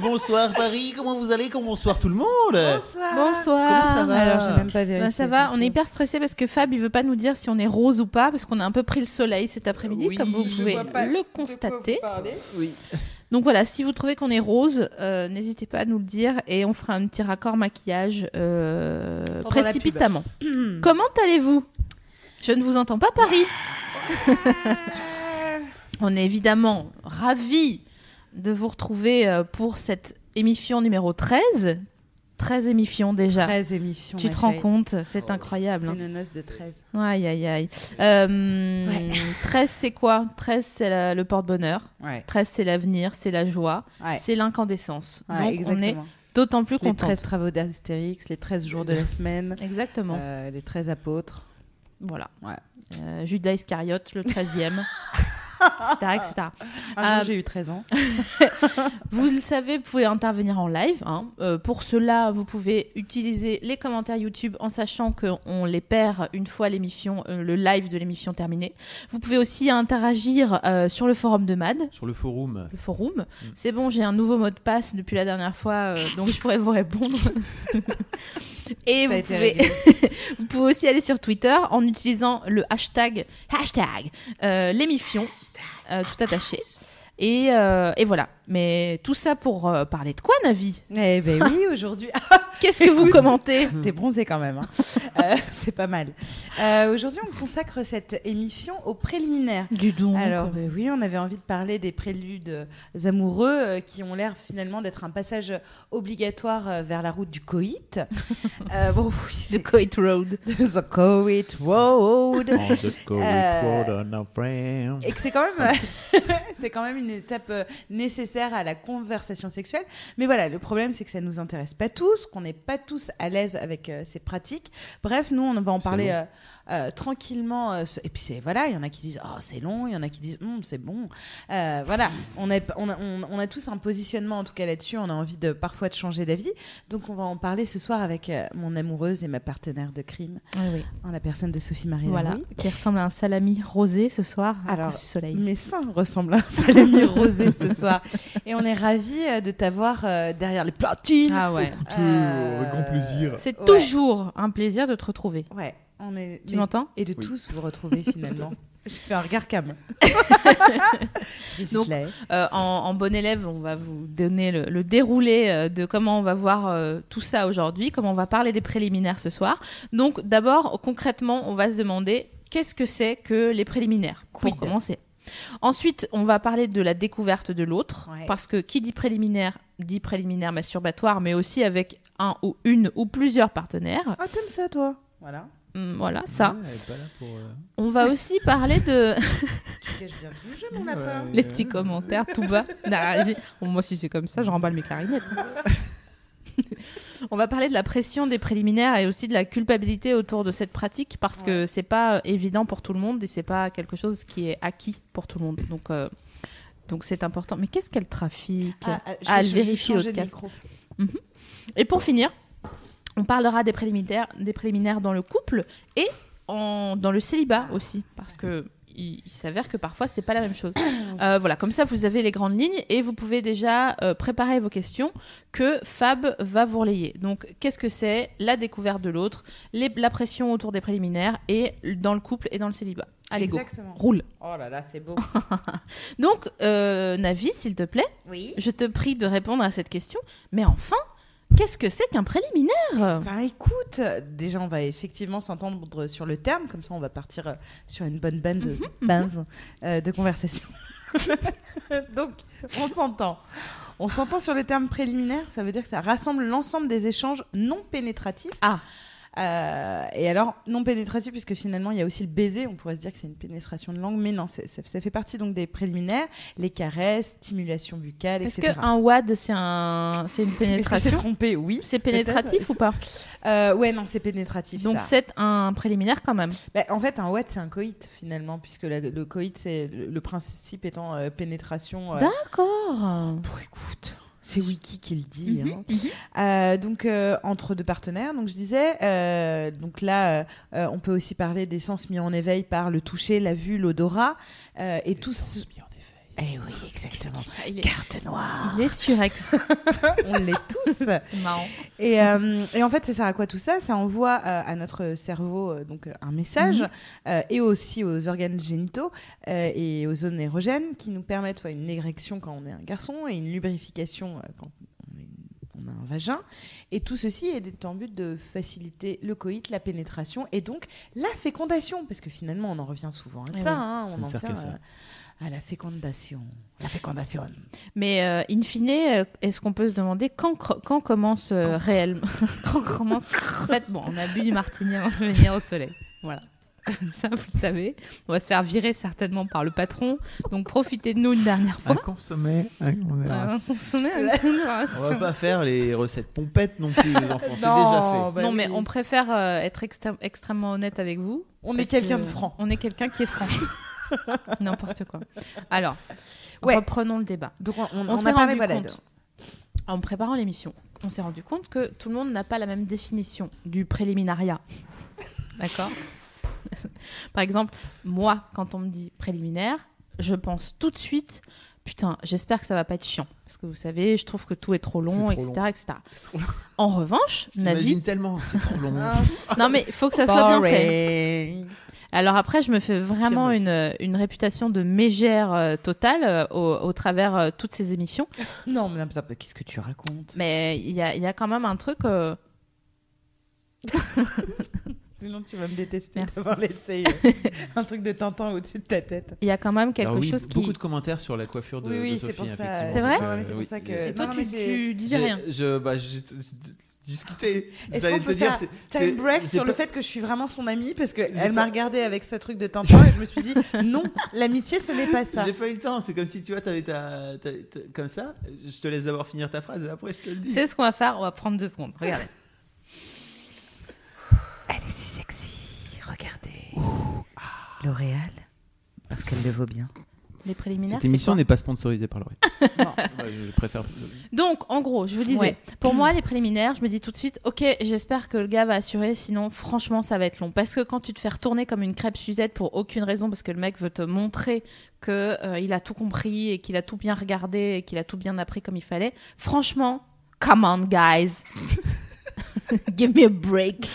Bonsoir Bonsoir Paris, comment vous allez? Bonsoir tout le monde? Bonsoir. Comment ça va? Alors, j'ai même pas vérifié. Bah, ça va, on est hyper stressé parce que Fab il veut pas nous dire si on est rose ou pas parce qu'on a un peu pris le soleil cet après-midi Oui, comme vous pouvez le constater. Oui. Donc voilà, si vous trouvez qu'on est rose, euh, n'hésitez pas à nous le dire et on fera un petit raccord maquillage euh, précipitamment. Comment allez-vous? Je ne vous entends pas Paris. on est évidemment ravis de vous retrouver euh, pour cette émission numéro 13. 13 émissions déjà. 13 émissions. Tu te rends compte, c'est incroyable. C'est hein. une noce de 13. Aïe, aïe, aïe. Euh, Ouais. 13, c'est quoi? 13, c'est le porte-bonheur. Ouais. 13, c'est l'avenir, c'est la joie, Ouais. c'est l'incandescence. Ouais, Donc, on est d'autant plus Les contents. 13 travaux d'Astérix, les 13 jours de la semaine, Exactement. euh, les 13 apôtres. Voilà. Ouais. Euh, Judas Iscariote, le 13e. etc., etc. Un Euh, jour, j'ai eu 13 ans. Vous le savez, vous pouvez intervenir en live. hein. Euh, pour cela, vous pouvez utiliser les commentaires YouTube en sachant qu'on les perd une fois l'émission, euh, le live de l'émission terminé. Vous pouvez aussi interagir euh, sur le forum de MAD. Sur le forum. le forum. C'est bon, j'ai un nouveau mot de passe depuis la dernière fois, euh, donc je pourrais vous répondre. Et vous pouvez, vous pouvez aussi aller sur Twitter en utilisant le hashtag, hashtag euh, l'émission, euh, tout attaché. Et, euh, et voilà. Mais tout ça pour euh, parler de quoi, Navi? Eh ben oui, aujourd'hui. Qu'est-ce que vous commentez? T'es bronzé quand même. hein. Euh, c'est pas mal. Euh, aujourd'hui, on consacre cette émission aux préliminaires. Du don. Alors ben oui, on avait envie de parler des préludes amoureux euh, qui ont l'air finalement d'être un passage obligatoire euh, vers la route du coït. Euh, bon, oui, The Coit Road. The Coït Road. On the cold Euh, water, no friend. Et que c'est quand même, c'est quand même une étape euh, nécessaire à la conversation sexuelle. Mais voilà, le problème c'est que ça nous intéresse pas tous, qu'on n'est pas tous à l'aise avec euh, ces pratiques. Bref, nous on va en parler euh, euh, tranquillement. euh, ce- et puis c'est voilà, il y en a qui disent oh c'est long, il y en a qui disent Hum, c'est bon. Euh, voilà, on a, on, a, on- on a tous un positionnement en tout cas là-dessus. On a envie de parfois de changer d'avis. Donc on va en parler ce soir avec euh, mon amoureuse et ma partenaire de crime, Oui, oui. en la personne de Sophie Marie. Voilà. Qui ressemble à un salami rosé ce soir. Alors, soleil. Mes seins ressemblent à un salami rosé ce soir. Et on est ravis euh, de t'avoir euh, derrière les platines. Ah ouais. Écoutez, Euh, avec grand plaisir. C'est Ouais. toujours un plaisir de te retrouver. Ouais, on est. Tu m'entends? Et de Oui. tous vous retrouver finalement. Je fais un regard cam. Donc. Euh, en, en bon élève, on va vous donner le, le déroulé euh, de comment on va voir euh, tout ça aujourd'hui, comment on va parler des préliminaires ce soir. Donc d'abord, concrètement, on va se demander qu'est-ce que c'est que les préliminaires, pour Quid. commencer. Ensuite, on va parler de la découverte de l'autre, Ouais. parce que qui dit préliminaire dit préliminaire masturbatoire, mais aussi avec un ou une ou plusieurs partenaires. Ah, t'aimes ça toi? Voilà. Hum, voilà, ça. Ouais, pour, euh, On va aussi parler de Tu caches bien tout le jeu, mon lapin. les petits commentaires tout bas. Bon, moi, si c'est comme ça, je remballe mes clarinettes. On va parler de la pression des préliminaires et aussi de la culpabilité autour de cette pratique parce que c'est pas évident pour tout le monde et c'est pas quelque chose qui est acquis pour tout le monde. Donc, euh, donc c'est important. Mais qu'est-ce qu'elle trafique Ah, ah, je Ah, vais elle vérifie changer l'autre de casque. Et pour finir, on parlera des préliminaires, des préliminaires dans le couple et en, dans le célibat aussi, parce que il, il s'avère que parfois c'est pas la même chose. Euh, voilà, comme ça vous avez les grandes lignes et vous pouvez déjà euh, préparer vos questions que Fab va vous relayer. Donc, qu'est-ce que c'est la découverte de l'autre, la pression autour des préliminaires et dans le couple et dans le célibat? Allez go, Exactement. roule. Oh là là, c'est beau. Donc, euh, Navi, s'il te plaît, Oui. je te prie de répondre à cette question. Mais enfin, qu'est-ce que c'est qu'un préliminaire? Bah écoute, euh, déjà on va effectivement s'entendre sur le terme, comme ça on va partir euh, sur une bonne bande de, base, euh, de conversation. Donc on s'entend. On s'entend sur le terme préliminaire, ça veut dire que ça rassemble l'ensemble des échanges non pénétratifs Ah. Euh, et alors, non pénétratif, puisque finalement, il y a aussi le baiser. On pourrait se dire que c'est une pénétration de langue, mais non, ça, ça fait partie donc des préliminaires, les caresses, stimulation buccale, Est-ce etc. qu'un WAD, c'est un... c'est une que c'est pénétration trompé? Oui. C'est pénétratif ou pas? Euh, ouais, non, c'est pénétratif. Donc c'est un préliminaire quand même. Bah, en fait, un wet, c'est un coït finalement, puisque la- le coït, c'est le, le principe étant euh, pénétration. euh, D'accord. Bon, écoute, c'est Wiki qui le dit. Mhm, hein. mhm. Euh, donc euh, entre deux partenaires, donc je disais, euh, donc là, on peut aussi parler des sens mis en éveil par le toucher, la vue, l'odorat, euh, et tout. ce- Eh oui, exactement. Il est, Carte noire. il est surex. On l'est tous. c'est marrant. Et, euh, et en fait, ça sert à quoi tout ça? Ça envoie euh, à notre cerveau euh, donc un message Mhm. euh, et aussi aux organes génitaux euh, et aux zones érogènes qui nous permettent une érection quand on est un garçon et une lubrification euh, quand on, est- on a un vagin. Et tout ceci est en but de faciliter le coït, la pénétration et donc la fécondation parce que finalement on en revient souvent à Eh ça. oui, hein, ça on en vient ça. euh, à la fécondation. La fécondation. Mais euh, in fine, euh, est-ce qu'on peut se demander quand, quand commence euh, réellement Quand commence En fait, bon, on a bu du martini avant de venir au soleil. Voilà. Comme ça, vous le savez. On va se faire virer certainement par le patron. Donc profitez de nous une dernière Un fois. consommer, un met à une On va pas faire les recettes pompettes non plus, les enfants. C'est déjà Non, fait. bah non, mais oui. on préfère euh, être extrême- extrêmement honnête avec vous. on est quelqu'un que de franc. On est quelqu'un qui est franc. N'importe quoi. Alors, Ouais. reprenons le débat. Donc on, on- On a parlé rendu voilà, compte, en préparant l'émission, on s'est rendu compte que tout le monde n'a pas la même définition du préliminariat. D'accord? Par exemple, moi, quand on me dit préliminaire, je pense tout de suite, putain, j'espère que ça va pas être chiant. Parce que vous savez, je trouve que tout est trop long, trop etc., etc. En revanche, Navi... J'imagine tellement, c'est trop long. Non mais il faut que ça soit bien fait. Alors après, je me fais vraiment une, une réputation de mégère euh, totale euh, au, au travers euh, toutes ces émissions. Non, mais qu'est-ce que tu racontes? Mais il y a, il y a quand même un truc... euh, Sinon, tu vas me détester d'avoir laissé euh, un truc de Tintin au-dessus de ta tête. Il y a quand même quelque Alors oui, chose qui... beaucoup de commentaires sur la coiffure de, oui, oui, de c'est Sophie. pour ça. effectivement. C'est vrai mais c'est Euh, pour ça que- Et toi, Non, tu, tu disais rien. Je, bah, j'ai discuté. Est-ce J'allais qu'on te peut dire, faire c'est- time break sur le pas- fait que je suis vraiment son amie parce J'ai qu'elle m'a regardé avec sa truc de Tintin et je me suis dit non, l'amitié ce n'est pas ça. J'ai pas eu le temps, c'est comme si tu vois, t'avais ta, ta- ta- comme ça. Je te laisse d'abord finir ta phrase et après je te le dis. C'est ce qu'on va faire, on va prendre deux secondes. Regardez. Elle est si sexy, regardez. L'Oréal, parce qu'elle le vaut bien. Les préliminaires, Cette émission n'est pas sponsorisée par L'Oréal. Ouais, je préfère. Donc, en gros, je vous disais, Ouais. pour moi, les préliminaires, je me dis tout de suite, ok, j'espère que le gars va assurer, sinon, franchement, ça va être long. Parce que quand tu te fais retourner comme une crêpe Suzette pour aucune raison, parce que le mec veut te montrer que euh, il a tout compris et qu'il a tout bien regardé et qu'il a tout bien appris comme il fallait, franchement, come on, guys. Give me a break.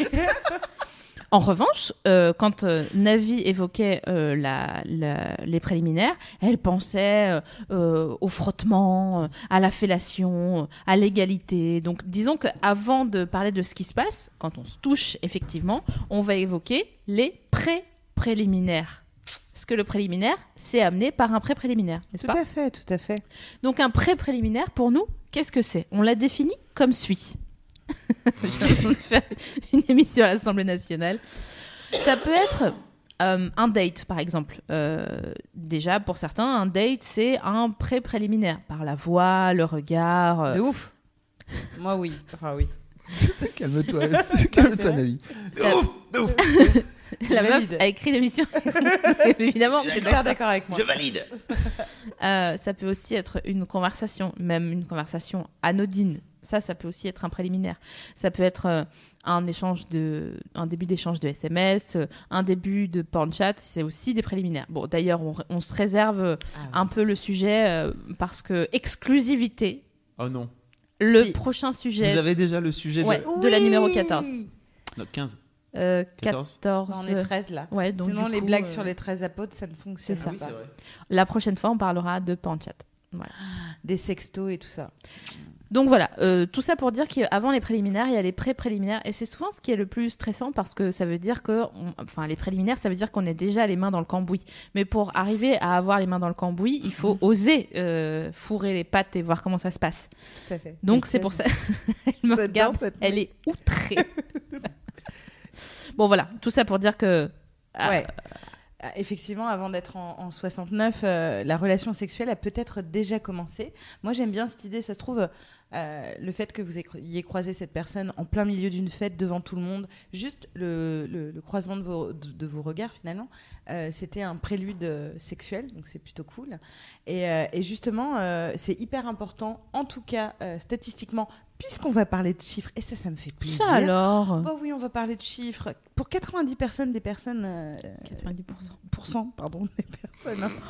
En revanche, euh, quand euh, Navi évoquait euh, la- la- les préliminaires, elle pensait au frottement, à la fellation, à l'égalité. Donc disons qu'avant de parler de ce qui se passe, quand on se touche effectivement, on va évoquer les pré-préliminaires. Parce que le préliminaire, c'est amené par un pré-préliminaire, n'est-ce Tout pas à fait, tout à fait. Donc un pré-préliminaire, pour nous, qu'est-ce que c'est? On l'a défini comme suit. J'ai l'impression de faire une émission à l'Assemblée nationale. Ça peut être euh, un date, par exemple. Euh, déjà, pour certains, un date, c'est un pré-préliminaire. Par la voix, le regard. euh, De ouf. Moi oui, enfin oui. Calme-toi, calme-toi. Navi. Ça- Ouf, ouf, la Je meuf valide. a écrit l'émission. Évidemment, Je c'est suis hyper d'accord avec moi. Je valide. Euh, ça peut aussi être une conversation, même une conversation anodine. Ça, ça peut aussi être un préliminaire. Ça peut être euh, un échange de, un début d'échange de SMS, euh, un début de porn chat. C'est aussi des préliminaires. Bon, d'ailleurs, on, on se réserve euh, Ah un peu le sujet euh, parce que exclusivité. Oh non. Le Si. prochain sujet Vous avez déjà le sujet Ouais. de. de la numéro 14. Non, 15. euh, 14. 14. On est 13 là. Ouais, donc Sinon, les coup, blagues euh, sur les 13 apôtres, ça ne fonctionne c'est ça. pas. La prochaine fois, on parlera de porn chat. Des sextos et tout ça. Donc voilà, euh, tout ça pour dire qu'avant les préliminaires, il y a les pré-préliminaires. Et c'est souvent ce qui est le plus stressant parce que ça veut dire que. on- Enfin, les préliminaires, ça veut dire qu'on est déjà les mains dans le cambouis. Mais pour arriver à avoir les mains dans le cambouis, il faut oser euh, fourrer les pattes et voir comment ça se passe. Tout à fait. Donc c'est pour ça. elle me J'adore regarde, cette elle est outrée. Bon, voilà, tout ça pour dire que. ah, Ouais. Euh, Effectivement, avant d'être en, en 69, euh, la relation sexuelle a peut-être déjà commencé. Moi, j'aime bien cette idée. Ça se trouve, euh, le fait que vous ayez croisé cette personne en plein milieu d'une fête devant tout le monde, juste le, le- le croisement de vos, de, de vos regards, finalement, euh, c'était un prélude euh, sexuel. Donc, c'est plutôt cool. Et, euh, et justement, c'est hyper important, en tout cas statistiquement, puisqu'on va parler de chiffres. Et ça, ça me fait plaisir. Ça alors? Bah oui, on va parler de chiffres. Pour 90 personnes des personnes. euh, 90%. pourcent, pardon, des personnes. hein.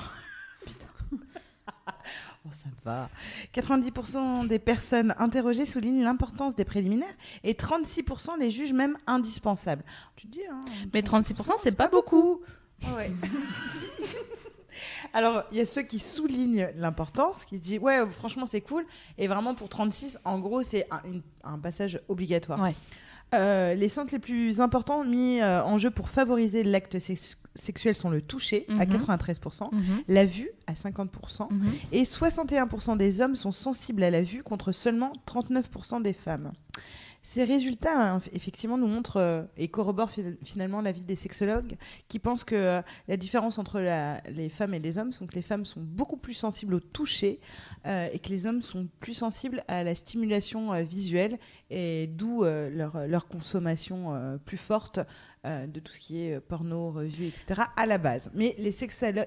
Oh, ça va. 90% des personnes interrogées soulignent l'importance des préliminaires et 36% les jugent même indispensables. Tu te dis, hein, Mais 36%, c'est pas beaucoup. Ah ouais. Alors, il y a ceux qui soulignent l'importance, qui se disent, ouais, franchement, c'est cool. Et vraiment, pour 36, en gros, c'est un, passage obligatoire. Ouais. Euh, les centres les plus importants mis euh, en jeu pour favoriser l'acte sex- sexuel sont le toucher, à Mhm. 93%, Mhm, la vue, à 50%, mhm. et 61% des hommes sont sensibles à la vue contre seulement 39% des femmes. Ces résultats, hein, effectivement, nous montrent euh, et corroborent fi- finalement l'avis des sexologues qui pensent que euh, la différence entre la- les femmes et les hommes, c'est que les femmes sont beaucoup plus sensibles au toucher euh, et que les hommes sont plus sensibles à la stimulation visuelle et d'où leur, leur consommation plus forte euh, de tout ce qui est euh, porno, revue, etc. à la base. Mais les sexologues,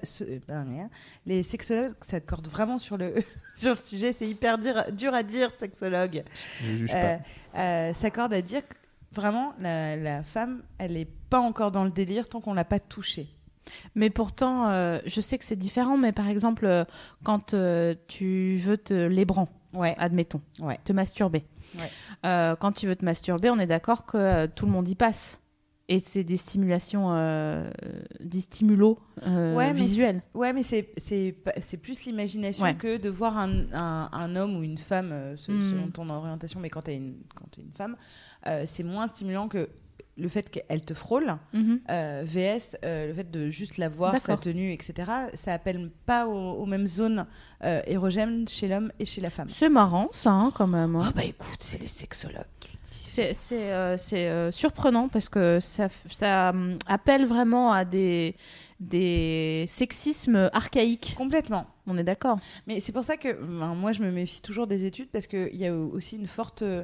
les sexologues s'accordent vraiment sur le, sur le sujet. C'est hyper dire- dur à dire, sexologue. Je juge Euh, pas. euh, s'accordent à dire que vraiment, la, la femme, elle n'est pas encore dans le délire tant qu'on l'a pas touchée. Mais pourtant, euh, je sais que c'est différent, mais par exemple, euh, quand euh, tu veux te lébran, Ouais. admettons, Ouais. te masturber. Ouais. Euh, quand tu veux te masturber, on est d'accord que euh, tout le monde y passe. Et c'est des stimulations, euh, des stimulos euh, Ouais, mais visuels. Ouais, mais c'est plus l'imagination Ouais. que de voir un, un- un homme ou une femme, euh, Mm. selon ton orientation, mais quand tu es, t'es une femme, euh, c'est moins stimulant que le fait qu'elle te frôle, Mhm. VS, le fait de juste la voir, sa tenue, etc. Ça appelle pas aux, aux mêmes zones érogènes chez l'homme et chez la femme. C'est marrant, ça, hein, quand même. hein. Ah bah écoute, c'est les sexologues. C'est c'est, euh, euh, surprenant parce que ça, hum, appelle vraiment à des, des sexismes archaïques. Complètement. On est d'accord. Mais c'est pour ça que ben, moi, je me méfie toujours des études parce qu'il y a aussi une forte. euh,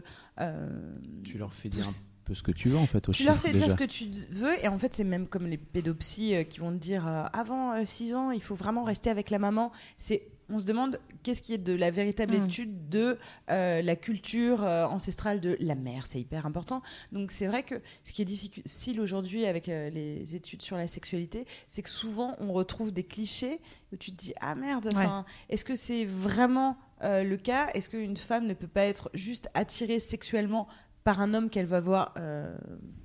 Tu leur fais dire pousse- un peu ce que tu veux en fait. aux Tu leur fais dire ce que tu veux, et en fait, c'est même comme les pédopsies euh, qui vont te dire euh, avant 6 ans, il faut vraiment rester avec la maman. C'est, on se demande qu'est-ce qui est de la véritable Mm. étude de euh, la culture euh, ancestrale de la mère, c'est hyper important. Donc, c'est vrai que ce qui est difficile aujourd'hui avec euh, les études sur la sexualité, c'est que souvent on retrouve des clichés où tu te dis ah merde, est-ce que c'est vraiment le cas? Est-ce qu'une femme ne peut pas être juste attirée sexuellement par un homme qu'elle va voir euh,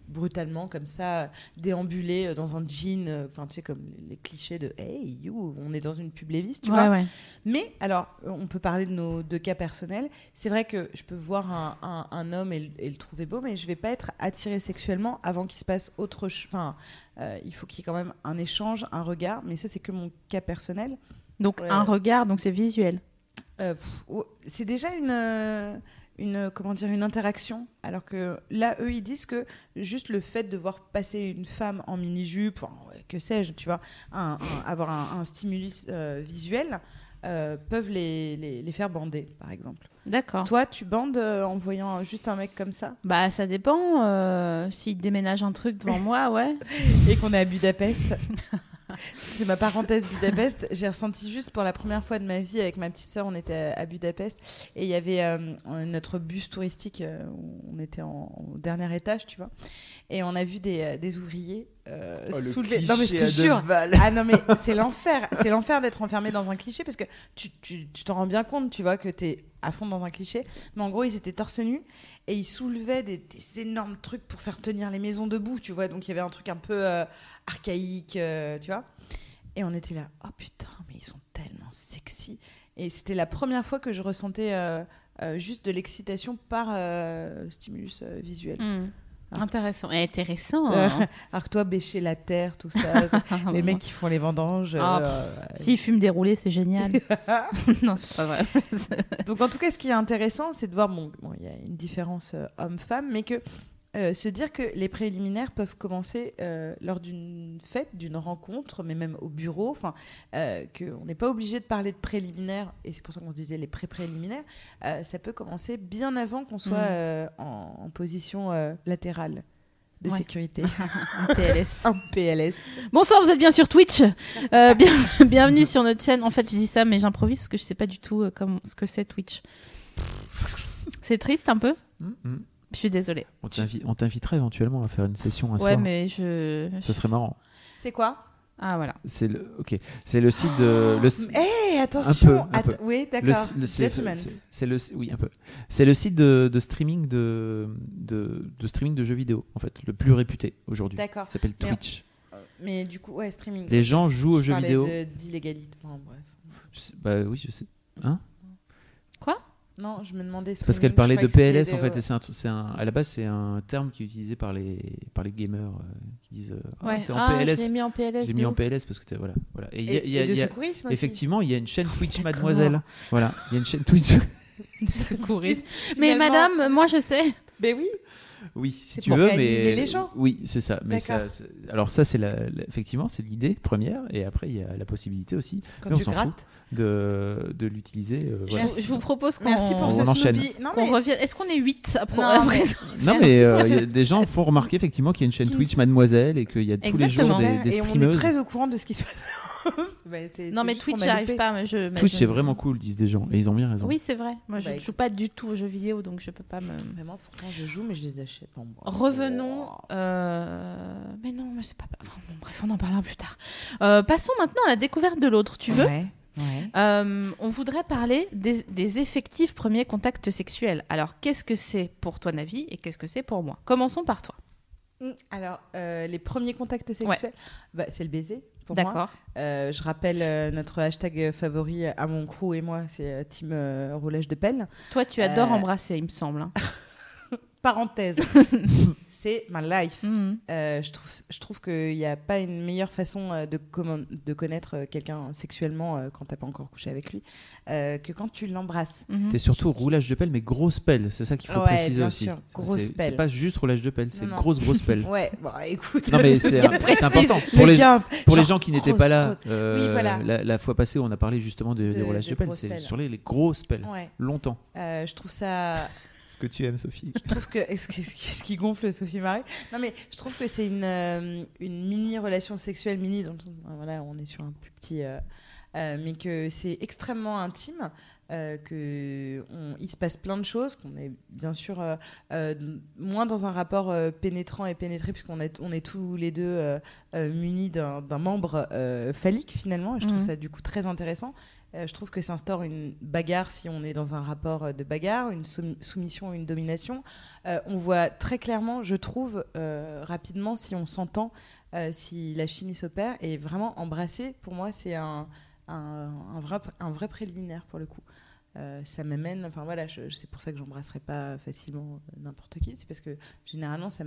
brutalement comme ça déambuler euh, dans un jean euh, enfin tu sais comme les clichés de hey you on est dans une pub Levi's tu Ouais, vois ouais. mais alors euh, on peut parler de nos deux cas personnels c'est vrai que je peux voir un, un- un homme et, le- et le trouver beau mais je vais pas être attirée sexuellement avant qu'il se passe autre chose enfin euh, il faut qu'il y ait quand même un échange un regard mais ça c'est que mon cas personnel Donc Ouais. un regard, donc c'est visuel. euh, oh, c'est déjà une, euh, une, comment dire, une interaction. Alors que là, eux, ils disent que juste le fait de voir passer une femme en mini-jupe, enfin, ouais, que sais-je, tu vois, un- un- avoir un, un stimulus euh, visuel, euh, peuvent les, les, les faire bander, par exemple. D'accord. Toi, tu bandes euh, en voyant juste un mec comme ça? Bah ça dépend. S'il déménage un truc devant moi, ouais. et qu'on est à Budapest. C'est ma parenthèse Budapest. J'ai ressenti juste pour la première fois de ma vie avec ma petite sœur, on était à, à Budapest et il y avait euh, notre bus touristique. euh, on était en, au dernier étage, tu vois, et on a vu des, euh, des ouvriers euh, Oh, Non mais je te jure. Ah non mais c'est l'enfer, c'est l'enfer d'être enfermé dans un cliché parce que tu tu- tu t'en rends bien compte, tu vois que t'es à fond dans un cliché. Mais en gros ils étaient torse nu et ils soulevaient des, énormes trucs pour faire tenir les maisons debout, tu vois. Donc il y avait un truc un peu euh, archaïque, euh, tu vois. Et on était là, oh putain, mais ils sont tellement sexy. Et c'était la première fois que je ressentais euh, juste de l'excitation par stimulus visuel. Hmm. Intéressant. Et intéressant. Euh, hein. alors que toi, bêcher la terre, tout ça, les mecs qui font les vendanges. Ah, euh, S'il fume des roulés, c'est génial. non, c'est pas vrai. Donc en tout cas, ce qui est intéressant, c'est de voir, bon, bon, il y a une différence euh, homme-femme, mais que euh, se dire que les préliminaires peuvent commencer euh, lors d'une fête, d'une rencontre, mais même au bureau. Enfin, euh, qu'on n'est pas obligé de parler de préliminaires, et c'est pour ça qu'on se disait les pré-préliminaires. euh, ça peut commencer bien avant qu'on soit euh, en, en position euh, latérale de Ouais. sécurité. Un PLS. Un PLS. Bonsoir, vous êtes bien sur Twitch. Euh, bien- bienvenue sur notre chaîne. En fait, je dis ça, mais j'improvise parce que je sais pas du tout euh, ce que c'est Twitch. C'est triste un peu. Hum, hum. Je suis désolée. On t'invi- on t'invitera éventuellement à faire une session un Ouais, soir. mais je. Ça serait marrant. C'est quoi? Ah voilà. C'est le, ok. C'est le site de. Le, Hé, attention. un peu. att- Oui, le- d'accord. le- c'est- le, oui un peu. C'est le site de, de streaming de, de, de streaming de jeux vidéo en fait, le plus réputé aujourd'hui. D'accord. Ça s'appelle Mais- Twitch. Mais du coup, ouais, streaming. Les gens jouent aux Je jeux parlais vidéo. de- d'illégalité. Enfin, bref. Je sais- Bah oui, je sais. Hein? Non, je me demandais. C'est parce qu'elle parlait de PLS en fait. Et c'est un, c'est un, à la base, c'est un terme qui est utilisé par les, par les gamers euh, qui disent euh, Ah, Ouais. t'es en ah, PLS. l'ai mis en PLS. J'ai mis en. PLS parce que t'es voilà. voilà. Et il y a- Et, il y a- et y a- effectivement, il y a une chaîne Twitch. Mademoiselle. Voilà, il y a une chaîne Twitch. De secourisme. Mais Finalement- madame, moi je sais. Ben oui. Oui, si tu pour veux, mais les gens. Oui, c'est ça. Mais ça, alors ça, c'est la, effectivement, c'est l'idée première, et après il y a la possibilité aussi Quand Mais on s'en fout. de, de l'utiliser. euh, Je voilà. vous, je vous propose qu'on Merci pour On ce enchaîne. Snoopy. Non, mais revienne. Est-ce qu'on est 8 après Non, mais- Non, mais euh, y a des gens font remarquer effectivement qu'il y a une chaîne Twitch Mademoiselle et qu'il y a tous les jours des, des et on est très au courant de ce qui se passe. Bah, Non, mais Twitch, j'arrive pas. Mais je, mais Twitch, je- c'est vraiment cool, disent des gens, et ils ont bien raison. Oui, c'est vrai. Moi, je Bah, ne joue écoute. pas du tout aux jeux vidéo, donc je peux pas me. Vraiment, pourtant, je joue, mais je les achète. Enfin, bon. Revenons. euh, Mais non, mais c'est pas. enfin, bon, bref, on en parlera plus tard. Euh, passons maintenant à la découverte de l'autre. Tu veux? Ouais. Ouais. Euh, On voudrait parler des, des effectifs premiers contacts sexuels. Alors, qu'est-ce que c'est pour toi, Navi, et qu'est-ce que c'est pour moi? Commençons par toi. Mm, Alors, euh, les premiers contacts sexuels, bah, c'est le baiser. Pour moi. D'accord. Euh, je rappelle euh, notre hashtag favori à mon crew et moi, c'est euh, team euh, roulage de pelle. Toi, tu adores embrasser, il me semble. hein. Parenthèse, c'est my life. Mhm. Euh, je trouve, je trouve qu'il n'y a pas une meilleure façon euh, de, connaître euh, quelqu'un sexuellement euh, quand t'as pas encore couché avec lui euh, que quand tu l'embrasses. Mhm. C'est surtout roulage de pelle, mais grosse pelle. C'est ça qu'il faut Ouais, préciser bien aussi. sûr, grosse C'est- pelle. C'est pas juste roulage de pelle, c'est grosse grosse pelle. Ouais, bon, écoute. Non mais c'est important Le pour les pour les gens qui n'étaient pas là. grosse. euh, Oui, voilà. la, la fois passée, on a parlé justement de, des De- roulages de de pelle. C'est sur les, les grosses pelles, Ouais, longtemps. euh, je trouve ça. Ce que tu aimes, Sophie. Je trouve que. Est-ce que- qui- gonfle Sophie Marie? Non, mais je trouve que c'est une, euh, une mini relation sexuelle, mini, sens- euh, voilà, on est sur un plus petit. euh, euh, mais que c'est extrêmement intime, euh, que on- il se passe plein de choses, qu'on est bien sûr euh, euh, moins dans un rapport euh, pénétrant et pénétré, puisqu'on est, on est tous les deux munis d'un membre euh, phallique finalement, et je trouve Mhm. ça du coup très intéressant. Euh, je trouve que s'instaure une bagarre si on est dans un rapport euh, de bagarre, une soum- soumission, une domination. Euh, on voit très clairement, je trouve, rapidement si on s'entend, si la chimie s'opère. Et vraiment, embrasser, pour moi, c'est un, un, vrai, préliminaire pour le coup. Ça m'amène, enfin voilà, c'est pour ça que j'embrasserai pas facilement n'importe qui, c'est parce que généralement ça,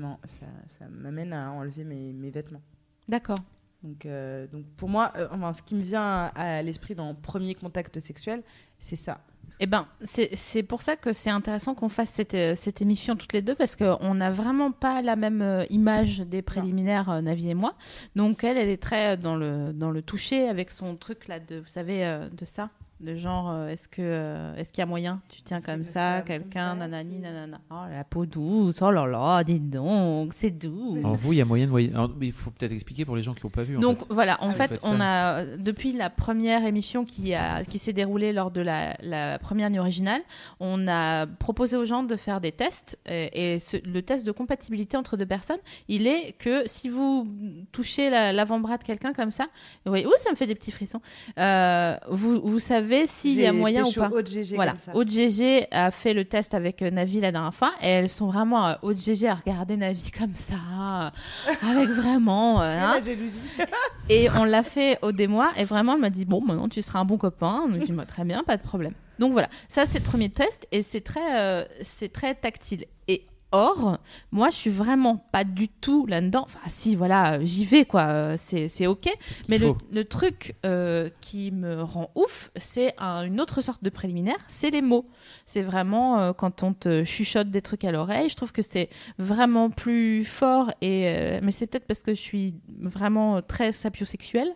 m'amène à enlever mes vêtements. D'accord. Donc, euh, donc pour moi, euh, enfin, ce qui me vient à, l'esprit dans premier contact sexuel, c'est ça. Eh ben, c'est pour ça que c'est intéressant qu'on fasse cette, euh, cette émission toutes les deux parce qu'on n'a vraiment pas la même image des préliminaires, euh, Navi et moi. Donc elle, elle est très dans le, dans le toucher avec son truc là de, vous savez, de ça. De genre, euh, est-ce que euh, est-ce qu'il y a moyen? Tu tiens comme ça, quelqu'un, nanani, nanana. Oh, la peau douce, oh là là, dis donc, c'est doux. Alors vous, il y a moyen de moyen. alors, il faut peut-être expliquer pour les gens qui n'ont pas vu. en Donc fait. voilà, en Vous fait, on ça. a euh, depuis la première émission qui a qui s'est déroulée lors de la, la première nuit originale, on a proposé aux gens de faire des tests et, et ce- le test de compatibilité entre deux personnes, il est que si vous touchez la- l'avant-bras de quelqu'un comme ça, oui, ouh, ça me fait des petits frissons. euh, vous vous savez s'il y a moyen ou pas. GG Voilà, comme ça. Haute GG a fait le test avec euh, Navi la dernière fois et elles sont vraiment euh, Haute GG à regarder Navi comme ça, euh, avec vraiment. Et hein. la jalousie. Et on l'a fait au démois et vraiment elle m'a dit bon maintenant tu seras un bon copain. Donc j'ai dit Bah, très bien, pas de problème. Donc voilà, ça c'est le premier test et c'est très, euh, c'est très tactile. Et Or, moi, je suis vraiment pas du tout là-dedans. Enfin, si, voilà, j'y vais, quoi. euh, C'est c'est ok. Mais le, truc euh, qui me rend ouf, c'est un- une autre sorte de préliminaire, c'est les mots. C'est vraiment euh, quand on te chuchote des trucs à l'oreille. Je trouve que c'est vraiment plus fort. Et, euh, mais c'est peut-être parce que je suis vraiment très sapiosexuelle.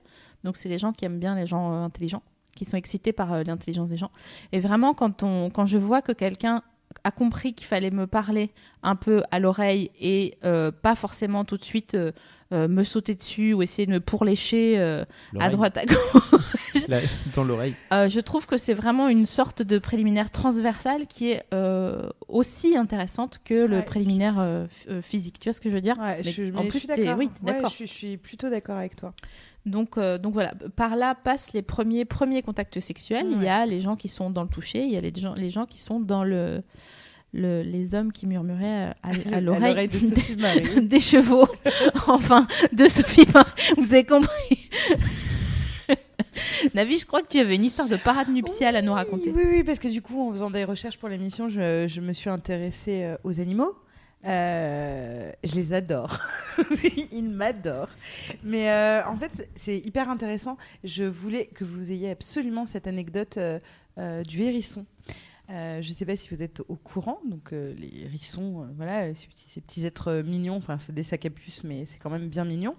Donc, c'est les gens qui aiment bien les gens intelligents, qui sont excités par l'intelligence des gens. Et vraiment, quand, on, quand je vois que quelqu'un a compris qu'il fallait me parler un peu à l'oreille et euh, pas forcément tout de suite euh, euh, me sauter dessus ou essayer de me pourlécher euh, à droite à gauche. Dans l'oreille. Euh, je trouve que c'est vraiment une sorte de préliminaire transversal qui est euh, aussi intéressante que le Ouais. préliminaire physique. Tu vois ce que je veux dire? Ouais, Mais je, en je plus, suis d'accord. oui, Ouais, je suis plutôt d'accord avec toi. Donc, euh, donc voilà, par là passent les premiers, premiers contacts sexuels. Il y a les gens qui sont dans le toucher, il y a les gens, les gens qui sont dans le, le- les hommes qui murmuraient à, à l'oreille de Sophie Marie. des chevaux, enfin, de Sophie Marie. Vous avez compris? Navi, je crois que tu avais une histoire de parade nuptiale à nous raconter. Oui, oui, parce que du coup, en faisant des recherches pour l'émission, je, je me suis intéressée euh, aux animaux. Euh, je les adore. Ils m'adorent. Mais euh, en fait, c'est- hyper intéressant. Je voulais que vous ayez absolument cette anecdote euh, du hérisson. Je ne sais pas si vous êtes au courant. Donc, les hérissons, voilà, ces petits, ces petits êtres mignons. Enfin, c'est des sacs à puces, mais c'est quand même bien mignon.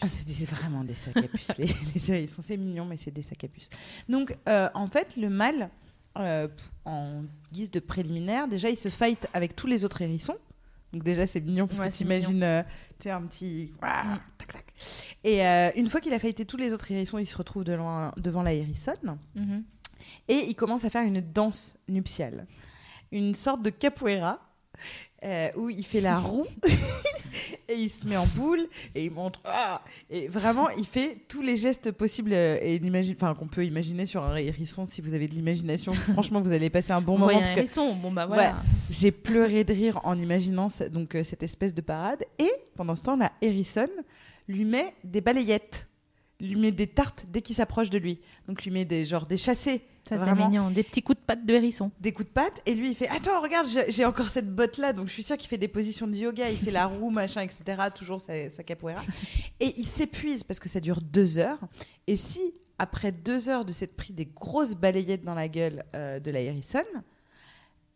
Ah, c'est vraiment des sacs à puces. les, les hérissons, c'est mignon, mais c'est des sacs à puces. Donc, en fait, le mâle, en guise de préliminaire, déjà, il se fight avec tous les autres hérissons. Donc, déjà, c'est mignon parce Ouais, que c'est tu imagines un petit. Mm. Et euh, une fois qu'il a fighté tous les autres hérissons, il se retrouve devant, devant la hérissonne Mhm. et il commence à faire une danse nuptiale. Une sorte de capoeira. Euh, où il fait la roue et il se met en boule et il montre ah et vraiment il fait tous les gestes possibles euh, et enfin qu'on peut imaginer sur un hérisson si vous avez de l'imagination. Franchement vous allez passer un bon On moment parce un que hérisson, bon bah voilà. j'ai pleuré de rire en imaginant donc euh, cette espèce de parade. Et pendant ce temps la hérissonne lui met des balayettes lui met des tartes dès qu'il s'approche de lui. Donc lui met des genre des chassés. Ça c'est mignon, des petits coups de patte de hérisson. des coups de patte et lui il fait attends regarde j'ai encore cette botte là donc je suis sûre qu'il fait des positions de yoga. Il fait la roue machin etc toujours sa, sa capoeira. Et il s'épuise parce que ça dure deux heures. Et si après deux heures de s'être pris des grosses balayettes dans la gueule euh, de la hérissonne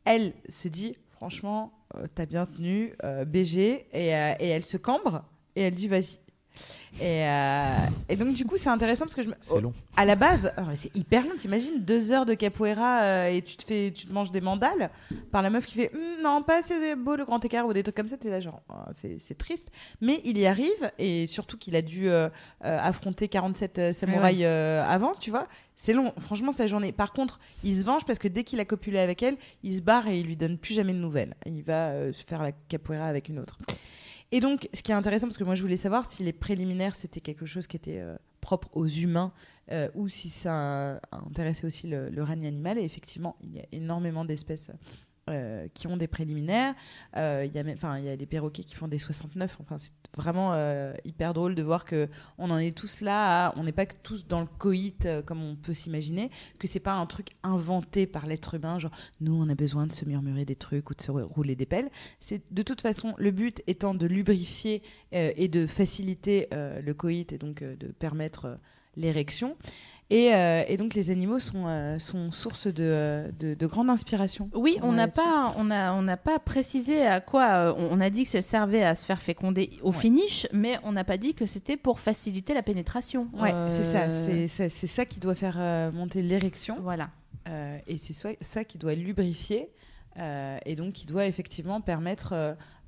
elle se dit franchement euh, t'as bien tenu euh, BG et, et elle se cambre. Et elle dit vas-y et, euh, et donc du coup c'est intéressant parce que je me... C'est long. À la base, oh, c'est hyper long. T'imagines deux heures de capoeira euh, et tu te fais, tu te manges des mandales par la meuf qui fait Hum, non pas assez beau le grand écart ou des trucs comme ça. T'es là genre oh, c'est c'est triste, mais il y arrive et surtout qu'il a dû euh, affronter 47 euh, samouraïs euh, avant, tu vois. C'est long, franchement sa journée. Par contre, il se venge parce que dès qu'il a copulé avec elle, il se barre et il lui donne plus jamais de nouvelles. Il va euh, se faire la capoeira avec une autre. Et donc, ce qui est intéressant, parce que moi je voulais savoir si les préliminaires c'était quelque chose qui était euh, propre aux humains euh, ou si ça intéressait aussi le, le règne animal. Et effectivement, il y a énormément d'espèces euh, qui ont des préliminaires. Euh, il y enfin, il y a les perroquets qui font des 69. Enfin, c'est vraiment euh, hyper drôle de voir que on en est tous là. on n'est pas que tous dans le coït euh, comme on peut s'imaginer. Que c'est pas un truc inventé par l'être humain. Genre, nous, on a besoin de se murmurer des trucs ou de se rouler des pelles. C'est de toute façon le but étant de lubrifier euh, et de faciliter euh, le coït et donc euh, de permettre euh, l'érection. Et, euh, et donc les animaux sont, euh, sont source de, euh, de, de grande inspiration. Oui, on n'a pas, on a, on n'a pas précisé à quoi. on, a dit que ça servait à se faire féconder au Ouais. finish, mais on n'a pas dit que c'était pour faciliter la pénétration. Ouais, c'est ça. C'est ça, qui doit faire monter l'érection. Voilà. Euh, et c'est ça, qui doit lubrifier euh, et donc qui doit effectivement permettre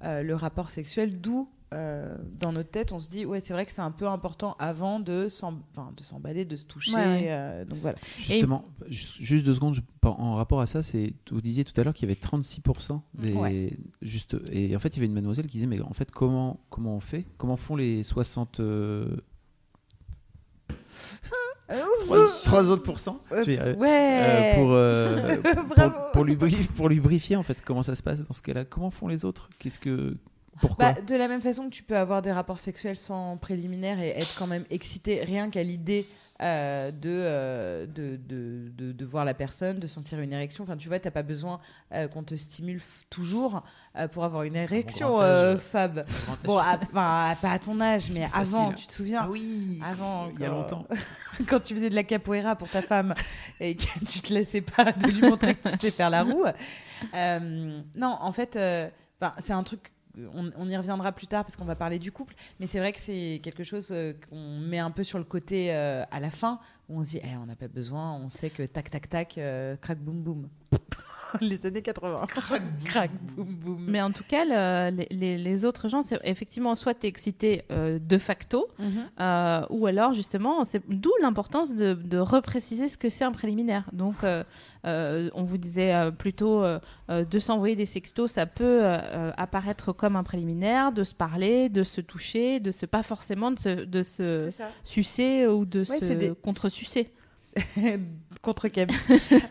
euh, le rapport sexuel. D'où euh, dans notre tête, on se dit ouais, c'est vrai que c'est un peu important avant de s'emballer, de se toucher. Ouais, ouais. euh, donc voilà. Justement, ju- juste deux secondes, en rapport à ça, c'est vous disiez tout à l'heure qu'il y avait 36% des Ouais. juste et en fait il y avait une mademoiselle qui disait mais en fait comment comment on fait? Comment font les 60 euh, trois- autres pourcents pour, euh, pour lubrifier en fait comment ça se passe dans ce cas-là? Comment font les autres? Qu'est-ce que pourquoi Bah, de la même façon que tu peux avoir des rapports sexuels sans préliminaire et être quand même excité rien qu'à l'idée euh, de, euh, de, de, de, de voir la personne, de sentir une érection. Enfin, tu vois, t'as pas besoin euh, qu'on te stimule toujours pour avoir une érection, âge, euh, euh, Fab. Bon, à- enfin, pas à ton âge, mais avant, facile. tu te souviens Ah oui Avant, Il y a longtemps. quand tu faisais de la capoeira pour ta femme et que tu te laissais pas de lui montrer que tu sais faire la roue. Non, en fait, c'est un truc. On, y reviendra plus tard parce qu'on va parler du couple, mais c'est vrai que c'est quelque chose euh, qu'on met un peu sur le côté euh, à la fin où on se dit Eh, on n'a pas besoin, on sait que tac tac tac, euh, crac boum boum. Les années 80. Crac boum boum. Mais en tout cas, le- les, autres gens, c'est effectivement soit t'es excité euh, de facto, Mhm. euh, ou alors justement, c'est d'où l'importance de, de repréciser ce que c'est un préliminaire. Donc, euh, euh, on vous disait euh, plutôt de s'envoyer des sextos, ça peut apparaître comme un préliminaire, de se parler, de se toucher, de se pas forcément de se, de sucer ou de Ouais, se contre-sucer. contre Keb.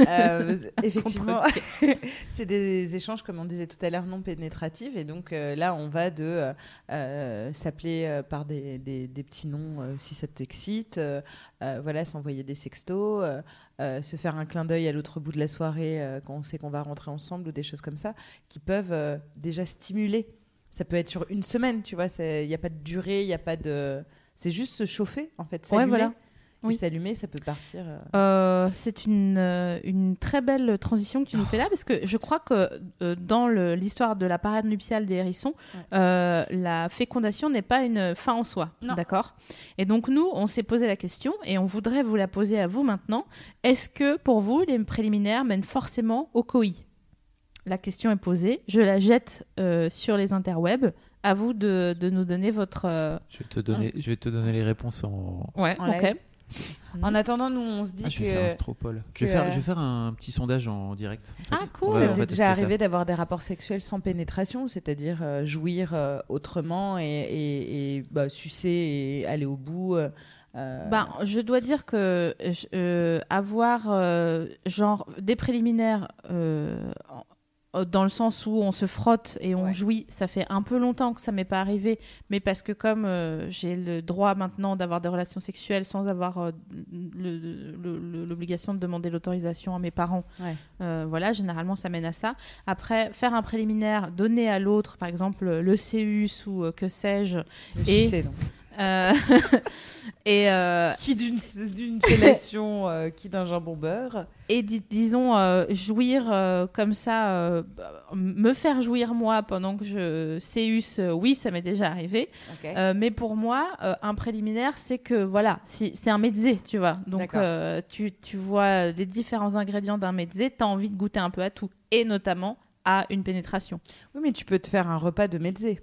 Euh, effectivement, c'est des échanges, comme on disait tout à l'heure, non pénétratifs. Et donc euh, là, on va de euh, s'appeler par des, des- des petits noms si ça t'excite, voilà, s'envoyer des sextos, se faire un clin d'œil à l'autre bout de la soirée quand on sait qu'on va rentrer ensemble ou des choses comme ça qui peuvent déjà stimuler. Ça peut être sur une semaine, tu vois, il n'y a pas de durée, il n'y a pas de. C'est juste se chauffer, en fait. Ouais, voilà. Et Oui. s'allumer, ça peut partir. euh, Euh, c'est une, euh, une très belle transition que tu nous fais là, parce que je crois que euh, dans le- l'histoire de la parade nuptiale des hérissons, Ouais. euh, la fécondation n'est pas une fin en soi. Non. D'accord? Et donc, nous, on s'est posé la question et on voudrait vous la poser à vous maintenant. Est-ce que pour vous, les préliminaires mènent forcément au COI? La question est posée. Je la jette euh, sur les interwebs. À vous de, de nous donner votre. euh, Je vais te donner, je vais te donner les réponses en. Ouais, En ok. live. En attendant, nous, on se dit Ah, je vais faire un que que, Je vais faire, euh, je vais faire un petit sondage en direct. en fait. Ah, cool. T'est tester déjà arrivé d'avoir des rapports sexuels sans pénétration, c'est-à-dire euh, jouir euh, autrement et, et, et, bah, sucer et aller au bout. euh, Ben, je dois dire que euh, avoir euh, genre des préliminaires euh, dans le sens où on se frotte et on Ouais. jouit, ça fait un peu longtemps que ça m'est pas arrivé, mais parce que comme euh, j'ai le droit maintenant d'avoir des relations sexuelles sans avoir euh, l'obligation de demander l'autorisation à mes parents, Ouais. euh, voilà, généralement ça mène à ça. Après, faire un préliminaire, donner à l'autre, par exemple le CEUS ou euh, que sais-je, et- donc. Euh, et euh, Qui d'une fellation, euh, qui d'un jambon beurre. et dis- disons jouir comme ça, me faire jouir moi pendant que je séus, oui, ça m'est déjà arrivé. Mais pour moi, un préliminaire, c'est que voilà, si, c'est un mezzé, tu vois. Donc tu, tu vois les différents ingrédients d'un mezzé, tu as envie de goûter un peu à tout, et notamment à une pénétration. Oui, mais tu peux te faire un repas de mezzé.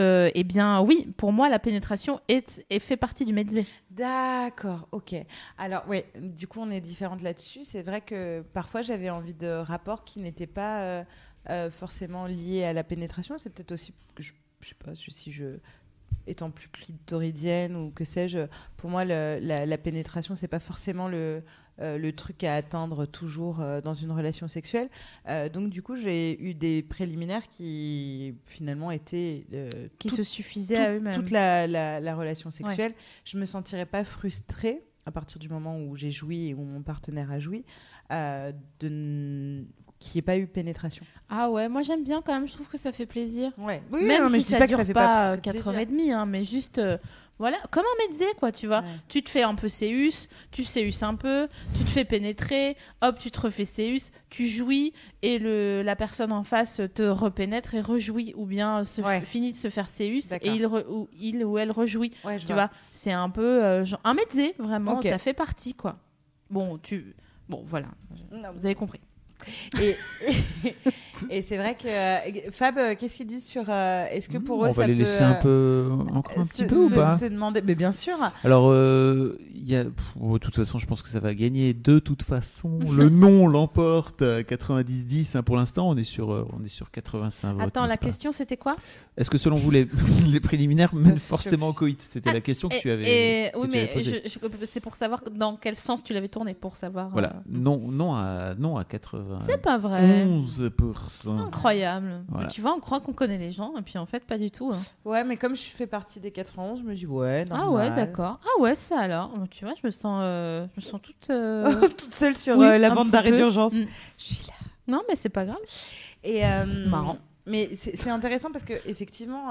Euh, eh bien oui, pour moi, la pénétration est, fait partie du mezzé. D'accord, ok. Alors, oui, du coup, on est différentes là-dessus. C'est vrai que parfois, j'avais envie de rapports qui n'étaient pas euh, euh, forcément liés à la pénétration. C'est peut-être aussi que je, je sais pas si je. Étant plus clitoridienne ou que sais-je, pour moi, la, la pénétration, c'est pas forcément le, euh, le truc à atteindre toujours euh, dans une relation sexuelle. Euh, donc, du coup, j'ai eu des préliminaires qui finalement étaient Qui tout- se suffisaient tout- à eux-mêmes. toute la, la- la relation sexuelle, je me sentirais pas frustrée à partir du moment où j'ai joui et où mon partenaire a joui, euh, de n'y ait pas eu pénétration. Ah ouais, moi j'aime bien quand même, je trouve que ça fait plaisir. Ouais. Même si ça, dure fait pas, très 4h30, hein, mais juste, euh, voilà, comme un mezzé, quoi, tu vois. Ouais. Tu te fais un peu séus, tu séus un peu, tu te fais pénétrer, hop, tu te refais séus, tu jouis, et le, la personne en face te repénètre et rejouit, ou bien se, Ouais. finit de se faire séus, et il, re- ou, il ou elle rejouit. Ouais, Tu vois, c'est un peu euh, genre, un mezzé, vraiment, ça fait partie, quoi. Bon, tu... Bon, voilà, Non, vous avez compris. Et, et c'est vrai que euh, Fab, euh, qu'est-ce qu'ils disent sur euh, est-ce que pour on eux va ça les peut laisser un peu encore un petit peu ou pas se demander, mais bien sûr. Alors, euh, il y a, pff, oh, de toute façon, je pense que ça va gagner. De toute façon, le nom l'emporte à 90-10. hein. Pour l'instant, on est sur, euh, on est sur 85 votes. Attends, la pas question c'était quoi? Est-ce que selon vous, les, les préliminaires mènent forcément au coït C'était la question que Et- tu avais. et- que oui, tu mais posée. je- je- c'est pour savoir dans quel sens tu l'avais tourné, pour savoir. Voilà, euh, non, non à, non à 91%. C'est pas vrai. Incroyable. Voilà. Tu vois, on croit qu'on connaît les gens, et puis en fait, pas du tout. hein. Ouais, mais comme je fais partie des 91, je me dis ouais, Ah normal. ouais, d'accord. Ah ouais, ça alors. Tu vois, je me sens, euh, je me sens toute. euh, Toute seule sur Oui, euh, la bande d'arrêt d'urgence. Mm. Je suis là. Non, mais c'est pas grave. Et euh, Marrant. Mais c'est c'est intéressant parce que effectivement,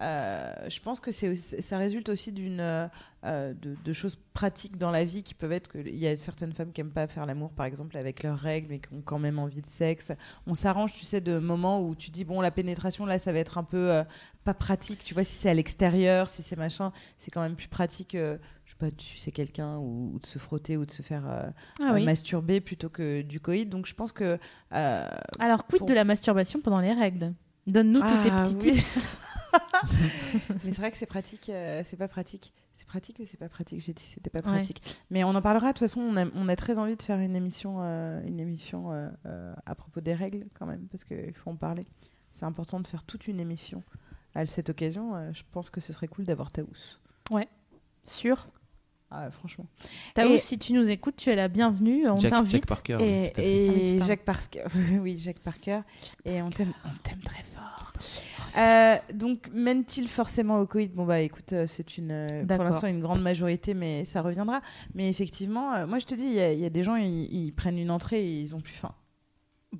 euh, je pense que ça résulte aussi d'une euh, euh, de, de choses pratiques dans la vie qui peuvent être que il y a certaines femmes qui aiment pas faire l'amour par exemple avec leurs règles mais qui ont quand même envie de sexe. On s'arrange, tu sais, de moments où tu dis bon la pénétration là ça va être un peu euh, pas pratique. Tu vois si c'est à l'extérieur, si c'est machin, c'est quand même plus pratique. je sais pas, tu sais quelqu'un ou, ou de se frotter ou de se faire euh, Ah oui. masturber plutôt que du coït. Donc je pense que euh, Alors, quid pour- de la masturbation pendant les règles? Donne-nous tous tes Ah, petits oui. tips. Mais c'est vrai que c'est pratique, euh, c'est pas pratique. C'est pratique ou c'est pas pratique? J'ai dit c'était pas Ouais. pratique. Mais on en parlera. De toute façon, on a, on a très envie de faire une émission, euh, une émission euh, euh, à propos des règles quand même, parce qu'il faut en parler. C'est important de faire toute une émission. À cette occasion, euh, je pense que ce serait cool d'avoir Taous. Sûr. Ah, franchement. Taous, Et- si tu nous écoutes, tu es la bienvenue. On Jack, Jack t'invite. Parker. oui, et Ah oui. Jacques Parker. oui, Jacques Parker. Et on t'aime, on t'aime très fort. Euh, donc, mène-t-il forcément au coït Bon, bah écoute, euh, c'est une, euh, pour l'instant une grande majorité, mais ça reviendra. Mais effectivement, moi je te dis, il y, a- il y a des gens, ils, ils prennent une entrée et ils ont plus faim.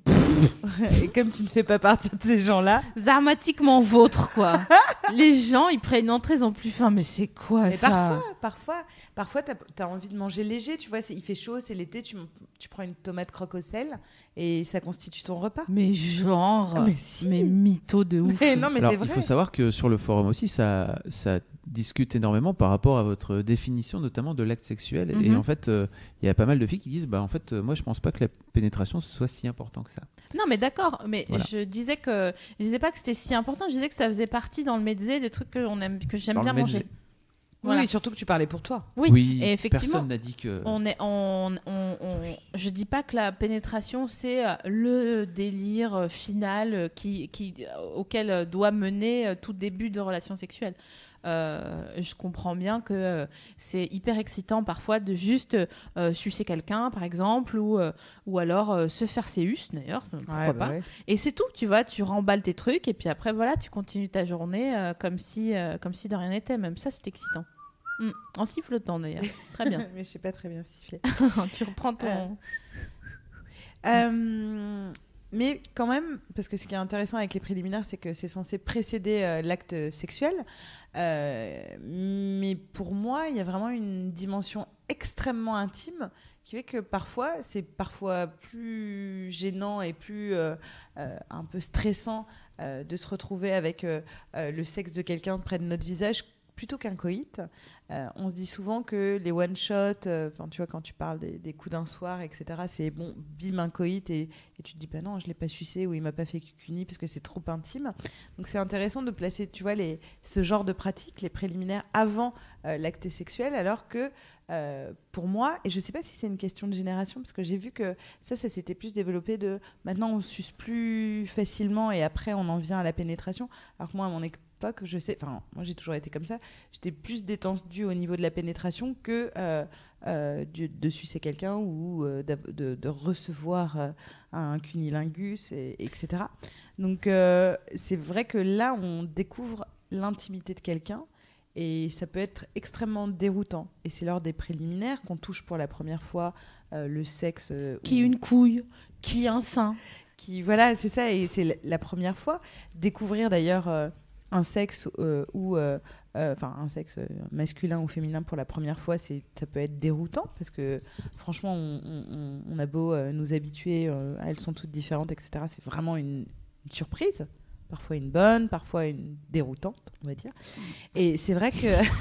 et comme tu ne fais pas partie de ces gens-là, Zarmatiquement vôtre, quoi. les gens, ils prennent une entrée, ils ont plus faim. Mais c'est quoi mais ça? parfois, parfois, parfois, t'as as envie de manger léger, tu vois, il fait chaud, c'est l'été, tu, tu prends une tomate croque au sel et ça constitue ton repas. Mais genre. Mais si. Mais mytho de ouf. Mais non, mais Alors, c'est vrai. il faut savoir que sur le forum aussi, ça, ça discute énormément par rapport à votre définition, notamment de l'acte sexuel. Et Mhm. en fait, euh, il y a pas mal de filles qui disent, bah en fait, euh, moi, je pense pas que la pénétration soit si important que ça. Non, mais d'accord. Mais Voilà. je disais que je disais pas que c'était si important. Je disais que ça faisait partie dans le mezzé des trucs que j'aime bien manger. Voilà. Oui, surtout que tu parlais pour toi. Oui. et effectivement, personne n'a dit que. On est, on, on- on- je dis pas que la pénétration c'est euh, le délire euh, final euh, qui, qui, auquel doit mener tout début de relation sexuelle. Euh, je comprends bien que euh, c'est hyper excitant parfois de juste euh, sucer quelqu'un par exemple ou, ou alors se faire ses us d'ailleurs pourquoi pas et c'est tout tu vois tu remballes tes trucs et puis après voilà tu continues ta journée comme si comme si de rien n'était même ça c'est excitant Mm. en sifflotant d'ailleurs très bien mais je sais pas très bien siffler. tu reprends ton. Euh, Euh, mais quand même, parce que ce qui est intéressant avec les préliminaires, c'est que c'est censé précéder euh, l'acte sexuel. Euh, mais pour moi, il y a vraiment une dimension extrêmement intime qui fait que parfois, c'est parfois plus gênant et plus euh, un peu stressant de se retrouver avec le sexe de quelqu'un près de notre visage plutôt qu'un coït. Euh, on se dit souvent que les one shot, enfin tu vois quand tu parles des, coups d'un soir, etc. C'est bon, bim un coït et, tu te dis bah non, je l'ai pas sucé ou il m'a pas fait cucuni parce que c'est trop intime. Donc c'est intéressant de placer, tu vois, ce genre de pratiques, les préliminaires avant euh, l'acte sexuel, alors que euh, pour moi, et je sais pas si c'est une question de génération, parce que j'ai vu que ça, ça s'était plus développé de maintenant on suce plus facilement et après on en vient à la pénétration. Alors que moi, à mon époque, je sais, enfin, moi j'ai toujours été comme ça, j'étais plus détendue au niveau de la pénétration que euh, euh, de, de sucer quelqu'un ou euh, de, de recevoir un cunilingus, et, etc. Donc c'est vrai que là, on découvre l'intimité de quelqu'un. Et ça peut être extrêmement déroutant. Et c'est lors des préliminaires qu'on touche pour la première fois le sexe. Qui ou- une couille, qui un sein. qui voilà c'est ça et c'est la- la première fois découvrir d'ailleurs un sexe euh, ou euh, euh, enfin un sexe masculin ou féminin pour la première fois c'est ça peut être déroutant parce que franchement on, on- on a beau euh, nous habituer euh, elles sont toutes différentes etc c'est vraiment une, une surprise parfois une bonne parfois une déroutante on va dire et c'est vrai que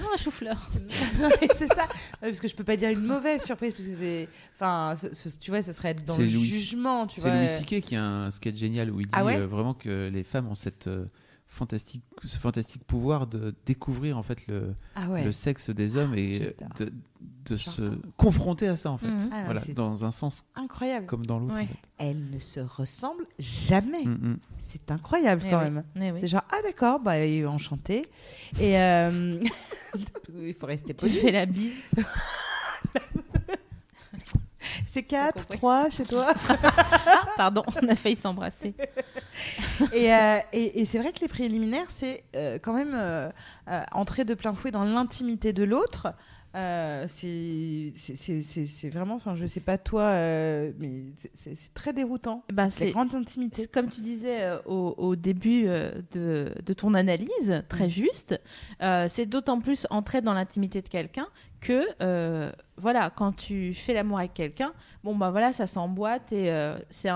Non, un chou-fleur. Non, mais c'est ça parce que je peux pas dire une mauvaise surprise parce que c'est enfin ce- ce- tu vois ce serait être dans le Louis- jugement tu C'est Louis C.K. qui a un sketch génial où il dit Ah ouais euh, vraiment que les femmes ont cette euh, fantastique, ce fantastique pouvoir de découvrir en fait le, ah ouais le sexe des hommes et de, de se confronter à ça en fait. Mhm. Ah voilà, dans un sens incroyable. comme dans l'autre. Ouais. en fait. Elles ne se ressemblent jamais. Mm, mm. C'est incroyable Eh quand oui, même. eh oui. C'est genre, ah d'accord, bah, enchanté. Et euh, il faut rester Tu poli. fais la bise. C'est C'est T'as 4, compris. 3 chez toi. Ah, pardon, on a failli s'embrasser. et euh, et, et c'est vrai que les préliminaires, c'est euh, quand même euh, entrer de plein fouet dans l'intimité de l'autre. C'est vraiment, enfin, je sais pas toi, mais c'est- très déroutant. Bah, c'est grande intimité. Comme tu disais au, au début de, de ton analyse, très Mm. juste, c'est d'autant plus entrer dans l'intimité de quelqu'un que, euh, voilà, quand tu fais l'amour avec quelqu'un, bon, bah voilà, ça s'emboîte et euh, c'est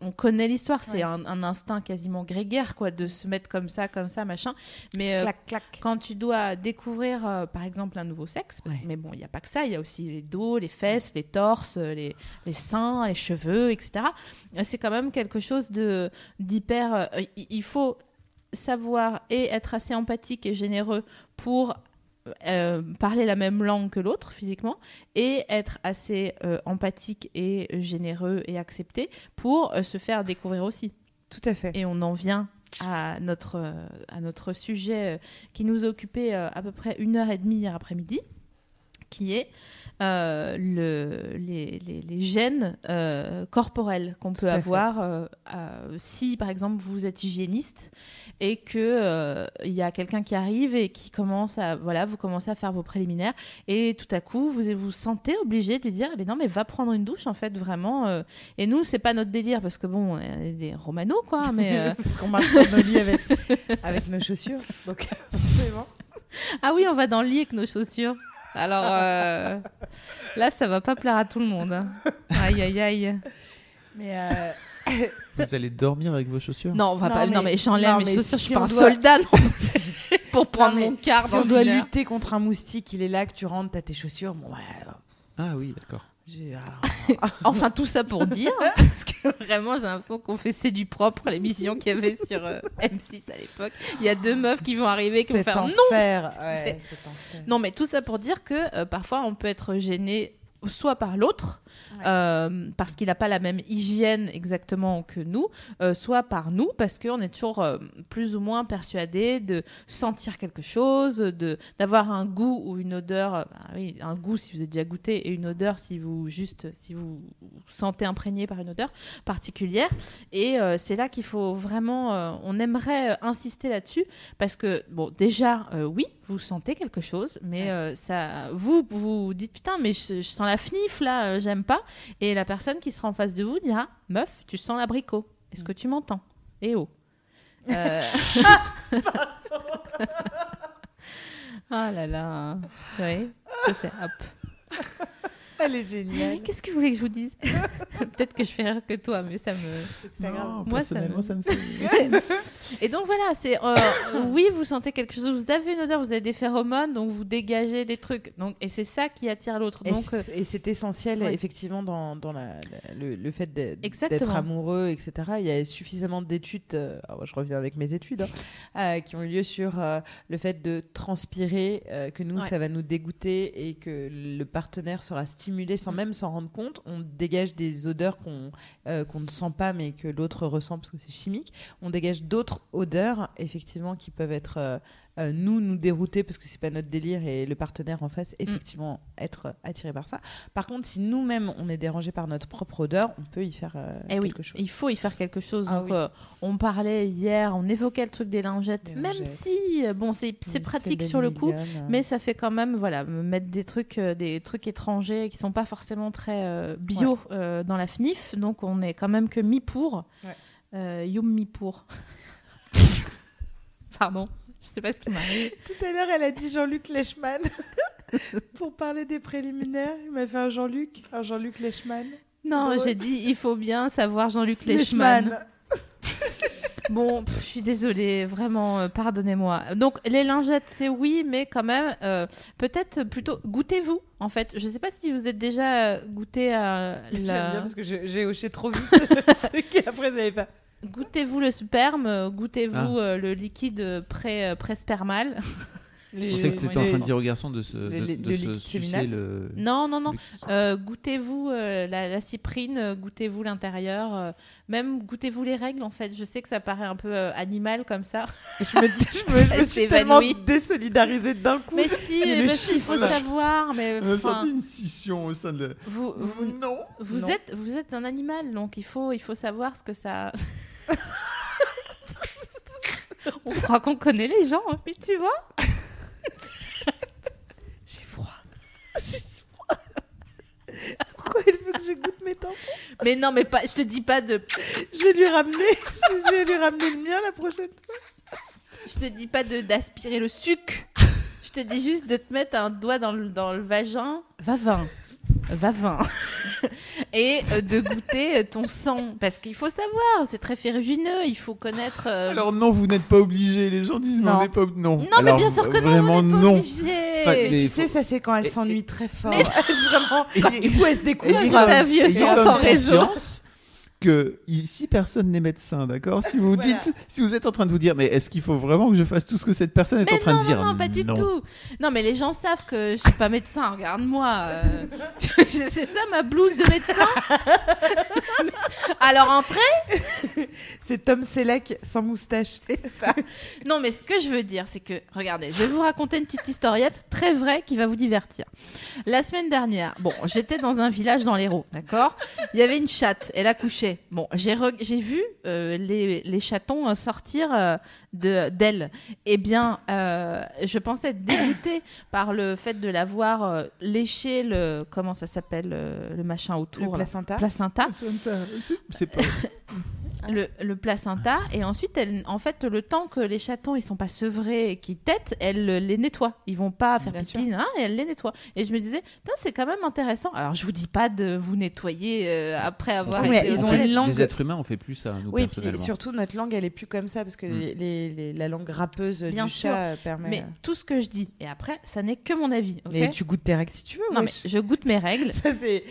on connaît l'histoire, c'est Ouais. un, un instinct quasiment grégaire, quoi, de se mettre comme ça, comme ça, machin. Mais euh, Clac, clac. quand tu dois découvrir, euh, par exemple, un nouveau sexe, parce- Ouais. mais bon, il n'y a pas que ça, il y a aussi les dos, les fesses, les torses, les, les seins, les cheveux, etc. C'est quand même quelque chose de d'hyper. il- il faut savoir et être assez empathique et généreux pour euh, parler la même langue que l'autre physiquement et être assez euh, empathique et généreux et accepté pour euh, se faire découvrir aussi. Tout à fait. Et on en vient à notre, à notre sujet qui nous occupait à peu près une heure et demie hier après-midi, qui est euh, le, les, les, les gènes euh, corporels qu'on peut avoir euh, si, par exemple, vous êtes hygiéniste et que euh, il y a quelqu'un qui arrive et qui commence à voilà, vous commencez à faire vos préliminaires et tout à coup vous vous sentez obligé de lui dire, eh ben non mais va prendre une douche en fait vraiment. et nous c'est pas notre délire parce que bon, on est des romano quoi, mais Parce qu'on marche dans nos lits avec, avec nos chaussures. Donc, forcément. Ah oui, on va dans le lit avec nos chaussures. Alors euh, là, ça va pas plaire à tout le monde. Aïe, aïe, aïe. Mais euh, Vous allez dormir avec vos chaussures? Non, on va Non, pas. mais- Non, mais j'enlève mes mais chaussures. si je suis pas un doit- soldat non. pour prendre Non, mon quart si dans on doit lutter contre un moustique, il est là, que tu rentres, t'as tes chaussures. Bon, ouais, Ah oui, d'accord. Alors, Enfin, tout ça pour dire, parce que vraiment, j'ai l'impression qu'on fait C'est du propre, l'émission qu'il y avait sur euh, M6 à l'époque. Il y a deux meufs qui vont arriver, qui vont faire non. enfer. Enfer. Non, mais tout ça pour dire que euh, parfois on peut être gêné soit par l'autre, Ouais. euh, parce qu'il n'a pas la même hygiène exactement que nous, euh, soit par nous, parce qu'on est toujours euh, plus ou moins persuadé de sentir quelque chose, de d'avoir un goût ou une odeur, euh, ah oui, un goût si vous avez déjà goûté, et une odeur si vous juste si vous sentez imprégné par une odeur particulière. Et c'est là qu'il faut vraiment, on aimerait insister là-dessus, parce que bon, déjà, oui, vous sentez quelque chose, mais ça, vous, vous dites putain, mais je, je sens la fnif là, euh, pas. Et la personne qui sera en face de vous dira, meuf, tu sens l'abricot. Est-ce que tu m'entends? Eh oh. Euh, Ah là là. Oui, ça c'est hop. Elle est Mais géniale. Qu'est-ce que vous voulez que je vous dise Peut-être que je fais rire que toi, mais ça me. C'est pas grave. Moi, ça personnellement, me- ça me fait. Et donc voilà, c'est euh, oui, vous sentez quelque chose, vous avez une odeur, vous avez des phéromones, donc vous dégagez des trucs. Donc et c'est ça qui attire l'autre. Et Donc c- et c'est essentiel, ouais. effectivement, dans, dans la- la- le, le fait d'être amoureux, etc. Il y a suffisamment d'études, euh, alors je reviens avec mes études, hein, euh, qui ont eu lieu sur euh, le fait de transpirer, euh, que nous, Ouais. ça va nous dégoûter et que le partenaire sera stimulé sans Mm. même s'en rendre compte. On dégage des odeurs qu'on euh, qu'on ne sent pas, mais que l'autre ressent parce que c'est chimique. On dégage d'autres odeurs, effectivement, qui peuvent être euh, nous nous dérouter parce que c'est pas notre délire et le partenaire en Mm. face effectivement être attiré par ça. Par contre, si nous-mêmes on est dérangé par notre propre odeur, on peut y faire euh, Eh oui, quelque chose. il faut y faire quelque chose. Ah Donc, oui. euh, on parlait hier, on évoquait le truc des lingettes, Des même lingettes. si, bon, c'est pratique sur le coup, euh, mais ça fait quand même, voilà, me mettre des trucs, des trucs étrangers qui sont pas forcément très bio dans la FNIF. Donc, on est quand même que mi pour. Ouais. Youm mi pour. Pardon, je sais pas ce qui m'arrive. Tout à l'heure, elle a dit Jean-Luc Leishman pour parler des préliminaires. Il m'a fait un Jean-Luc, un Jean-Luc Leishman. Non, j'ai dit, il faut bien savoir Jean-Luc Leishman. Bon, pff, je suis désolée, vraiment, euh, pardonnez-moi. Donc, les lingettes, c'est oui, mais quand même, euh, peut-être plutôt goûtez-vous, en fait. Je sais pas si vous êtes déjà euh, goûté à J'aime la... bien parce que j'ai hoché trop vite et après, j'avais pas. Goûtez-vous le sperme, euh, goûtez-vous Ah. euh, le liquide pré, euh, pré-spermal. Je pensais que tu étais en train de dire au garçon de se, les- de, les- de le se liquide sucer séminal le. Non, non, non. le- Euh, goûtez-vous euh, la, la cyprine, goûtez-vous l'intérieur, euh, même goûtez-vous les règles en fait. Je sais que ça paraît un peu euh, animal comme ça. Je me, je me- je me suis tellement désolidarisée d'un coup. Mais si, qu'il faut savoir. Mais On a une scission au sein de. vous, vous, Non. vous Non. êtes, vous êtes un animal, donc il faut, il faut savoir ce que ça. On croit qu'on connaît les gens, hein, mais tu vois. J'ai froid. J'ai si froid. Pourquoi elle veut que je goûte mes tampons Mais non, mais pas, je te dis pas de, Je vais lui ramener. Je vais lui ramener le mien la prochaine fois. je te dis pas de d'aspirer le sucre. Je te dis juste de te mettre un doigt dans le, dans le vagin. Va-vin. Va-vin. Et euh, de goûter euh, ton sang. Parce qu'il faut savoir, c'est très ferrugineux. Il faut connaître. euh, Alors non, vous n'êtes pas obligé. Les gens disent mais Non. on n'est pas. Non. Non, mais Alors, bien sûr que non, Vraiment on n'est pas non. obligé. Enfin, Mais Mais tu faut- sais, ça c'est quand elle Et- s'ennuie très fort. Et- Vraiment. Et- Du coup, elle se découvre. Ta comme- vieux sans réseau. Que ici personne n'est médecin, d'accord Si vous Voilà. dites, si vous êtes en train de vous dire, mais est-ce qu'il faut vraiment que je fasse tout ce que cette personne est Mais en train non, de dire? non, non, pas du Non. tout. Non, mais les gens savent que je suis pas médecin. Regarde-moi. euh. c'est ça ma blouse de médecin? Alors entrez. C'est Tom Selleck sans moustache. C'est ça. Non, mais ce que je veux dire, c'est que, regardez, je vais vous raconter une petite historiette très vraie qui va vous divertir. La semaine dernière, bon, j'étais dans un village dans l'Hérault, d'accord? Il y avait une chatte, elle accouchait. Bon, j'ai re- j'ai vu euh, les, les chatons euh, sortir euh, de- d'elle. Eh bien, euh, je pensais être dégoûtée par le fait de l'avoir euh, léché le. Comment ça s'appelle euh, Le machin Le autour là placenta. Placenta C'est- C'est pas. le, le placenta et ensuite elle, en fait le temps que les chatons ils sont pas sevrés et qu'ils têtent elle euh, les nettoie ils vont pas faire Bien pipi hein, et elle les nettoie et je me disais c'est quand même intéressant alors je vous dis pas de vous nettoyer euh, après avoir Oui, mais été ils ont une langue- Les êtres humains, on fait plus ça, nous, Oui, puis personnellement. surtout notre langue, elle est plus comme ça parce que Mm. les, les- les- la langue râpeuse Bien du sûr. chat euh, permet. mais tout ce que je dis et après ça n'est que mon avis Mais tu goûtes tes règles si tu veux. non mais je goûte mes règles Ça c'est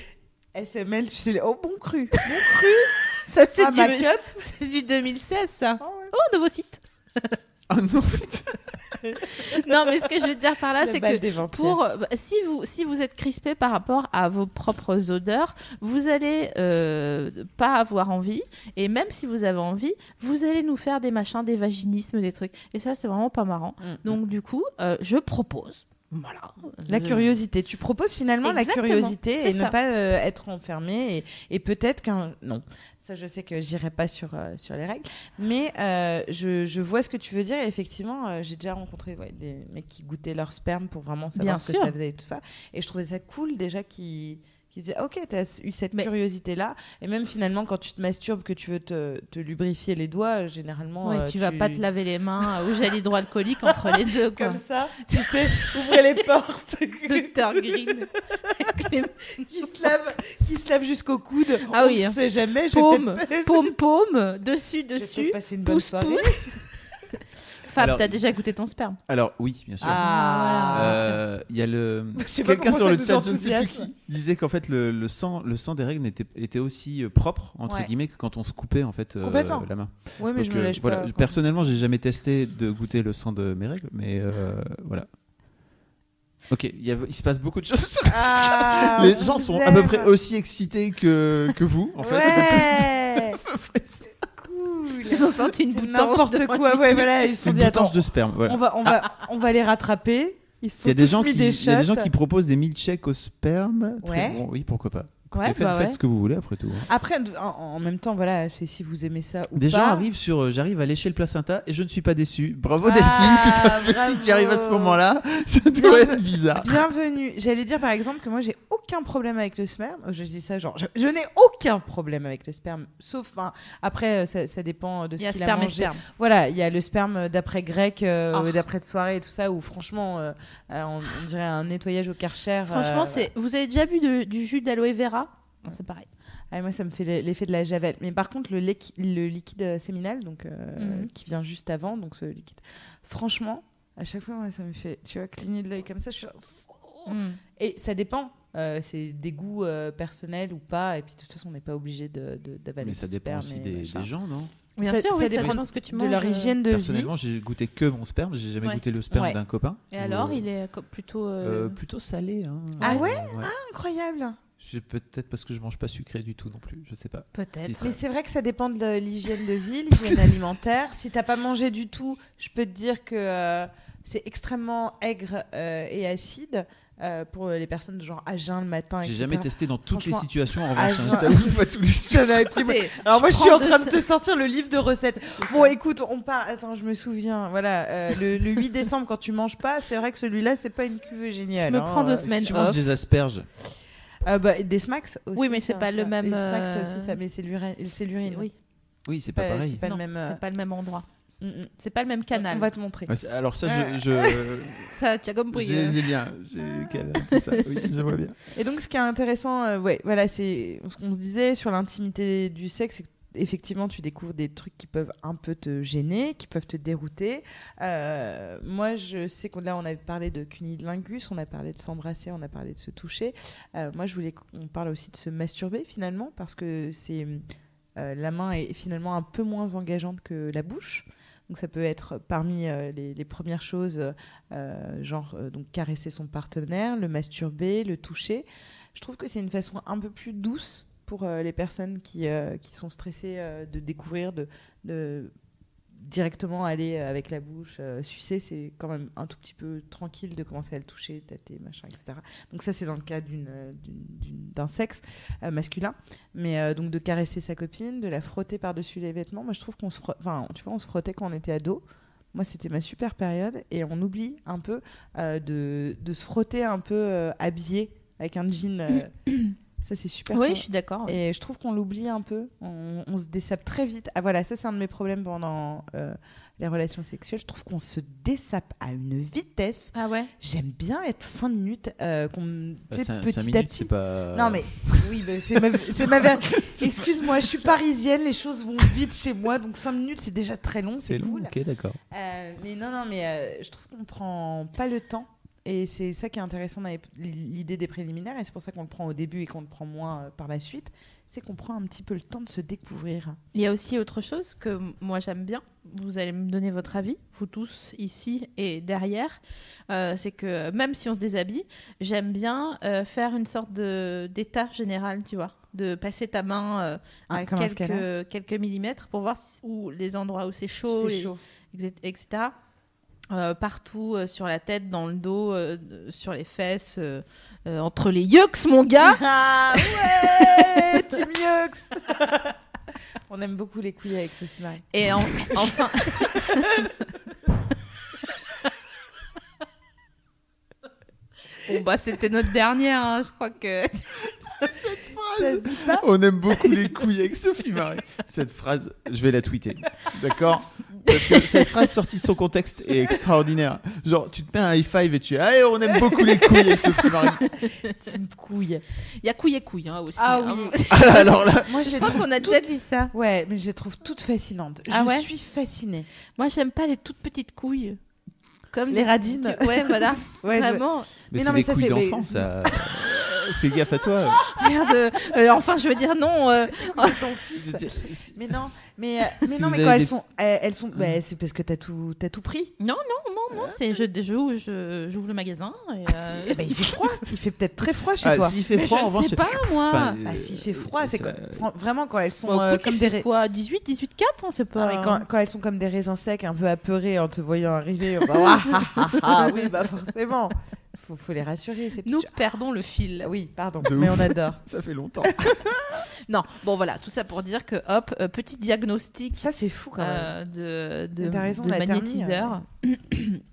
SML, tu sais. Oh bon cru. ça c'est Ah, du, c'est du 2016 ça Oh, ouais. oh nouveau site Ah non, non mais ce que je veux dire par là c'est que. Pour, euh, si, vous, si vous êtes crispé par rapport à vos propres odeurs, vous allez euh, pas avoir envie. Et même si vous avez envie, vous allez nous faire des machins, des vaginismes, des trucs. Et ça, c'est vraiment pas marrant. Mm. Donc, du coup, euh, je propose. Voilà. La Je- curiosité. Tu proposes finalement Exactement, la curiosité et ne pas euh, être enfermé. Et, et peut-être qu'un. Non. Ça, je sais que j'irai pas sur, euh, sur les règles. Mais euh, je, je vois ce que tu veux dire. Et effectivement, euh, j'ai déjà rencontré ouais, des mecs qui goûtaient leur sperme pour vraiment savoir Bien ce que ça faisait et tout ça. Et je trouvais ça cool déjà qui qui disaient ok tu as eu cette Mais- curiosité là et même finalement quand tu te masturbes que tu veux te, te lubrifier les doigts euh, généralement Ouais, euh, tu vas pas te laver les mains euh, au gel hydroalcoolique entre les deux, quoi. comme ça tu sais ouvrez les portes Docteur Green. Les qui se lave, qui se lave jusqu'au coude. Ah On oui, ne hein. sait jamais. Paume, paume, paume, dessus, dessus. peut-être passer une bonne pouce, soirée. pouce. Fab, t'as déjà goûté ton sperme Alors oui, bien sûr. Ah. Euh, Il y a le quelqu'un sur le chat, je ne sais plus qui, disait qu'en fait le, le sang, le sang des règles était, était aussi euh, propre entre Ouais. guillemets que quand on se coupait en fait euh, la main. Oui, mais Donc, je me lèche voilà. pas. Personnellement, j'ai jamais testé de goûter le sang de mes règles, mais euh, voilà. Ok, il, y a- il se passe beaucoup de choses. Ah. Les gens sont à peu près aussi excités que, que vous en fait. Ouais. Ils ont senti une boutange N'importe quoi. Ouais, voilà. Ils se sont une dit attends. de sperme. Voilà. On va, on va, on va les rattraper. Ils sont Il y a des gens qui, des il y a des gens qui proposent des milkshakes au sperme. Très Ouais. bon. Oui, pourquoi pas. Ouais, faites, bah faites ce que vous voulez après tout. hein. Après, en, en même temps, voilà, c'est si vous aimez ça ou Des pas. gens arrivent sur euh, j'arrive à lécher le placenta et je ne suis pas déçu. Bravo Ah, Delphine, tout à fait. Si tu arrives à ce moment-là, ça doit être bizarre. Bienvenue. J'allais dire par exemple que moi j'ai aucun problème avec le sperme. Euh, Je dis ça genre, je, je n'ai aucun problème avec le sperme, sauf après euh, ça, ça dépend de ce y a qu'il a sperme et mangé. sperme. Voilà, il y a le sperme d'après grec, euh, Oh. d'après de soirée et tout ça où franchement euh, on, on dirait un nettoyage au karcher. Franchement, euh, c'est. Vous avez déjà bu de- du jus d'aloe vera? C'est pareil. ah, moi ça me fait l'effet de la javel. Mais par contre le, liqui- le liquide séminal donc euh, Mhm. qui vient juste avant donc ce liquide. Franchement, à chaque fois moi, ça me fait tu vois cligner de l'œil comme ça, je suis Mm. Et ça dépend. Euh, c'est des goûts euh, personnels ou pas. Et puis de toute façon, on n'est pas obligé de, de- d'avaler Mais ça dépend sperme aussi des, gens, non? Bien Ça- sûr, ça oui, ça dépend de ce que tu de manges. leur euh. hygiène de vie. Personnellement, j'ai goûté que mon sperme, j'ai jamais Ouais. goûté le sperme Ouais. d'un copain. Et alors, euh, il est plutôt. euh, euh, plutôt salé. Hein. Ah ouais Incroyable. Peut-être parce que je mange pas sucré du tout non plus, je sais pas. Peut-être. Si, Mais c'est vrai que ça dépend de l'hygiène de vie, l'hygiène alimentaire. Si t'as pas mangé du tout, je peux te dire que euh, c'est extrêmement aigre euh, et acide euh, pour les personnes de genre à jeun le matin. J'ai jamais testé dans toutes les situations en revanche. hein, je- t'avoue, pas tous les Alors moi je suis en train de deux te sortir le livre de recettes. Bon écoute, on part. Attends, je me souviens. Voilà, euh, le, le 8 décembre quand tu manges pas, c'est vrai que celui-là c'est pas une cuvée géniale. Je me hein. prends deux Euh, semaines Si tu manges off. des asperges, euh, bah, des smacks aussi. Oui, mais c'est pas le même, Les smacks euh, aussi ça, mais c'est l'urine. Oui, oui, c'est pas Pas- pareil. c'est pas le Non, même, euh, c'est pas le même endroit. Mm, mm. C'est pas le même canal. On va te montrer. Alors ça, Euh. je, je, Ça, tu as compris. c'est euh. c'est bien. C'est quel- c'est ça, oui, je vois bien. Et donc, ce qui est intéressant, euh, ouais, voilà, c'est ce qu'on se disait sur l'intimité du sexe, c'est qu'effectivement, tu découvres des trucs qui peuvent un peu te gêner, qui peuvent te dérouter. Euh, moi, je sais qu'on là, on avait parlé de cunilingus, on a parlé de s'embrasser, on a parlé de se toucher. Euh, moi, je voulais qu'on parle aussi de se masturber finalement, parce que c'est euh, la main est finalement un peu moins engageante que la bouche. Donc ça peut être parmi les, premières choses, genre donc caresser son partenaire, le masturber, le toucher. Je trouve que c'est une façon un peu plus douce euh, les personnes qui, euh, qui sont stressées euh, de découvrir, de, directement aller avec la bouche, sucer, c'est quand même un tout petit peu tranquille de commencer à le toucher, tâter, machin, etc. Donc ça, c'est dans le cas d'un sexe masculin. Mais donc de caresser sa copine, de la frotter par-dessus les vêtements. Moi, je trouve qu'on se, se frottait quand on était ado. Moi, c'était ma super période et on oublie un peu de, de se frotter un peu habillé avec un jean. ça, c'est super. Oui, fort. je suis d'accord. Et je trouve qu'on l'oublie un peu. On, on se dessape très vite. Ah voilà, ça c'est un de mes problèmes pendant euh, les relations sexuelles. Je trouve qu'on se dessape à une vitesse. Ah ouais? J'aime bien être 5 minutes, euh, qu'on, Bah, petit cinq à minutes, petit. c'est pas. Non mais oui, bah, c'est ma, ma Excuse-moi, je suis parisienne, les choses vont vite chez moi, donc 5 minutes c'est déjà très long, c'est c'est long. cool. Ok, d'accord. Euh, mais non, non, mais euh, je trouve qu'on prend pas le temps. Et c'est ça qui est intéressant dans l'idée des préliminaires, et c'est pour ça qu'on le prend au début et qu'on le prend moins euh, par la suite, c'est qu'on prend un petit peu le temps de se découvrir. Il y a aussi autre chose que moi j'aime bien. Vous allez me donner votre avis, vous tous ici et derrière. Euh, c'est que même si on se déshabille, j'aime bien euh, faire une sorte d'état général, tu vois, de passer ta main euh, Ah, à quelques quelques millimètres pour voir si, où les endroits où c'est chaud, et- etc. Euh, partout euh, sur la tête, dans le dos, euh, sur les fesses, euh, euh, entre les yucks, mon gars. Ah ouais Team Yux On aime beaucoup les couilles avec Sophie Marie. Et en- enfin. bon, bah, c'était notre dernière, hein, je crois que. Ça se dit pas On aime beaucoup les couilles avec Sophie Marie. Cette phrase, je vais la tweeter. D'accord Parce que cette phrase sortie de son contexte est extraordinaire. Genre, tu te mets un high five et tu es Allez, on aime beaucoup les couilles avec Sophie Marie. Team couille. Il y a couille et couille hein, aussi. Ah hein. oui. Alors là, Moi je Je crois trouve qu'on a déjà dit ça. Ouais, mais je les trouve toutes fascinantes. Ah je ouais suis fascinée. Moi, j'aime pas les toutes petites couilles. Comme Les radines. Ouais, voilà. Ouais, je- Vraiment. Mais, Mais c'est non, mais des ça, couilles c'est- mais- d'enfant, ça. Fais gaffe à toi. Merde. Euh, enfin, je veux dire, non. euh, ton fils. Mais non, mais, euh, mais Si non, mais avez quand elles des- sont, elles, elles sont, bah, c'est parce que t'as tout, t'as tout pris. Non, non, non, non. C'est je, je, je- j'ouvre le magasin. Et, euh, Eh ben, il fait froid. Il fait peut-être très froid chez Ah, toi. s'il fait Mais froid, en je ne revanche. sais pas, moi. enfin, Ah, euh, s'il fait froid, c'est ça- vraiment quand elles sont Bon, euh, comme des quoi 18, 18, 4 hein, C'est Ah, pas. mais quand, quand elles sont comme des raisins secs, un peu apeurés en te voyant arriver, on va, ah, ah, ah, ah, oui, bah forcément. Faut, faut les rassurer, ces Nous perdons le fil. Oui, pardon, De mais ouf. on adore. Ça fait longtemps. Non, bon voilà, tout ça pour dire que hop, euh, petit diagnostic Ça, c'est fou quand même. euh, de, de, T'as raison, de magnétiseur.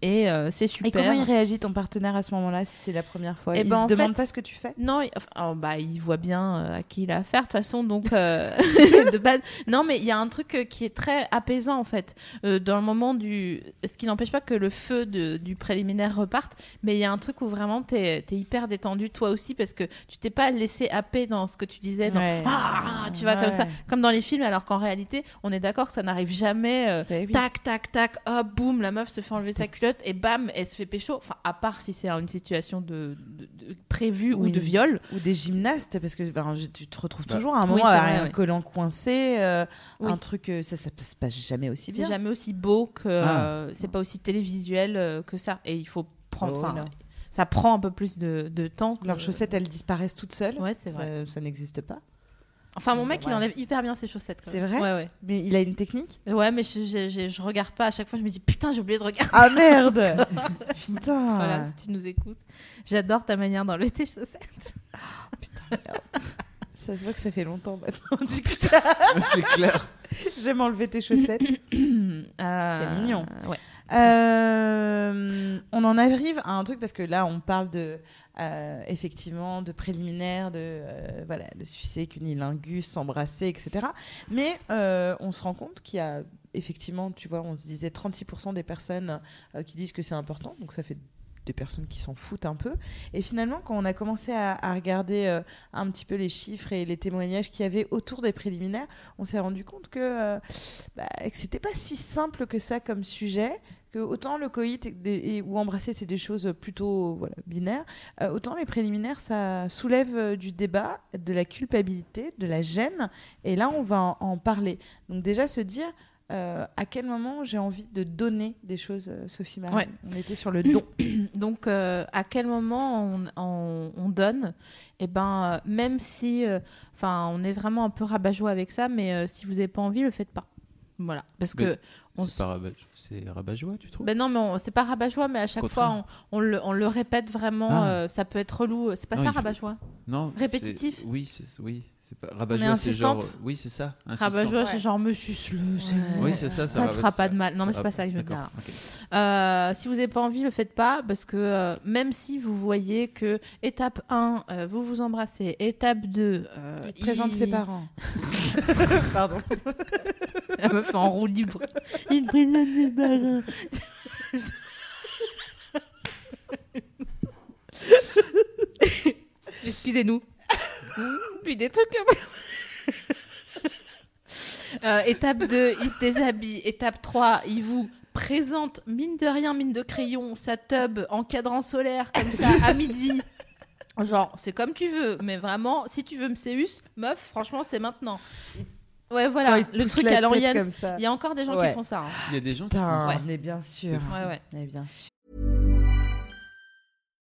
Et euh, c'est super. Et comment il réagit ton partenaire à ce moment-là si c'est la première fois? Eh Il ben, te demande fait- pas ce que tu fais? Non, il, enfin, oh, bah, il voit bien euh, à qui il a affaire de toute façon, donc euh, de base. Non, mais il y a un truc euh, qui est très apaisant en fait. Euh, dans le moment du, ce qui n'empêche pas que le feu de- du préliminaire reparte, mais il y a un truc truc où vraiment t'es es hyper détendu toi aussi parce que tu t'es pas laissé happer dans ce que tu disais. Dans, Ouais. ah, tu vas comme ça, comme dans les films, alors qu'en réalité, on est d'accord que ça n'arrive jamais. euh, Bah oui. Tac, tac, tac, hop, boum, la meuf se fait enlever sa culotte et bam, elle se fait pécho. Enfin, à part si c'est une situation de, de- de- prévue ou de viol. Ou des gymnastes, parce que ben, tu te retrouves Bah. toujours à un moment c'est avec vrai, un ouais. collant coincé, euh, Oui. un truc, euh, ça, ça se passe jamais aussi C'est bien. jamais aussi beau que. Ah. euh, c'est pas aussi télévisuel euh, que ça. Et il faut prendre. Oh. Ça prend un peu plus de, de temps. que- Leurs chaussettes, elles disparaissent toutes seules. Ouais, c'est ça, vrai. ça n'existe pas. Enfin, mon mec, il Ouais. enlève hyper bien ses chaussettes. quand C'est vrai Ouais, ouais. Mais il a une technique? Ouais, mais je, je, je- je regarde pas. À chaque fois, je me dis putain, j'ai oublié de regarder. Ah merde Putain Voilà, si tu nous écoutes. J'adore ta manière d'enlever tes chaussettes. Ça se voit que ça fait longtemps maintenant. C'est clair. j'aime enlever tes chaussettes. C'est mignon. Ouais. Euh, on en arrive à un truc parce que là, on parle de euh, effectivement de préliminaires, de euh, voilà, de sucer, cunilingus, s'embrasser, etc. Mais euh, on se rend compte qu'il y a effectivement, tu vois, on se disait 36% des personnes qui disent que c'est important, donc ça fait des personnes qui s'en foutent un peu. Et finalement, quand on a commencé à, regarder un petit peu les chiffres et les témoignages qu'il y avait autour des préliminaires, on s'est rendu compte que, euh, bah, que c'était pas si simple que ça comme sujet. Que autant le coït et ou embrasser, c'est des choses plutôt voilà, binaires, euh, autant les préliminaires, ça soulève euh, du débat, de la culpabilité, de la gêne. Et là, on va en, en parler. Donc déjà, se dire euh, à quel moment j'ai envie de donner des choses, Sophie Marie? Ouais. On était sur le don. Donc, euh, à quel moment on, on- on donne? Et ben, euh, même si, euh, enfin, on est vraiment un peu rabat-joie avec ça, mais euh, si vous n'avez pas envie, le faites pas. Voilà, parce Mais que C'est pas rabat- rabat-joie, tu trouves? Ben non, mais on- c'est pas rabat-joie, mais à chaque Contraire. fois, on, on le, on le répète vraiment. Ah. euh, ça peut être relou. C'est pas Non, ça faut- rabat-joie? Non. Répétitif? Oui, c'est oui. C'est pas rabat-joie, c'est genre. insistante Oui, c'est ça. Rabat-joie, Ouais. c'est genre me suce-le. Oui, c'est ça. Ça te fera pas de mal. Non, mais c'est pas ça que je veux dire. Euh, si vous n'avez pas envie, le faites pas parce que euh, même si vous voyez que étape 1, euh, vous vous embrassez, étape 2, euh, Il te présente ses parents. Pardon. Elle me fait en roue libre. Il présente ses parents. Excusez-nous. Puis des trucs comme Euh, étape 2, il se déshabille. Étape 3, il vous présente, mine de rien, mine de crayon, sa tub en cadran solaire, comme ça, à midi. Genre, c'est comme tu veux, mais vraiment, si tu veux me séus, meuf, franchement, c'est maintenant. Ouais, voilà, le truc à ça. Il y a encore des gens Ouais. qui font ça. hein. Il y a des gens qui font ça. mais bien sûr. Ouais, ouais. Mais bien sûr.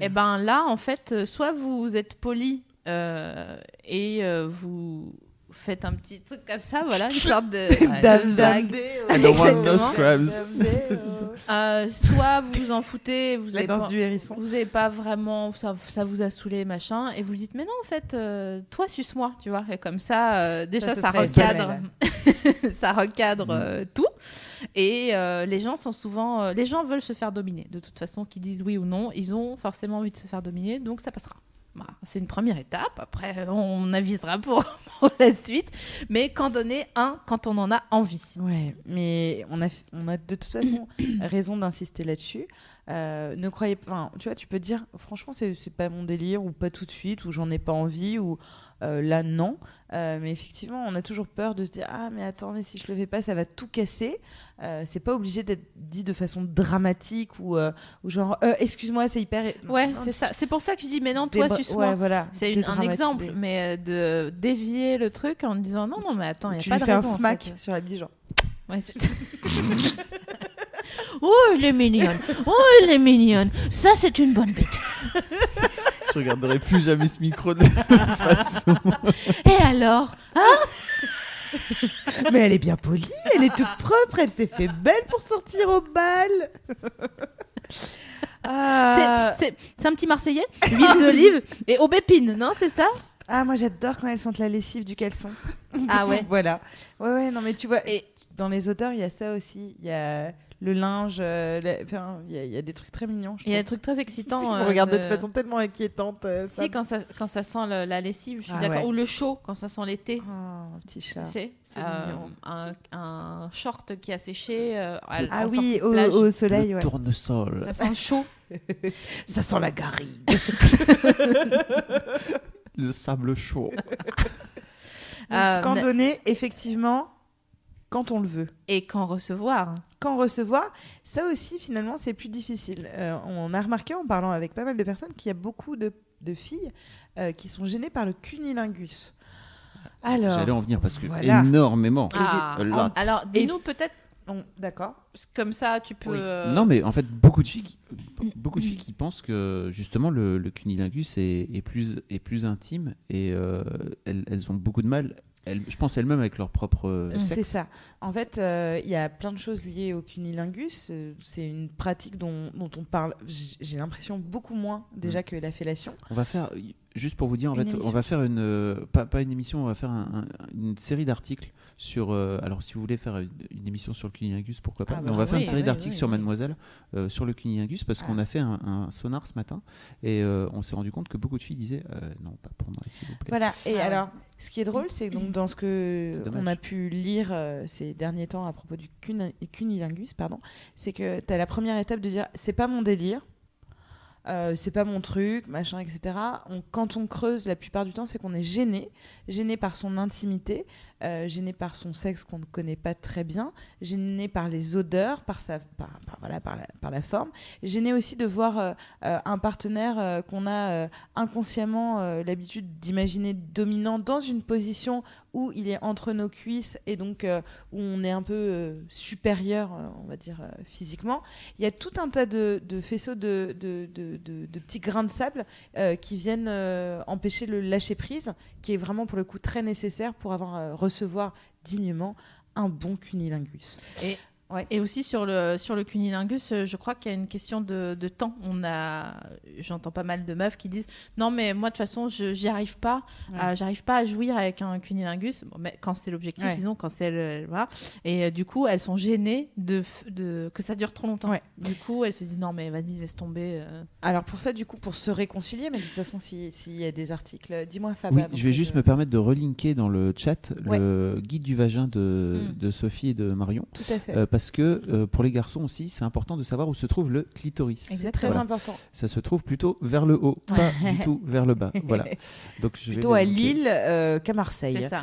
Et ben là, en fait, euh, soit vous êtes poli euh, et euh, vous faites un petit truc comme ça, voilà, une sorte de, de vague. I don't want no scrubs. Euh, soit vous vous en foutez, vous La avez danse pas, du hérisson. vous avez pas vraiment, ça, ça vous a saoulé, machin, et vous dites, mais non, en fait, euh, toi, suce-moi, tu vois, et comme ça, euh, déjà, ça, recadre, ça recadre Mm. tout. Et euh, les gens sont souvent, euh, les gens veulent se faire dominer. De toute façon, qu'ils disent oui ou non, ils ont forcément envie de se faire dominer, donc ça passera. Voilà, c'est une première étape. Après, on avisera pour, la suite. Mais qu'en donner un quand on en a envie. Ouais, mais on a, on a de toute façon raison d'insister là-dessus. Euh, ne croyez pas. Tu vois, tu peux dire, franchement, c'est pas mon délire, ou pas tout de suite, ou j'en ai pas envie, ou euh, là, non. Euh, mais effectivement, on a toujours peur de se dire, ah, mais attends, mais si je le fais pas, ça va tout casser. Euh, c'est pas obligé d'être dit de façon dramatique, ou, ou genre, excuse-moi, c'est hyper. Ouais, c'est ça. C'est pour ça que je dis, mais non, toi, débra- suce-moi. Ouais, voilà. C'est un exemple, mais de dévier le truc en disant non, non, mais attends, il n'y a tu pas lui de fais un en smack fait. sur la bille, genre. Ouais, c'est oh, elle est mignonne. Oh, elle est mignonne. Ça, c'est une bonne bête. Je regarderai plus jamais ce micro de la même façon. Et alors Mais elle est bien polie, elle est toute propre, elle s'est fait belle pour sortir au bal. Ah, C'est- C'est c'est un petit Marseillais, huile d'olive et aubépine, non C'est ça? Ah, moi j'adore quand elles sentent la lessive du caleçon. Ah ouais. voilà. Ouais, ouais, non, mais tu vois, et dans les auteurs, il y a ça aussi. Il y a le linge, euh, la- enfin, il y, a- il y a des trucs très mignons. Il y a des trucs très excitants. Vous euh, regardez de- de façon tellement inquiétante. euh, ça. Si, quand ça, quand ça sent le- la lessive, je suis Ah d'accord. ouais. Ou le chaud, quand ça sent l'été. Oh, petit chat. C'est euh, un, un short qui a séché. euh, à- Ah oui, au, plage. au soleil, le ouais. tournesol. Ça sent le chaud. Ça sent la garrigue. Le sable chaud. Euh, quand donner, effectivement, quand on le veut. Et quand recevoir. Quand recevoir, ça aussi, finalement, c'est plus difficile. Euh, on a remarqué en parlant avec pas mal de personnes qu'il y a beaucoup de, de filles euh, qui sont gênées par le cunilingus. Alors, J'allais en venir parce que voilà. énormément. Ah, alors, dis-nous peut-être, d'accord. comme ça, tu peux. Oui. euh, Non, mais en fait, beaucoup de filles, qui, beaucoup de filles qui pensent que justement le, le cunilingus est, est plus, est plus intime et euh, elles, elles ont beaucoup de mal, elles, je pense elles-mêmes avec leur propre euh, C'est ça. En fait, euh, il y a plein de choses liées au cunilingus. Euh, C'est une pratique dont, dont on parle, j'ai l'impression, beaucoup moins déjà que la fellation. On va faire, juste pour vous dire, en fait, on va faire une, euh, pas, pas une émission, on va faire un- un- une série d'articles sur. euh, alors, si vous voulez faire une, une émission sur le cunilingus, pourquoi pas Ah Mais bah On va faire une série oui, d'articles oui, sur oui. Mademoiselle euh, sur le cunilingus parce Ah. qu'on a fait un, un sonar ce matin et euh, on s'est rendu compte que beaucoup de filles disaient euh, non, pas pour moi, s'il vous plaît. Voilà. Et Ah ouais. alors, ce qui est drôle, c'est donc dans ce que on a pu lire euh, ces derniers temps à propos du cuni- cunilingus, pardon, c'est que tu as la première étape de dire c'est pas mon délire. Euh, c'est pas mon truc, machin, etc. Quand on creuse, la plupart du temps, c'est qu'on est gêné, gêné par son intimité, euh, gêné par son sexe qu'on ne connaît pas très bien, gêné par les odeurs, par sa, par, voilà, par la, forme, gêné aussi de voir euh, euh, un partenaire qu'on a inconsciemment l'habitude d'imaginer dominant dans une position où il est entre nos cuisses et donc où on est un peu supérieur, on va dire, physiquement. Il y a tout un tas de, faisceaux de, de, de- petits grains de sable qui viennent empêcher le lâcher-prise, qui est vraiment pour le coup très nécessaire pour avoir, euh, recevoir dignement un bon cunilingus. Aussi sur le, sur le cunilingus, euh, je crois qu'il y a une question de, de temps. On a, j'entends pas mal de meufs qui disent non mais moi de toute façon je j'y arrive pas, Ouais. à- j'arrive pas à jouir avec un cunilingus. Bon, mais quand c'est l'objectif, Ouais. disons quand c'est le, voilà. Et euh, du coup elles sont gênées de, de que ça dure trop longtemps. Ouais. Du coup elles se disent non mais vas-y laisse tomber. euh. Alors pour ça, du coup, pour se réconcilier, mais de toute façon, si- s'il y a des articles, dis-moi Fab. Oui, je vais juste me permettre de relinker dans le chat Ouais. le guide du vagin de, Mm. de Sophie et de Marion. Tout à fait. Euh, parce que euh, pour les garçons aussi, c'est important de savoir où se trouve le clitoris. c'est très Voilà. important. Ça se trouve plutôt vers le haut, pas du tout vers le bas. Voilà. Donc je vais Plutôt à. Lille euh, qu'à Marseille. C'est ça.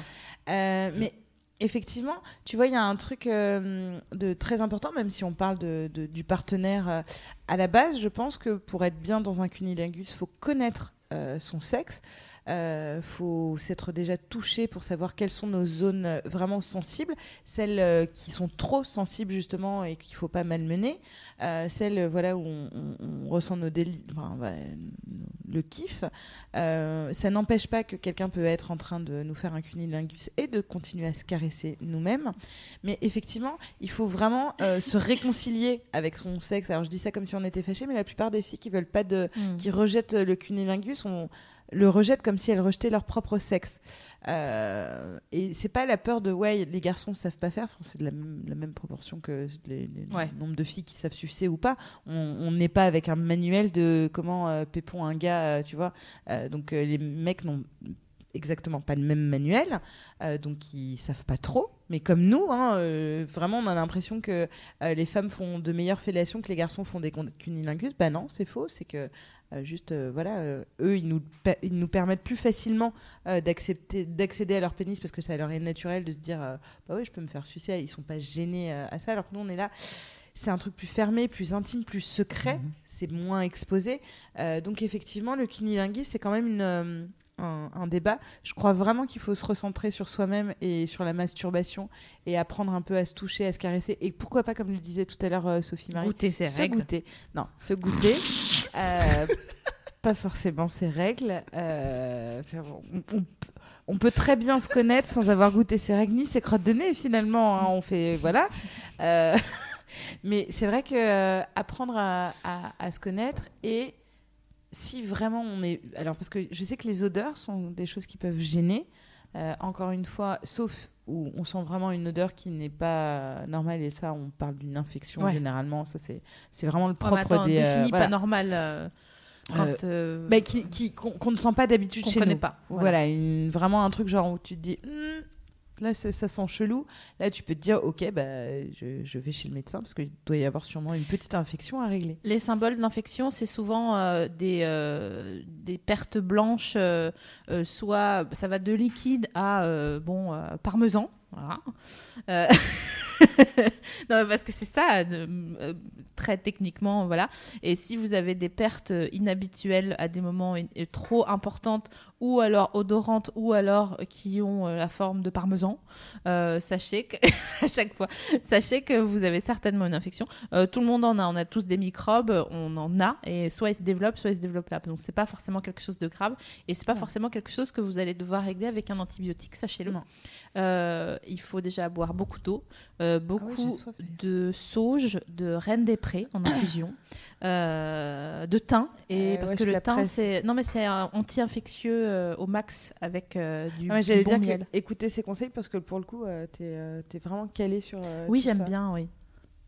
Euh, mais effectivement, tu vois, il y a un truc euh, de très important, même si on parle de, de- du partenaire. euh, à la base, je pense que pour être bien dans un cunilingus, il faut connaître euh, son sexe. Il faut s'être déjà touché pour savoir quelles sont nos zones euh, vraiment sensibles, celles euh, qui sont trop sensibles justement et qu'il faut pas malmener, euh, celles euh, voilà où on, on- on ressent nos déli- enfin, voilà, le kiff. Euh, ça n'empêche pas que quelqu'un peut être en train de nous faire un cunilingus et de continuer à se caresser nous-mêmes. Mais effectivement, il faut vraiment euh, se réconcilier avec son sexe. Alors je dis ça comme si on était fâché, mais la plupart des filles qui veulent pas de, Mm. qui rejettent le cunilingus, on le rejettent comme si elles rejetaient leur propre sexe. Euh, et c'est pas la peur de ouais, les garçons savent pas faire. Enfin, c'est de la, même- la même proportion que les, les- Ouais. le nombre de filles qui savent sucer ou pas. On n'est pas avec un manuel de comment euh, pépon un gars, euh, tu vois. Euh, donc les mecs n'ont exactement pas le même manuel, donc ils savent pas trop. Mais comme nous, hein, euh, vraiment, on a l'impression que euh, les femmes font de meilleures fellations que les garçons font des cunilingus. Bah non, c'est faux. C'est que euh, juste, euh, voilà, euh, eux, ils nous, ils nous permettent plus facilement d'accepter, d'accéder à leur pénis parce que ça leur est naturel de se dire, bah oui, je peux me faire sucer. Ils sont pas gênés à ça, alors que nous, on est là. C'est un truc plus fermé, plus intime, plus secret. Mhm. C'est moins exposé. Donc effectivement, le cunilingus, c'est quand même une, un, un débat. Je crois vraiment qu'il faut se recentrer sur soi-même et sur la masturbation et apprendre un peu à se toucher, à se caresser. Et pourquoi pas, comme le disait tout à l'heure euh, Sophie Marie, Goûter ses se règles. goûter. Non, se goûter. Euh, pas forcément ses règles. Euh, on, on- on peut très bien se connaître sans avoir goûté ses règles ni ses crottes de nez finalement. hein. On fait voilà. Euh, Mais c'est vrai que apprendre à, à- à se connaître et si vraiment on est. Alors, parce que je sais que les odeurs sont des choses qui peuvent gêner. Euh, encore une fois, sauf où on sent vraiment une odeur qui n'est pas normale, et ça, on parle d'une infection Ouais. généralement. Ça, c'est c'est vraiment le Ouais, propre attends, des. euh, voilà. pas normal euh, quand euh, Bah, qui, qui- qu'on qu'on ne sent pas d'habitude qu'on chez connaît nous. pas. Voilà, une- vraiment un truc genre où tu te dis, Hmm, là ça, ça sent chelou. Là tu peux te dire, ok, bah, je, vais chez le médecin parce qu'il doit y avoir sûrement une petite infection à régler. Les symboles d'infection, c'est souvent euh, des, euh, des pertes blanches, euh, soit ça va de liquide à bon parmesan. Voilà. Euh, non, parce que c'est ça, euh, euh, très techniquement, voilà. Et si vous avez des pertes inhabituelles à des moments trop importantes, ou alors odorantes, ou alors qui ont la forme de parmesan, euh, sachez que à chaque fois, sachez que vous avez certainement une infection. Tout le monde en a, on a tous des microbes, on en a, et soit ils se développent, soit ils se développent là. Donc c'est pas forcément quelque chose de grave, et c'est pas Ouais. forcément quelque chose que vous allez devoir régler avec un antibiotique, sachez-le. Euh, il faut déjà boire beaucoup d'eau, euh, beaucoup soif, d'ailleurs. de sauge, de reine des prés en infusion, euh, de thym, et Euh, parce ouais, que le thym c'est non mais c'est un anti-infectieux euh, au max avec euh, du, Ah, mais du J'allais bon dire miel. que écoutez ces conseils parce que pour le coup, euh, t'es euh, t'es vraiment calé sur. euh, Oui, j'aime bien, oui.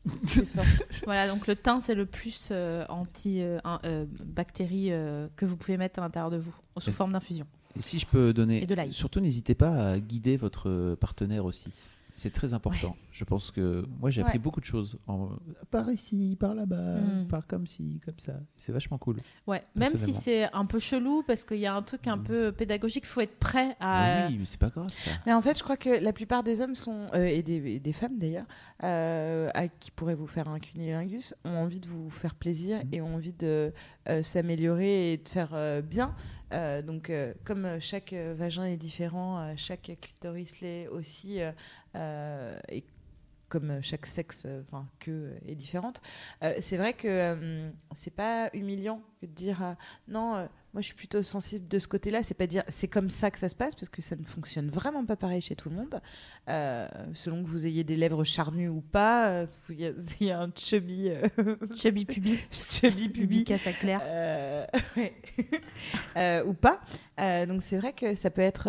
Voilà, donc le thym, c'est le plus euh, anti-bactéries que vous pouvez mettre à l'intérieur de vous, sous forme d'infusion. Et si je peux donner. Et de l'ail. Surtout, n'hésitez pas à guider votre partenaire aussi. C'est très important. Je pense que moi, j'ai appris Ouais. beaucoup de choses. En... Par ici, par là-bas, Mm. par comme ci, comme ça. C'est vachement cool. Ouais, même si c'est un peu chelou, parce qu'il y a un truc un Mm. peu pédagogique, il faut être prêt Mais à... oui, mais c'est pas grave ça. Mais en fait, je crois que la plupart des hommes sont, euh, et, des, et des femmes d'ailleurs, euh, à qui pourraient vous faire un cunilingus, ont envie de vous faire plaisir Mhm. et ont envie de euh, s'améliorer et de faire euh, bien. Euh, donc, euh, comme chaque euh, vagin est différent, euh, chaque clitoris l'est aussi, et comme euh, chaque sexe, euh, enfin, queue euh, est différente, euh, c'est vrai que euh, c'est pas humiliant que de dire euh, non. moi, je suis plutôt sensible de ce côté-là. C'est pas dire c'est comme ça que ça se passe parce que ça ne fonctionne vraiment pas pareil chez tout le monde. Selon que vous ayez des lèvres charnues ou pas, il y, y a un chubby, Chubby pubi, chubby pubi à Claire. ouais. Euh, ou pas. Donc c'est vrai que ça peut être.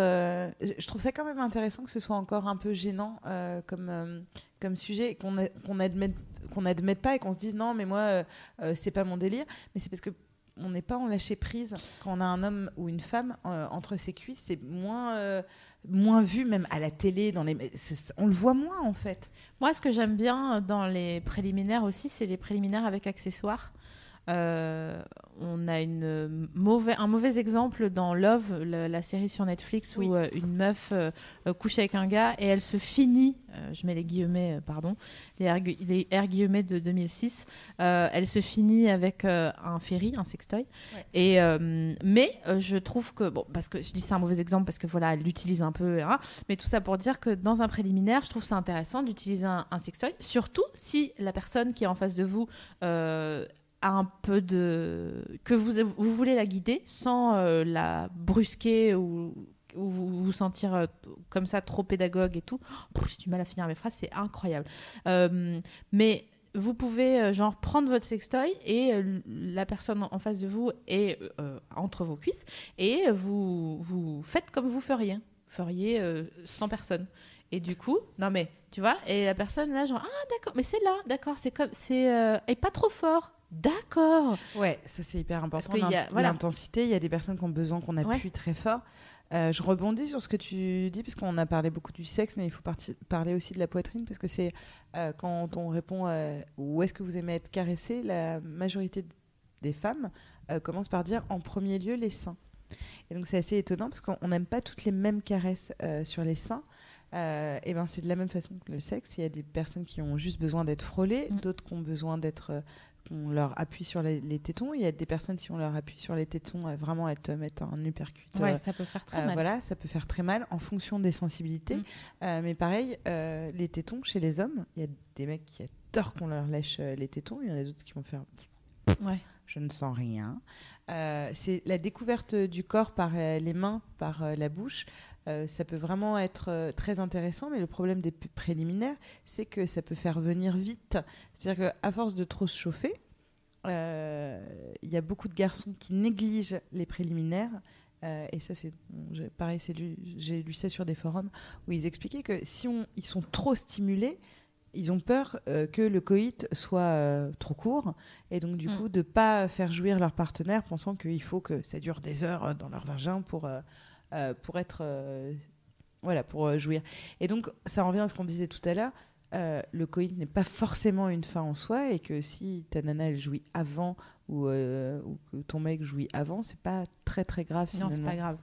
je trouve ça quand même intéressant que ce soit encore un peu gênant comme comme sujet et qu'on qu'on admette qu'on n'admette pas et qu'on se dise non mais moi euh, euh, c'est pas mon délire. Mais c'est parce que on n'est pas en lâcher prise quand on a un homme ou une femme euh, entre ses cuisses. C'est moins moins vu même à la télé dans les. On le voit moins en fait. Moi, ce que j'aime bien dans les préliminaires aussi, c'est les préliminaires avec accessoires. Euh, on a une mauvais, un mauvais exemple dans Love, la série sur Netflix, Oui. où euh, une meuf euh, euh, couche avec un gars et elle se finit, euh, je mets les guillemets, euh, pardon, les R, les R guillemets de 2006, euh, elle se finit avec euh, un ferry, un sextoy. Ouais. Et, euh, mais euh, je trouve que, bon, parce que je dis c'est un mauvais exemple parce que voilà, elle l'utilise un peu, hein, mais tout ça pour dire que dans un préliminaire, je trouve ça intéressant d'utiliser un, un sextoy, surtout si la personne qui est en face de vous euh, un peu de. que vous, vous voulez la guider sans euh, la brusquer ou, ou vous sentir euh, comme ça trop pédagogue et tout. J'ai du mal à finir mes phrases, c'est incroyable. Euh, mais vous pouvez genre prendre votre sextoy et la personne en face de vous est entre vos cuisses et vous vous faites comme vous feriez feriez sans personne et du coup non mais tu vois et la personne là genre ah d'accord mais c'est là d'accord c'est comme c'est euh, et pas trop fort d'accord Ouais, ça c'est hyper important. voilà. L'intensité, il y a des personnes qui ont besoin qu'on appuie très fort. Euh, je rebondis sur ce que tu dis, parce qu'on a parlé beaucoup du sexe, mais il faut parler aussi de la poitrine, parce que c'est euh, quand on répond euh, où est-ce que vous aimez être caressé, la majorité des femmes commencent par dire en premier lieu les seins. Et donc c'est assez étonnant, parce qu'on n'aime pas toutes les mêmes caresses sur les seins. Euh, et ben c'est de la même façon que le sexe. Il y a des personnes qui ont juste besoin d'être frôlées, Mm. d'autres qui ont besoin d'être euh, qu'on leur appuie sur les, les tétons. Il y a des personnes qui ont leur appuie sur les tétons, euh, vraiment elles te mettent un uppercut. euh, ouais ça peut faire très euh, mal voilà, ça peut faire très mal en fonction des sensibilités. Mm. Euh, mais pareil, euh, les tétons chez les hommes, il y a des mecs qui adorent qu'on leur lèche euh, les tétons. Il y en a d'autres qui vont faire ouais je ne sens rien. Euh, c'est la découverte du corps par euh, les mains, par euh, la bouche. Euh, ça peut vraiment être euh, très intéressant, mais le problème des préliminaires, c'est que ça peut faire venir vite. C'est-à-dire qu'à force de trop se chauffer, euh, il y a beaucoup de garçons qui négligent les préliminaires. Et ça, c'est pareil, j'ai lu ça sur des forums où ils expliquaient que si on, ils sont trop stimulés, ils ont peur euh, que le coït soit euh, trop court et donc du Mm. coup de pas faire jouir leur partenaire pensant qu'il faut que ça dure des heures dans leur vagin pour, euh, pour être euh, voilà pour euh, jouir. Et donc ça revient à ce qu'on disait tout à l'heure. euh, le coït n'est pas forcément une fin en soi et que si ta nana elle jouit avant ou, euh, ou que ton mec jouit avant, c'est pas très très grave Non, c'est pas grave.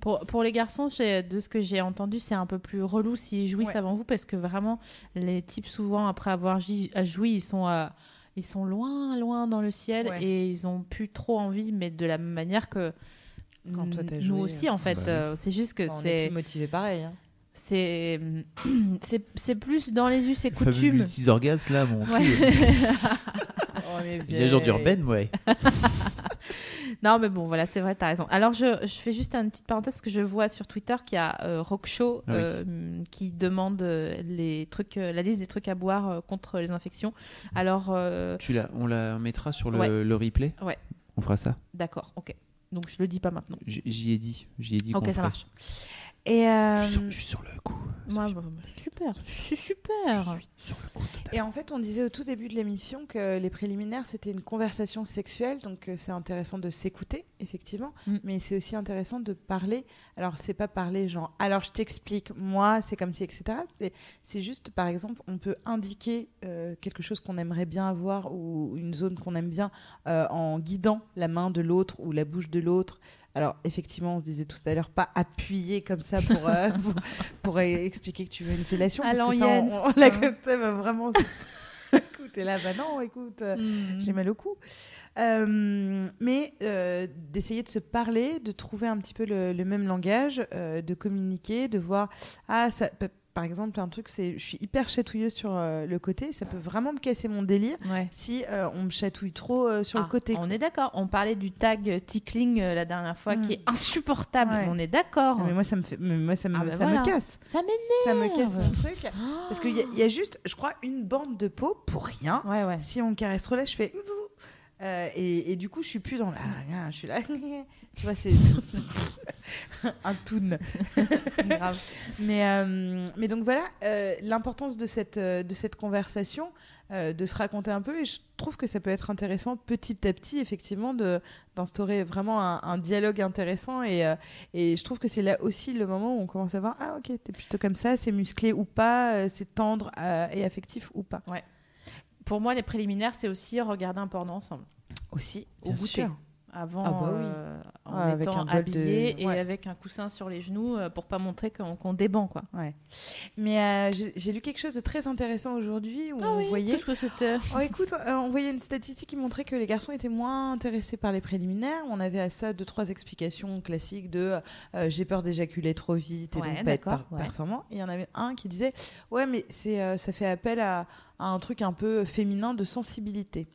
Pour, pour les garçons, de ce que j'ai entendu, c'est un peu plus relou s'ils jouissent Ouais. avant vous parce que vraiment, les types, souvent, après avoir joui, ils sont, euh, ils sont loin, loin dans le ciel Ouais. et ils ont plus trop envie, mais de la même manière que Quand toi, t'as nous aussi, en fait. Bah oui. euh, c'est juste que Enfin, on est c'est. plus motivé pareil. hein. C'est c'est- c'est plus dans les us et coutumes. multi-orgasme, là, mon Ouais. cul. Il y a genre d'urbaine, ouais. Non, mais bon, voilà, c'est vrai, t'as raison. Alors, je, je fais juste une petite parenthèse parce que je vois sur Twitter qu'il y a euh, Rockshow Ah oui. euh, qui demande euh, les trucs, euh, la liste des trucs à boire euh, contre les infections. Alors, euh, Tu la, on la mettra sur le, Ouais. le replay? Ouais. On fera ça? d'accord, ok. Donc, je le dis pas maintenant. J'y ai dit. J'y ai dit Ok, ça marche. Et, euh, Je suis sur- je suis sur le. Moi, Sophie. bah, super, c'est super. Je suis sur le coup. total. Et en fait, on disait au tout début de l'émission que les préliminaires, c'était une conversation sexuelle, donc euh, c'est intéressant de s'écouter, effectivement, Mm. mais c'est aussi intéressant de parler. Alors, c'est pas parler genre, alors je t'explique, moi, c'est comme si, etc. C'est- C'est juste, par exemple, on peut indiquer euh, quelque chose qu'on aimerait bien avoir ou une zone qu'on aime bien euh, en guidant la main de l'autre ou la bouche de l'autre. Alors, effectivement, on disait tout à l'heure, pas appuyer comme ça pour, euh, pour, pour, expliquer que tu veux une fellation. À parce que ça, on, on, c'est l'a vraiment. écoute, et là, bah non, écoute, euh, Hmm. j'ai mal au cou. Euh, mais euh, d'essayer de se parler, de trouver un petit peu le, le même langage, euh, de communiquer, de voir. Ah, ça, par exemple, un truc, c'est je suis hyper chatouilleuse sur euh, le côté, ça peut vraiment me casser mon délire Ouais. si euh, on me chatouille trop euh, sur Ah, le côté. On est d'accord. On parlait du tag tickling la dernière fois Mm. qui est insupportable. Ouais. On est d'accord. Ah, mais moi, ça me, fait, mais moi, ça me, Ah, bah ça voilà. me casse. Ça m'énerve. Ça me casse mon truc. Parce qu'il y, y a juste, je crois, une bande de peau pour rien. Ouais, ouais. Si on caresse trop là, je fais. Euh, et, et du coup, je suis plus dans la. Je suis là. tu vois, c'est. un toon. Grave. Mais, euh, mais donc voilà, euh, l'importance de cette, de cette conversation, de se raconter un peu. Et je trouve que ça peut être intéressant petit à petit, effectivement, d'instaurer vraiment un, un dialogue intéressant. Et, et je trouve que c'est là aussi le moment où on commence à voir Ah, ok, t'es plutôt comme ça, c'est musclé ou pas, c'est tendre et affectif ou pas. Pour moi, les préliminaires, c'est aussi regarder un porno ensemble. Aussi, Au goûter. Avant, Ah bah oui. euh, en Ah, étant bol de- habillé et ouais. avec un coussin sur les genoux euh, pour pas montrer qu'on déban quoi. Ouais. Mais euh, j'ai lu quelque chose de très intéressant aujourd'hui où Ah on oui, voyait. que c'était? Oh, écoute, euh, on voyait une statistique qui montrait que les garçons étaient moins intéressés par les préliminaires. On avait à ça deux trois explications classiques de j'ai peur d'éjaculer trop vite et Ouais, donc pas être par- performant. Et il y en avait un qui disait ouais mais c'est ça fait appel à, à un truc un peu féminin de sensibilité,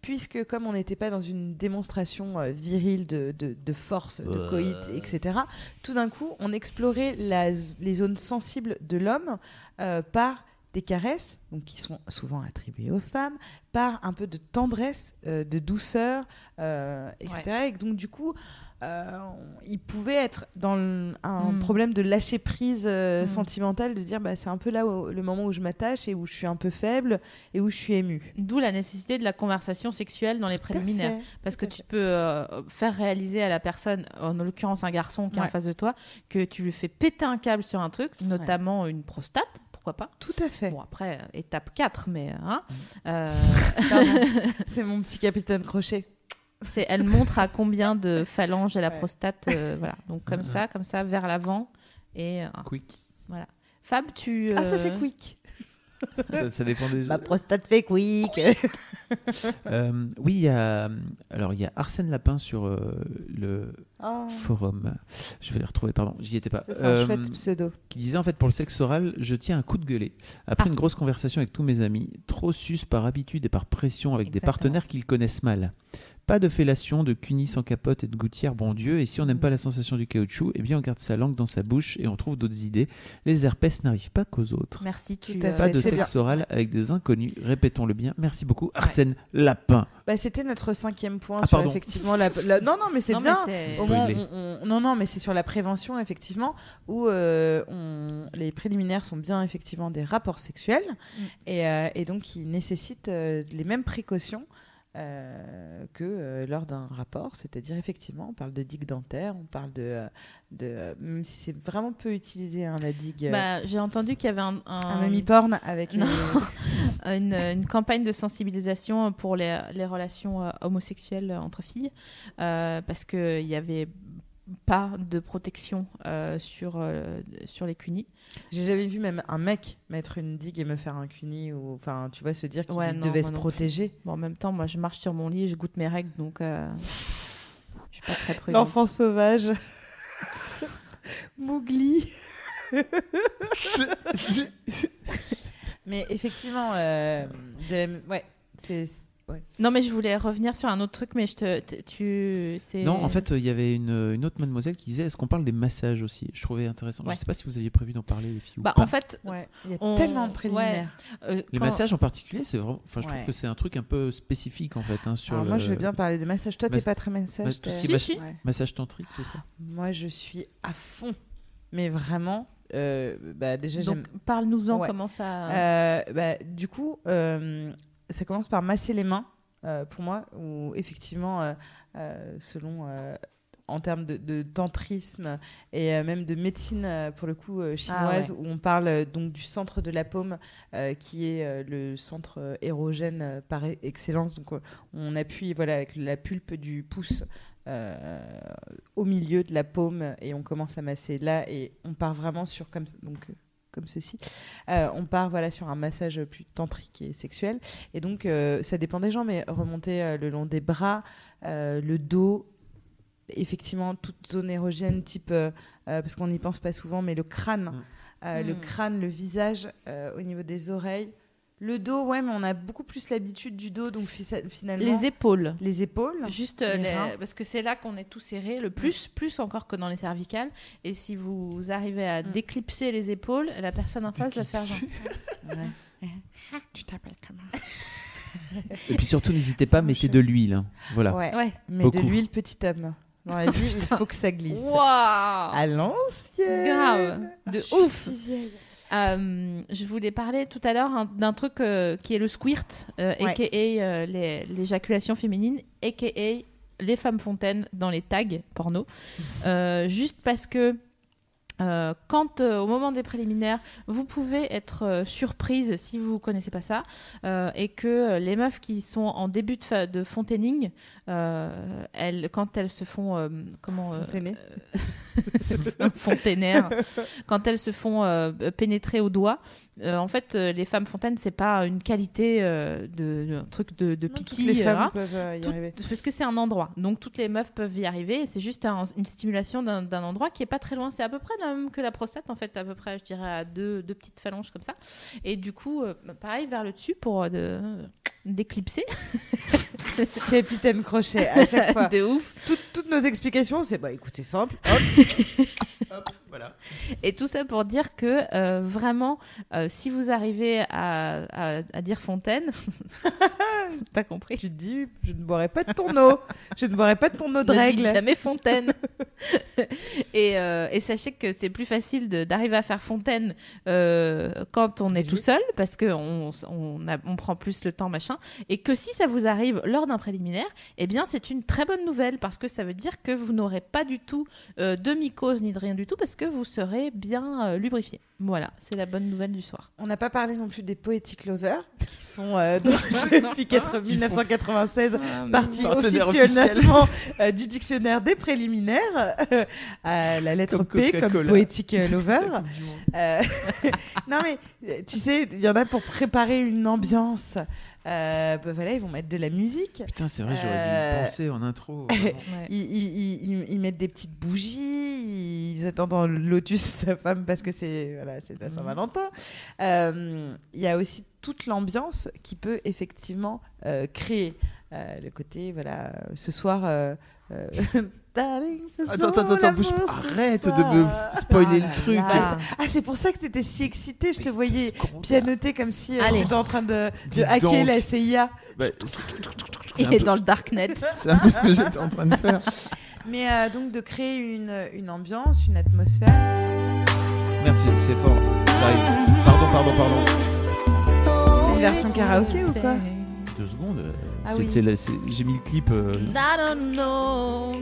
puisque comme on n'était pas dans une démonstration euh, virile de, de, de force, de coït, etc. Tout d'un coup, on explorait la les zones sensibles de l'homme euh, par des caresses, donc qui sont souvent attribuées aux femmes, par un peu de tendresse, euh, de douceur, euh, etc. Et donc du coup, euh, il pouvait être dans le- un Mm. problème de lâcher prise euh, Mm. sentimentale, de dire bah, c'est un peu là où- le moment où je m'attache et où je suis un peu faible et où je suis émue. D'où la nécessité de la conversation sexuelle dans les préliminaires. Parce que tu peux euh, faire réaliser à la personne, en l'occurrence un garçon qui est en face de toi, que tu lui fais péter un câble sur un truc, notamment une prostate, pourquoi pas. Tout à fait. Bon, après, étape 4, mais hein, euh, Pardon. c'est mon petit capitaine crochet. C'est, elle montre à combien de phalanges à la Ouais. prostate. euh, voilà. Donc, comme ça, comme ça, vers l'avant. Et euh, Quick. Fab, tu. Ah, ça euh, fait quick. Ça, ça dépend des. Ma prostate fait quick. Euh, oui, il y a. Alors, il y a Arsène Lapin sur euh, le Oh, forum. Je vais le retrouver, pardon, j'y étais pas. ça, c'est un Euh, chouette pseudo. qui disait en fait pour le sexe oral, je tiens un coup de gueuler. Après Ah. une grosse conversation avec tous mes amis, trop sus par habitude et par pression avec des Exactement. partenaires qu'ils connaissent mal. Pas de fellation, de cunis sans capote et de gouttière, bon Dieu. Et si on n'aime pas la sensation du caoutchouc, eh bien on garde sa langue dans sa bouche et on trouve d'autres idées. Les herpès n'arrivent pas qu'aux autres. Merci, tu Tout à euh, Pas fait, de sexe oral avec des inconnus, répétons-le bien. Merci beaucoup. Arsène Lapin. Bah, c'était notre cinquième point Ah, sur pardon. effectivement la, la- Non, non, mais c'est mais bien. c'est- Au moins, Spoilé. on- on- Non, non, mais c'est sur la prévention, effectivement, où euh, on- les préliminaires sont bien, effectivement, des rapports sexuels Mm. et, euh, et donc qui nécessitent euh, les mêmes précautions euh, que euh, lors d'un rapport. C'est-à-dire, effectivement, on parle de digue dentaire, on parle de. euh, de même si c'est vraiment peu utilisé, hein, la digue. Bah, J'ai entendu qu'il y avait un, un- un mamie porn avec. Non. euh, une, une campagne de sensibilisation pour les, les relations homosexuelles entre filles, parce qu'il n'y avait pas de protection euh, sur, euh, sur les cunis. J'ai jamais vu même un mec mettre une digue et me faire un cuni ou enfin tu vois se dire qu'il Ouais, devait se protéger. Bon, en même temps, moi, je marche sur mon lit, je goûte mes règles, donc euh, je suis pas très prudente. L'enfant sauvage. Mougli. Mais effectivement, euh, de la- ouais, c'est ouais. Non, mais je voulais revenir sur un autre truc, mais je te, tu. Non, en fait, il y avait une, une autre mademoiselle qui disait est-ce qu'on parle des massages aussi? Je trouvais intéressant. Ouais. Je sais pas si vous aviez prévu d'en parler, les filles. ou bah, pas. en fait, ouais, il y a On- tellement de préliminaires. euh, Les quand- massages en particulier, c'est vraiment. Enfin, je trouve que c'est un truc un peu spécifique en fait. hein, sur Alors le... moi, je veux bien parler de massage. Toi, t'es Mas- pas très massage. mas- tout ce t'es- qui est Si, mas- si. Ouais. massage tantrique, tout ça. Moi, je suis à fond. Mais vraiment, euh, bah déjà parle-nous-en Ouais. comment ça. Euh, bah, du coup, euh, ça commence par masser les mains, euh, pour moi, où effectivement, euh, euh, selon, en termes de, de tantrisme et euh, même de médecine, euh, pour le coup, euh, chinoise, Ah où on parle donc du centre de la paume, qui est le centre érogène par excellence. Donc, on appuie voilà, avec la pulpe du pouce. au milieu de la paume et on commence à masser là et on part vraiment sur comme donc euh, comme ceci euh, on part voilà sur un massage plus tantrique et sexuel. Et donc, euh, ça dépend des gens, mais remonter euh, le long des bras, euh, le dos, effectivement, toute zone érogène, type, parce qu'on n'y pense pas souvent, mais le crâne, Mm. euh, le Mm. crâne, le visage, euh, au niveau des oreilles. Le dos, ouais, mais on a beaucoup plus l'habitude du dos, donc fi- finalement. Les épaules. les épaules. Juste Les les- reins. parce que c'est là qu'on est tout serré, le plus, plus encore que dans les cervicales. Et si vous arrivez à Mm. déclipser les épaules, la personne en face va faire genre. Ouais. tu t'appelles comment Et puis surtout, n'hésitez pas, mettez de l'huile. hein. Voilà. Ouais. Ouais. Mais Beaucoup. de l'huile, petit homme. Dans la vie, il faut que ça glisse. Waouh À l'ancienne. Grave, de Je suis ouf. si vieille. Euh, je voulais parler tout à l'heure hein, d'un truc euh, qui est le squirt, euh, Ouais. aka l'éjaculation féminine, aka les femmes fontaines dans les tags porno. Juste parce que euh, quand euh, au moment des préliminaires, vous pouvez être euh, surprise si vous connaissez pas ça, euh, et que les meufs qui sont en début de, de fontaining, euh, elles, quand elles se font euh, comment euh, Fontainer. fontainaires, quand elles se font euh, pénétrer au doigt. Euh, en fait, euh, les femmes fontaines, c'est pas une qualité euh, de, de- un truc de, de Non, piti. toutes les femmes hein. peuvent y Tout- arriver. parce que c'est un endroit. Donc toutes les meufs peuvent y arriver. C'est juste un- une stimulation d'un endroit qui est pas très loin. C'est à peu près la même que la prostate, en fait, à peu près, je dirais, à deux, deux petites phalanges comme ça. Et du coup, euh, pareil, vers le dessus pour d'éclipser. Capitaine Crochet, à chaque fois. de ouf. Toutes, toutes nos explications, c'est bah écoute, c'est simple. Voilà. Et tout ça pour dire que euh, vraiment, euh, si vous arrivez à, à- à dire fontaine, t'as compris te dis, je ne boirai pas de ton eau. Je ne boirai pas de ton eau de Ne règle. dites jamais fontaine. et, euh, et sachez que c'est plus facile d'arriver à faire fontaine quand on est tout seul, parce qu'on on, on prend plus le temps, machin. Et que si ça vous arrive lors d'un préliminaire, eh bien c'est une très bonne nouvelle, parce que ça veut dire que vous n'aurez pas du tout de mycose ni de rien du tout, parce que vous serez bien euh, lubrifié. Voilà, c'est la bonne nouvelle du soir. On n'a pas parlé non plus des poetic lovers qui sont euh, depuis 4 1996 partie Partenaire officiellement euh, du dictionnaire des préliminaires euh, à la lettre Comme P comme poétique lover. Euh, non mais tu sais, il y en a pour préparer une ambiance. Euh, bah voilà, ils vont mettre de la musique. Putain, c'est vrai, j'aurais Euh, dû y penser en intro. Ouais. Ils, ils- ils- ils- ils mettent des petites bougies, ils attendent dans le lotus sa femme parce que c'est voilà, c'est la Saint-Valentin. Euh, Il y a aussi toute l'ambiance qui peut effectivement euh, créer. euh, le côté, voilà, ce soir. Attends, attends, attends, bouge pas. Arrête de me spoiler Ah le truc. là là. Ah, c'est pour ça que t'étais si excitée. Je te voyais pianoter comme si euh, t'étais en train de, hacker la CIA. Bah, Il est dans le darknet. C'est un peu ce que j'étais en train de faire. Mais euh, donc de créer une, une ambiance, une atmosphère. Merci, c'est fort. J'arrive. Pardon, pardon, pardon. C'est une version karaoké ou quoi Deux secondes. euh, Ah J'ai mis le clip. euh, I don't know.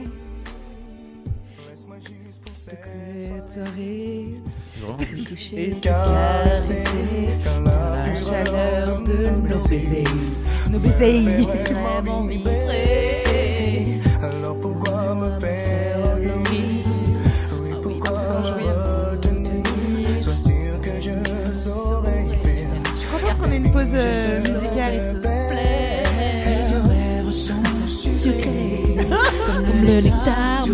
Toucher, caresser dans la chaleur de nos baisers. Nos baisers. Vraiment vibré. Alors pourquoi me faire Oui, pourquoi retenir Sois sûr que je saurais y faire. Je suis contente qu'on ait une pause euh, musicale. Sucré. Comme le nectar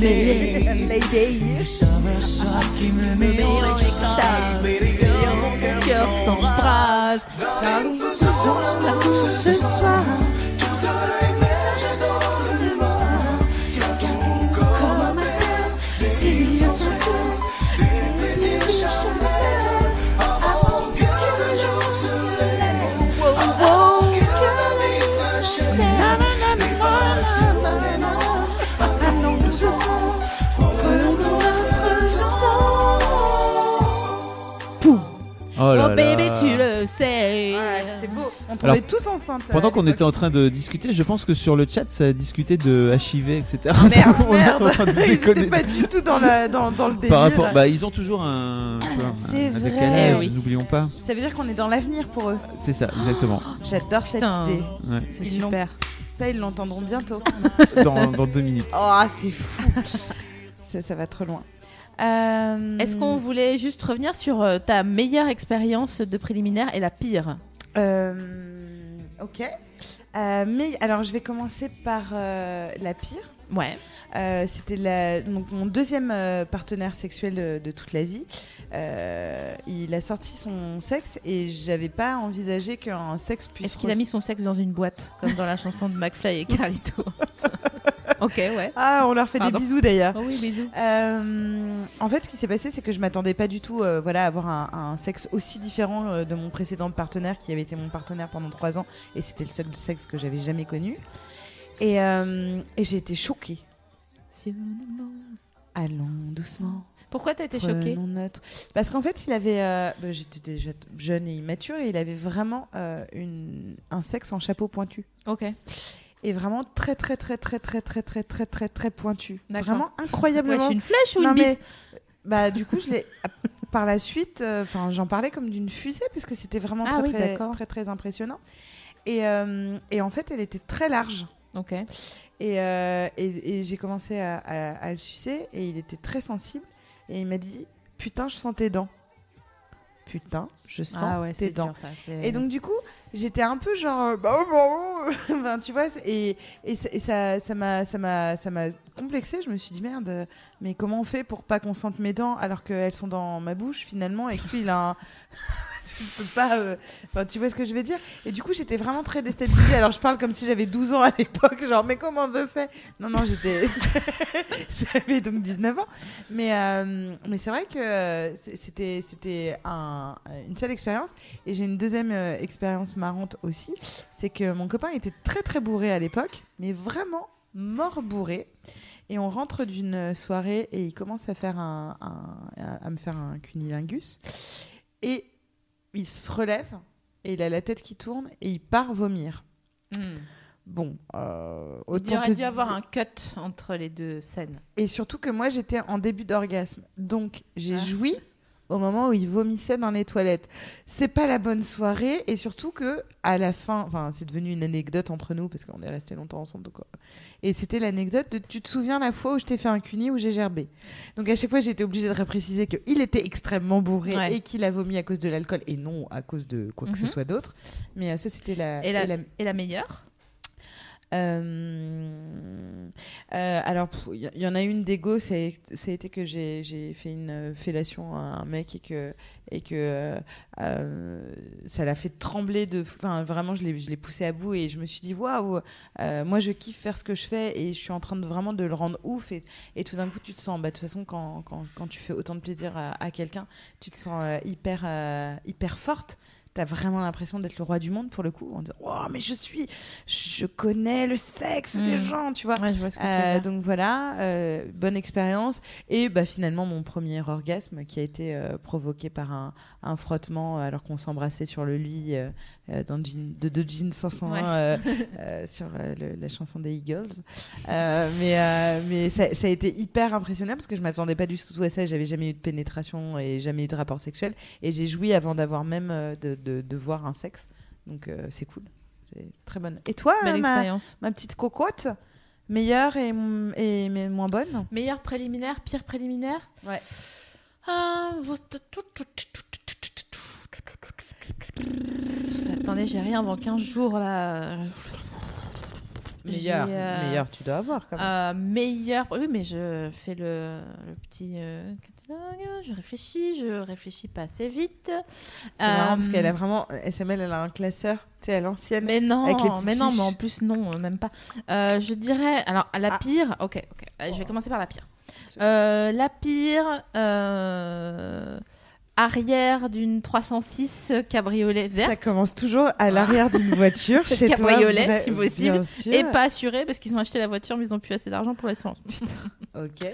lady. lady. Le saveur soft qui me met en extase. Baby girl, mon cœur s'embrase. Ce soir. Oh là Oh là. tu le sais. Ouais, c'était beau. On tombait Alors, tous enceintes. euh, Pendant à qu'on était en train de discuter, je pense que sur le chat, ça a discuté de HIV, etc. Merde, On est en merde. train de Ils pas du tout dans, la, dans, dans le délire. Par rapport, bah, ils ont toujours un, C'est un vrai. décalage, Eh oui. n'oublions pas. Ça veut dire qu'on est dans l'avenir pour eux. C'est ça, exactement. J'adore cette Putain. idée. Ouais. C'est super. Ça, ils l'entendront bientôt. Dans, dans deux minutes. Oh, c'est fou. ça, ça va trop loin. Euh, Est-ce qu'on voulait juste revenir sur euh, ta meilleure expérience de préliminaire et la pire? Euh, ok. Euh, mais alors, je vais commencer par la pire. Ouais. Euh, C'était mon deuxième euh, partenaire sexuel de, de toute la vie. Euh, il a sorti son sexe et j'avais pas envisagé qu'un sexe puisse. Est-ce qu'il a mis son sexe dans une boîte, comme dans la chanson de McFly et Carlito Ok, ouais. Ah, on leur fait Pardon. des bisous d'ailleurs. Oh oui, bisous. Euh, en fait, ce qui s'est passé, c'est que je m'attendais pas du tout, euh, voilà, à avoir un, un sexe aussi différent euh, de mon précédent partenaire, qui avait été mon partenaire pendant trois ans, et c'était le seul sexe que j'avais jamais connu. Et, et j'ai été choquée. Allons doucement. Pourquoi t'as été choquée notre- Parce qu'en fait, il avait, euh, bah, j'étais déjà jeune et immature, et il avait vraiment euh, une, un sexe en chapeau pointu. Ok. Et vraiment très très très très très très très très très très pointu. Vraiment Ouais, incroyablement c'est une flèche ou non une mais bite? bah du coup je l'ai par la suite enfin j'en parlais comme d'une fusée puisque c'était vraiment Ah très, oui, très, très très impressionnant et, euh, et en fait elle était très large Ok. Et, euh, et, et j'ai commencé à, à- à le sucer et il était très sensible et il m'a dit putain je sens tes dents putain je sens Ah ouais, tes dents dur ça. c'est- et donc du coup, j'étais un peu genre euh, bah, bah, bah. Enfin, tu vois et, et, et ça m'a ça m'a ça m'a complexé, je me suis dit merde, mais comment on fait pour pas qu'on sente mes dents alors qu'elles sont dans ma bouche finalement et que lui il a un tu peux pas euh, tu vois ce que je veux dire? Et du coup j'étais vraiment très déstabilisée. Alors je parle comme si j'avais 12 ans à l'époque genre mais comment on fait non non j'étais j'avais donc 19 ans. Mais euh, mais c'est vrai que c'était un, une seule expérience. Et j'ai une deuxième expérience aussi c'est que mon copain était très très bourré à l'époque mais vraiment mort bourré et on rentre d'une soirée et il commence à faire un, un- à me faire un cunilingus et il se relève et il a la tête qui tourne et il part vomir. Hmm. Bon, euh, Il aurait dû avoir un cut entre les deux scènes. Et surtout que moi j'étais en début d'orgasme, donc j'ai Ah. joui au moment où il vomissait dans les toilettes. C'est pas la bonne soirée et surtout que à la fin, enfin c'est devenu une anecdote entre nous parce qu'on est resté longtemps ensemble donc, Et c'était l'anecdote de tu te souviens la fois où je t'ai fait un cuni où j'ai gerbé? Donc à chaque fois j'étais obligée de repréciser qu'il était extrêmement bourré Ouais. et qu'il a vomi à cause de l'alcool et non à cause de quoi que ce Mhm. soit d'autre. Mais euh, ça c'était la, Et la, et la- et la meilleure? Euh, euh, alors, il y, en a une d'égo, ça, a- été que j'ai fait une euh, fellation à un mec et que, et que ça l'a fait trembler de. Enfin, vraiment, je l'ai poussé à bout et je me suis dit, waouh, moi je kiffe faire ce que je fais et je suis en train de vraiment de le rendre ouf. Et, et tout d'un coup, tu te sens, bah, de toute façon, quand, quand, quand tu fais autant de plaisir à, à quelqu'un, tu te sens hyper, hyper forte. T'as vraiment l'impression d'être le roi du monde pour le coup, en disant, oh, mais je suis, je connais le sexe des Mm. gens, tu vois. Ouais, je vois ce que tu veux Euh, donc voilà, euh, bonne expérience. Et bah, finalement, mon premier orgasme qui a été euh, provoqué par un, un frottement alors qu'on s'embrassait sur le lit dans jean, de deux jeans 501 Ouais. euh, euh, sur le- la chanson des Eagles. Mais mais ça, ça a été hyper impressionnant parce que je m'attendais pas du tout à ça. J'avais jamais eu de pénétration et jamais eu de rapport sexuel. Et j'ai joui avant d'avoir même de, de, de voir un sexe. Donc euh, c'est cool. C'est très bonne. Et toi, Belle ma, expérience. ma petite cocotte Meilleure et, et mais moins bonne Meilleur préliminaire, pire préliminaire Ouais. Attendez, j'ai rien avant 15 jours là. Meilleure, J'ai, euh, meilleure, tu dois avoir quand même. Euh, meilleur. Oui, mais je fais le, le petit euh. Je réfléchis, je réfléchis pas assez vite. c'est marrant parce euh, qu'elle a vraiment. SML, elle a un classeur, tu sais, à l'ancienne. Mais non, Avec les mais non, mais en plus non, euh, même pas. Euh, je dirais, alors la Ah. pire, ok, ok. Euh, Je vais Oh. commencer par la pire. Euh, la pire, euh, arrière d'une 306 cabriolet verte. Ça commence toujours à l'arrière d'une voiture chez toi. Cabriolet, si possible. Et pas assuré parce qu'ils ont acheté la voiture mais ils ont plus assez d'argent pour l'assurance. Putain. Ok.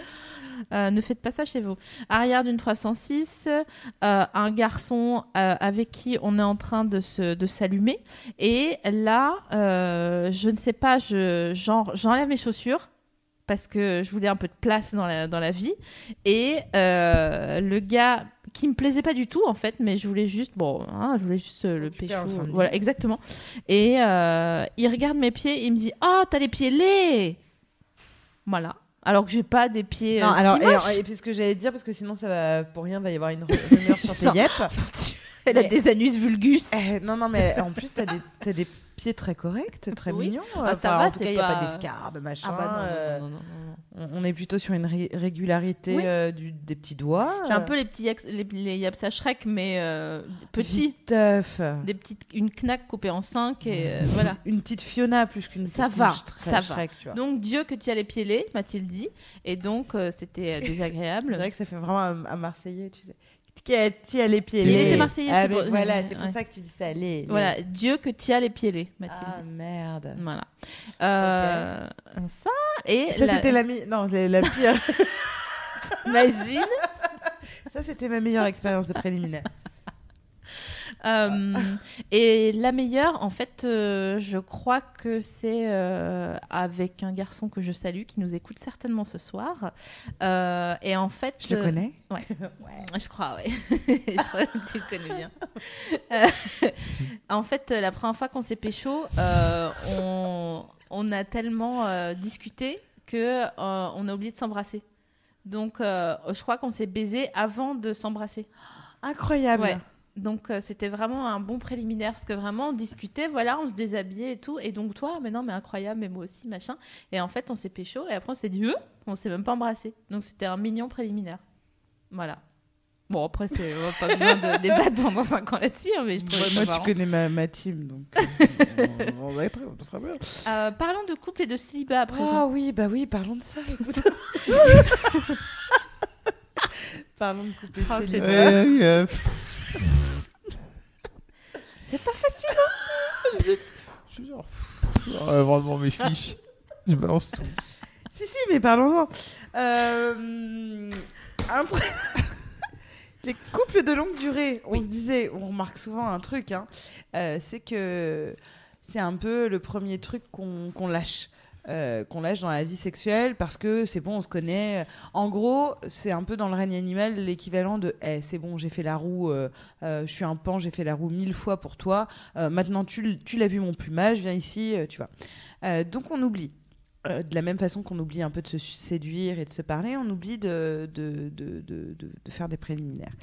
Euh, ne faites pas ça chez vous. Arrière d'une 306, euh, un garçon euh, avec qui on est en train de se de s'allumer. Et là, je ne sais pas, je, genre, j'enlève mes chaussures parce que je voulais un peu de place dans la, dans la vie. Et le gars qui me plaisait pas du tout en fait, mais je voulais juste, bon, hein, je voulais juste euh, le pécho. Voilà, exactement. Et euh, il regarde mes pieds, il me dit, oh, t'as les pieds laids. Voilà. Alors que j'ai pas des pieds. Non, euh, alors, si et, moches. et puis ce que j'allais dire, parce que sinon, ça va, pour rien, va y avoir une rumeur sur tes yep. Elle a des anus vulgus. Eh, non, non, mais en plus, t'as des, t'as des pieds très corrects, très Oui. mignons. Ah, ça Enfin, va, en tout c'est cas, il n'y a pas pas- d'escarde, machin. Ah bah non, euh, non, non, non, on- est plutôt sur une ré- régularité Oui. euh, du, des petits doigts. J'ai un peu les petits les, les yaps à Shrek, mais euh, petits. Viteuf. Des petites, une knack coupée en 5 et euh, voilà. Une petite Fiona plus qu'une Ça va, ça va. Shrek, tu vois. Donc Dieu que tu as les pieds laids, m'a-t-il dit, et donc euh, c'était euh, C'est désagréable. vrai que ça fait vraiment un, un Marseillais, tu sais. Qui a, qui a les pieds Il était Marseillais, Ah, pour- voilà, c'est pour ouais. ça que tu dis ça. Les, Voilà, Dieu que tu as les pieds m'a-t-il Ah merde. Voilà. Euh, Ça et Ça la- c'était la mi- non la, la pire. Imagine. ça c'était ma meilleure expérience de préliminaire. Euh, et la meilleure, en fait, euh, je crois que c'est euh, avec un garçon que je salue, qui nous écoute certainement ce soir. Et en fait, Je le connais. Je crois, ouais. je crois que tu le connais bien. En fait, la première fois qu'on s'est pécho, on, on a tellement discuté que on a oublié de s'embrasser. Donc, je crois qu'on s'est baisé avant de s'embrasser. Incroyable. Ouais. Donc euh, c'était vraiment un bon préliminaire parce que vraiment on discutait, voilà, on se déshabillait et tout. Et donc toi, mais non, mais incroyable, mais moi aussi, machin. Et en fait, on s'est pécho et après on s'est dit, euh, on s'est même pas embrassé. Donc c'était un mignon préliminaire. Voilà. Bon, après, c'est pas besoin de débattre pendant 5 ans là-dessus, hein, mais je Ouais, ça moi tu connais ma, ma team donc. euh, on, on va être, on sera bien. Euh, parlons de couple et de célibat à Oh présent. oui bah oui parlons de ça. Écoute. parlons de couper. Oh, de c'est célibat. C'est pas facile. je suis genre, pff, vraiment mes fiches. Je balance tout. Si, si, mais parlons-en. Euh, un truc- Les couples de longue durée, on se disait, on remarque souvent un truc, hein, euh, c'est que c'est un peu le premier truc qu'on qu'on lâche. Euh, qu'on lâche dans la vie sexuelle parce que c'est bon, on se connaît. En gros, c'est un peu dans le règne animal l'équivalent de Eh, c'est bon, j'ai fait la roue, euh, euh, je suis un pan, j'ai fait la roue mille fois pour toi. maintenant, tu, l'as vu mon plumage, viens ici, tu vois. Donc, on oublie. De la même façon qu'on oublie un peu de se séduire et de se parler, on oublie de, faire des préliminaires.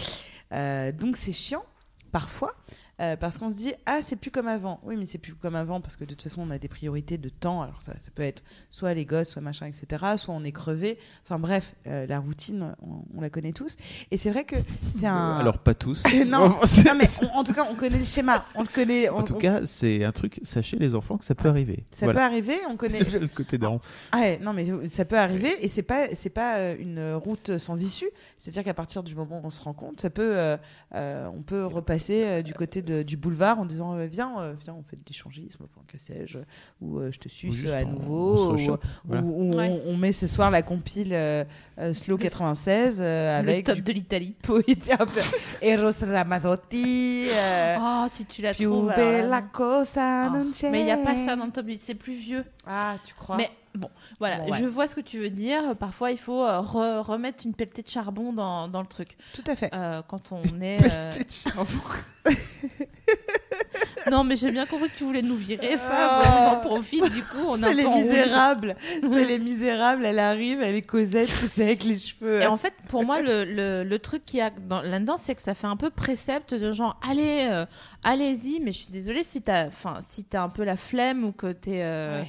Donc c'est chiant, parfois, euh, parce qu'on se dit ah c'est plus comme avant. Oui mais c'est plus comme avant parce que de toute façon on a des priorités de temps. Alors ça, ça peut être soit les gosses, soit machin, etc. Soit on est crevé. Enfin bref, euh, la routine on, on la connaît tous. Et c'est vrai que c'est un. Alors pas tous. non, non, mais on- en tout cas on connaît le schéma. On le connaît. En tout on- cas, c'est un truc, sachez les enfants que ça peut arriver. ça Voilà. peut arriver. On connaît. C'est le côté daron. Ah ouais, non mais ça peut arriver et c'est pas c'est pas euh, une route sans issue. C'est-à-dire qu'à partir du moment où on se rend compte, ça peut euh, on peut repasser du côté de- du boulevard en disant euh, viens euh, viens on fait de l'échangisme enfin que sais-je ou euh, je te suce à on- nouveau on se ou, rechoppe, voilà. ou- ou Ouais. on, on met ce soir la compile euh, euh, Slow 96 euh, Le avec top du de l'Italie. Eros Ramazzotti euh, Oh, si tu la Più trouves. bella là, cosa non. c'è. Mais il n'y a pas ça dans le top c'est plus vieux. ah tu crois? Mais bon, voilà, Bon, ouais. je vois ce que tu veux dire. Parfois, il faut euh, re- remettre une pelletée de charbon dans, dans le truc. tout à fait Euh, quand on est. euh, non, mais j'ai bien compris que tu voulais nous virer, Fab. On en profite, du coup, C'est les misérables. C'est les misérables. Elle arrive, elle est Cosette, tout ça avec les cheveux. Et en fait, pour moi, le, le, le truc qu'il y a dans- là-dedans, c'est que ça fait un peu précepte de genre, allez, euh, allez-y, mais je suis désolée si t'as, si un peu la flemme ou que t'es, Ouais.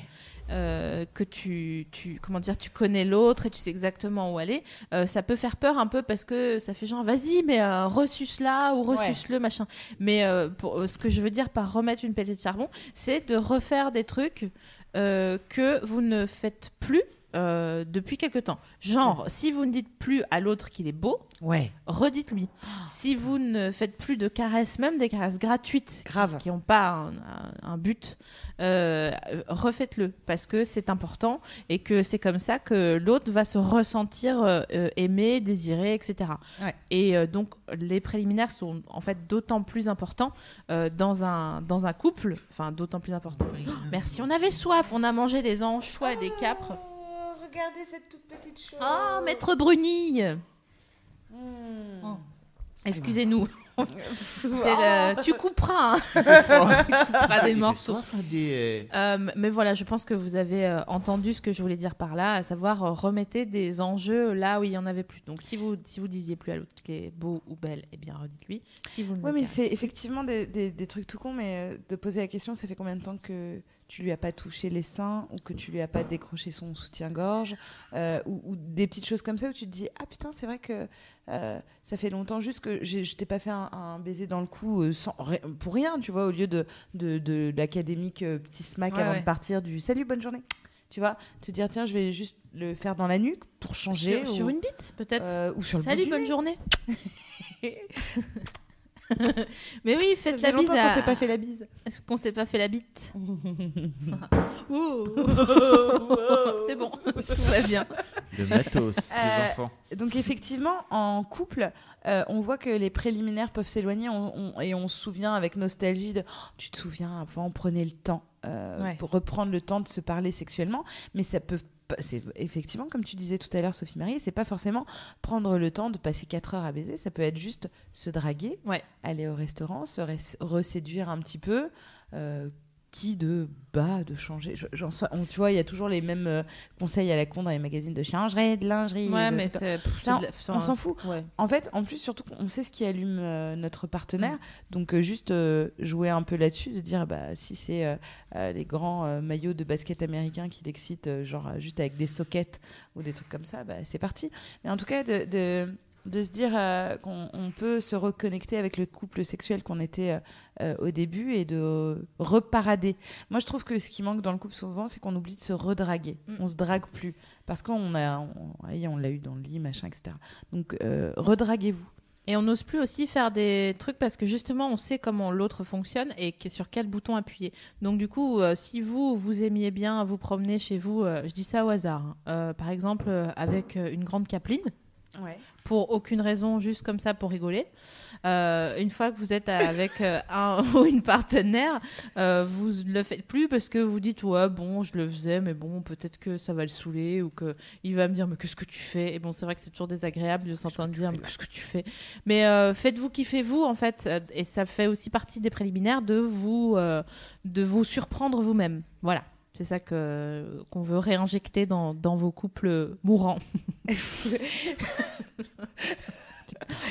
Euh, que tu, tu, comment dire, tu connais l'autre et tu sais exactement où aller, euh, ça peut faire peur un peu parce que ça fait genre, vas-y, mais euh, reçuce là ou reçuce le machin. Mais euh, pour, ce que je veux dire par remettre une pelletée de charbon, c'est de refaire des trucs que vous ne faites plus. Euh, depuis quelque temps. Genre, si vous ne dites plus à l'autre qu'il est beau, Ouais, redites-lui. Si vous ne faites plus de caresses, même des caresses gratuites, grave. qui n'ont pas un, but, euh, refaites-le parce que c'est important et que c'est comme ça que l'autre va se ressentir euh, euh, aimé, désiré, etc. Ouais. Et donc les préliminaires sont en fait d'autant plus importants dans un dans un couple, enfin d'autant plus importants. Oh, merci, on avait soif, on a mangé des anchois et des capres. Oh, regardez cette toute petite chose. Oh, maître Brunille, Mmh. Oh. excusez-nous. Oh. Tu couperas, hein. tu couperas des morceaux. Euh, mais voilà, je pense que vous avez euh, entendu ce que je voulais dire par là, à savoir euh, remettez des enjeux là où il y en avait plus. Donc si vous si vous disiez plus à l'autre qu'il est beau ou belle, eh bien redites-lui. Si vous le mais c'est effectivement des, des- des trucs tout cons, mais de poser la question, ça fait combien de temps que tu lui as pas touché les seins ou que tu lui as pas décroché son soutien-gorge euh, ou, ou des petites choses comme ça où tu te dis ah putain c'est vrai que euh, ça fait longtemps juste que je t'ai pas fait un, un baiser dans le cou euh, sans, pour rien tu vois au lieu de, de, de l'académique petit smack Ouais, avant ouais. de partir du salut bonne journée tu vois te dire tiens je vais juste le faire dans la nuque pour changer sur, ou, sur une bite peut-être. euh, ou sur le Salut, bonne nez. journée. mais oui, faites la bise longtemps qu'on à... s'est pas fait la bise Est-ce qu'on s'est pas fait la bite. C'est bon, tout va bien. Le matos des Euh, enfants. Donc effectivement, en couple, euh, on voit que les préliminaires peuvent s'éloigner on- on- et on se souvient avec nostalgie de Oh, tu te souviens avant on prenait le temps euh, Ouais. pour reprendre le temps de se parler sexuellement, mais ça peut pas- c'est effectivement comme tu disais tout à l'heure Sophie Marie, c'est pas forcément prendre le temps de passer 4 heures à baiser, ça peut être juste se draguer, Ouais. aller au restaurant, se res- reséduire un petit peu. euh, qui de bas de changer Je- j'en sais- on- tu vois il y a toujours les mêmes euh, conseils à la con dans les magazines de changerie de lingerie Ouais, de mais c'est. Ça, c'est de la- on s'en fout. Ouais. en fait, en plus, surtout qu'on sait ce qui allume euh, notre partenaire. Mm. Donc, euh, juste jouer un peu là-dessus, de dire bah, si c'est les grands maillots de basket américains qui l'excitent, genre juste avec des sockets ou des trucs comme ça, bah, c'est parti. Mais en tout cas, de, de, de se dire euh, qu'on on peut se reconnecter avec le couple sexuel qu'on était euh, euh, au début et de reparader. Moi, je trouve que ce qui manque dans le couple souvent, c'est qu'on oublie de se redraguer. Mm. On se drague plus parce qu'on a, on, on l'a eu dans le lit, machin, etc. Donc, euh, redraguez-vous. Et on n'ose plus aussi faire des trucs parce que justement on sait comment l'autre fonctionne et que- sur quel bouton appuyer. Donc du coup, euh, si vous vous aimiez bien vous promener chez vous, euh, je dis ça au hasard, hein, euh, par exemple euh, avec euh, une grande capeline, Ouais. Pour aucune raison, juste comme ça pour rigoler. Euh, une fois que vous êtes avec euh, un ou une partenaire, euh, vous ne le faites plus parce que vous dites ouais bon je le faisais mais bon peut-être que ça va le saouler ou que il va me dire mais qu'est-ce que tu fais? Et bon c'est vrai que c'est toujours désagréable de s'entendre dire mais qu'est-ce que tu fais? Mais faites-vous kiffer vous en fait et ça fait aussi partie des préliminaires de vous de vous surprendre vous-même. Voilà c'est ça que qu'on veut réinjecter dans, dans vos couples mourants.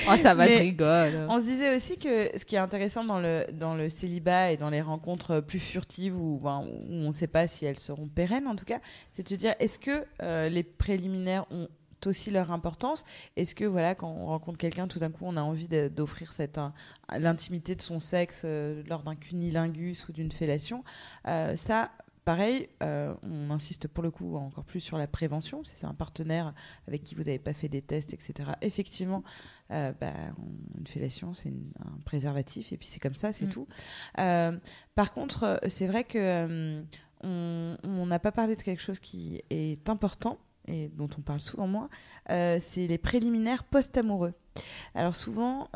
Oh, ça va, Mais- je rigole. On se disait aussi que ce qui est intéressant dans le, dans le célibat et dans les rencontres plus furtives où, où on ne sait pas si elles seront pérennes en tout cas, c'est de se dire est-ce que euh, les préliminaires ont aussi leur importance? Est-ce que voilà, quand on rencontre quelqu'un, tout d'un coup, on a envie d'offrir cette l'intimité de son sexe euh, lors d'un cunilingus ou d'une fellation? Euh, Ça, pareil, euh, on insiste pour le coup encore plus sur la prévention. Si c'est un partenaire avec qui vous n'avez pas fait des tests, etc. Effectivement, euh, bah, une fellation, c'est un préservatif et puis c'est comme ça, c'est Mm. tout. Euh, par contre, c'est vrai que on n'a pas parlé de quelque chose qui est important et dont on parle souvent moins, c'est les préliminaires post-amoureux. Alors souvent,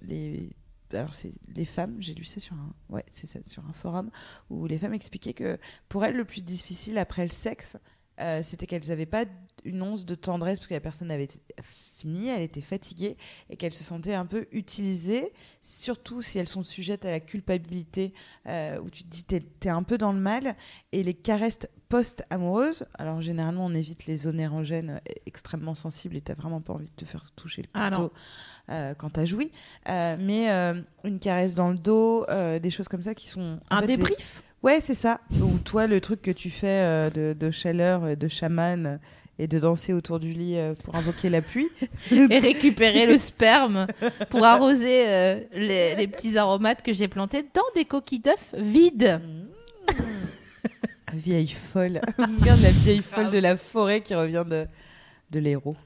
les alors c'est les femmes, j'ai lu ça sur un, forum où les femmes expliquaient que pour elles le plus difficile après le sexe, euh, c'était qu'elles n'avaient pas une once de tendresse parce que la personne avait fini, elle était fatiguée et qu'elles se sentaient un peu utilisées, surtout si elles sont sujettes à la culpabilité euh, où tu te dis t'es es un peu dans le mal et les caresses post-amoureuses. Alors généralement on évite les zones érogènes euh, extrêmement sensibles et t'as vraiment pas envie de te faire toucher le Ah couteau euh, quand t'as joui, Euh, mais euh, une caresse dans le dos, des choses comme ça qui sont Un fait, des- débrief? Ouais, c'est ça. Ou toi, le truc que tu fais de, de chaleur, de chaman et de danser autour du lit pour invoquer la pluie. et récupérer le sperme pour arroser euh, les, les petits aromates que j'ai plantés dans des coquilles d'œufs vides. Vieille folle. Regarde la vieille folle de la forêt qui revient de, de l'héros.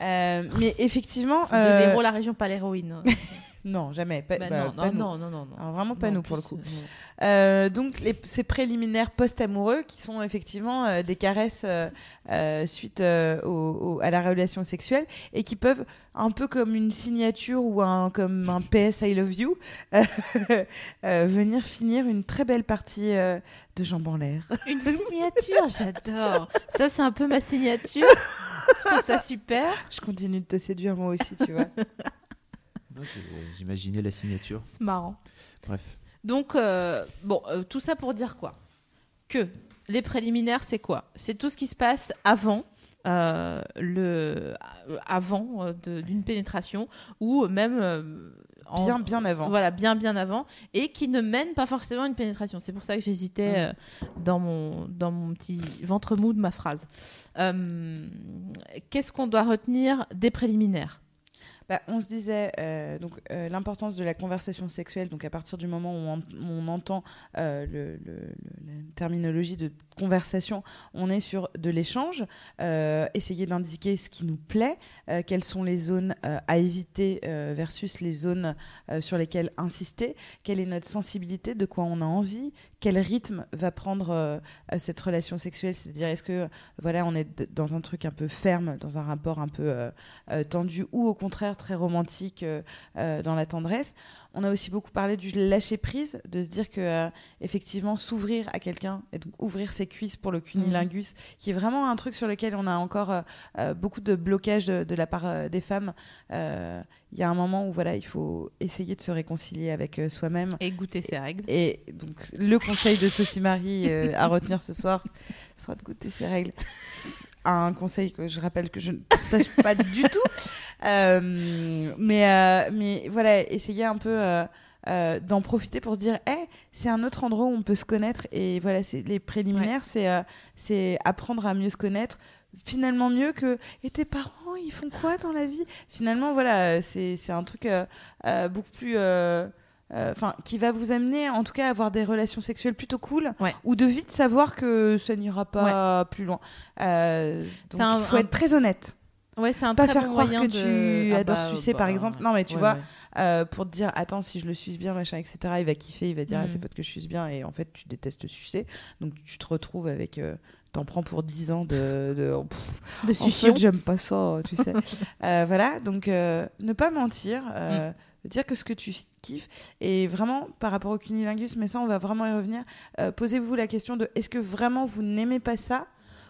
Euh, mais effectivement. De euh, l'héros, la région, pas l'héroïne. Non, jamais. Pas, Bah bah, non, pas non, nous. non, non, non, non. Alors, vraiment pas Non, nous pour le coup. euh. Euh, donc les- ces préliminaires post-amoureux qui sont effectivement euh, des caresses euh, euh, suite euh, au- au- à la relation sexuelle et qui peuvent un peu comme une signature ou un, comme un PS I love you euh, euh, venir finir une très belle partie euh, de jambes en l'air. Une signature, j'adore. Ça, c'est un peu ma signature. Je trouve ça super. Je continue de te séduire moi aussi, tu vois. J'imaginais la signature. C'est marrant. Bref. Donc, euh, bon, euh, tout ça pour dire quoi? Que les préliminaires, c'est quoi? C'est tout ce qui se passe avant. euh, le avant d'une pénétration ou même en- Bien, bien avant. voilà bien bien avant et qui ne mène pas forcément à une pénétration c'est pour ça que j'hésitais euh, dans mon dans mon petit ventre mou de ma phrase Euh, qu'est-ce qu'on doit retenir des préliminaires? Bah, on se disait euh, donc euh, l'importance de la conversation sexuelle. Donc à partir du moment où on, entend euh, le- la terminologie de conversation, on est sur de l'échange. essayer d'indiquer ce qui nous plaît, quelles sont les zones à éviter versus les zones sur lesquelles insister. Quelle est notre sensibilité, de quoi on a envie, quel rythme va prendre cette relation sexuelle. C'est-à-dire est-ce que voilà on est dans un truc un peu ferme, dans un rapport un peu tendu ou au contraire très romantique euh, euh, dans la tendresse. On a aussi beaucoup parlé du lâcher prise, de se dire que euh, effectivement s'ouvrir à quelqu'un et donc ouvrir ses cuisses pour le cunilingus, qui est vraiment un truc sur lequel on a encore euh, euh, beaucoup de blocage de, de la part des femmes. Il y a un moment où voilà il faut essayer de se réconcilier avec soi-même. et goûter ses règles Et donc, le conseil de Sophie Marie à retenir ce soir sera de goûter ses règles. Un conseil que je rappelle que je ne partage pas du tout. Euh, mais, euh, mais voilà, essayer un peu euh, euh, d'en profiter pour se dire hey, c'est un autre endroit où on peut se connaître. Et voilà, c'est les préliminaires, c'est euh, c'est apprendre à mieux se connaître. Finalement, mieux que. Et tes parents, ils font quoi dans la vie? Finalement, voilà, c'est un truc beaucoup plus. enfin, qui va vous amener en tout cas à avoir des relations sexuelles plutôt cool Ouais. ou de vite savoir que ça n'ira pas plus loin. Donc il faut un- être très honnête. Ouais c'est un Pas très faire bon croire moyen que de... tu Ah adores bah, sucer par bah, exemple. Non mais tu ouais, vois, ouais. euh, pour te dire attends si je le suce bien machin etc. Il va kiffer, il va dire Mm. c'est pas que je suce bien et en fait tu détestes sucer. Donc tu te retrouves avec euh, T'en prends pour 10 ans de, de, pff, de en fait, j'aime pas ça, tu sais. Euh, voilà, donc ne pas mentir, euh, dire que ce que tu kiffes. Et vraiment, par rapport au cunilingus, mais ça, on va vraiment y revenir, posez-vous la question de est-ce que vraiment vous n'aimez pas ça?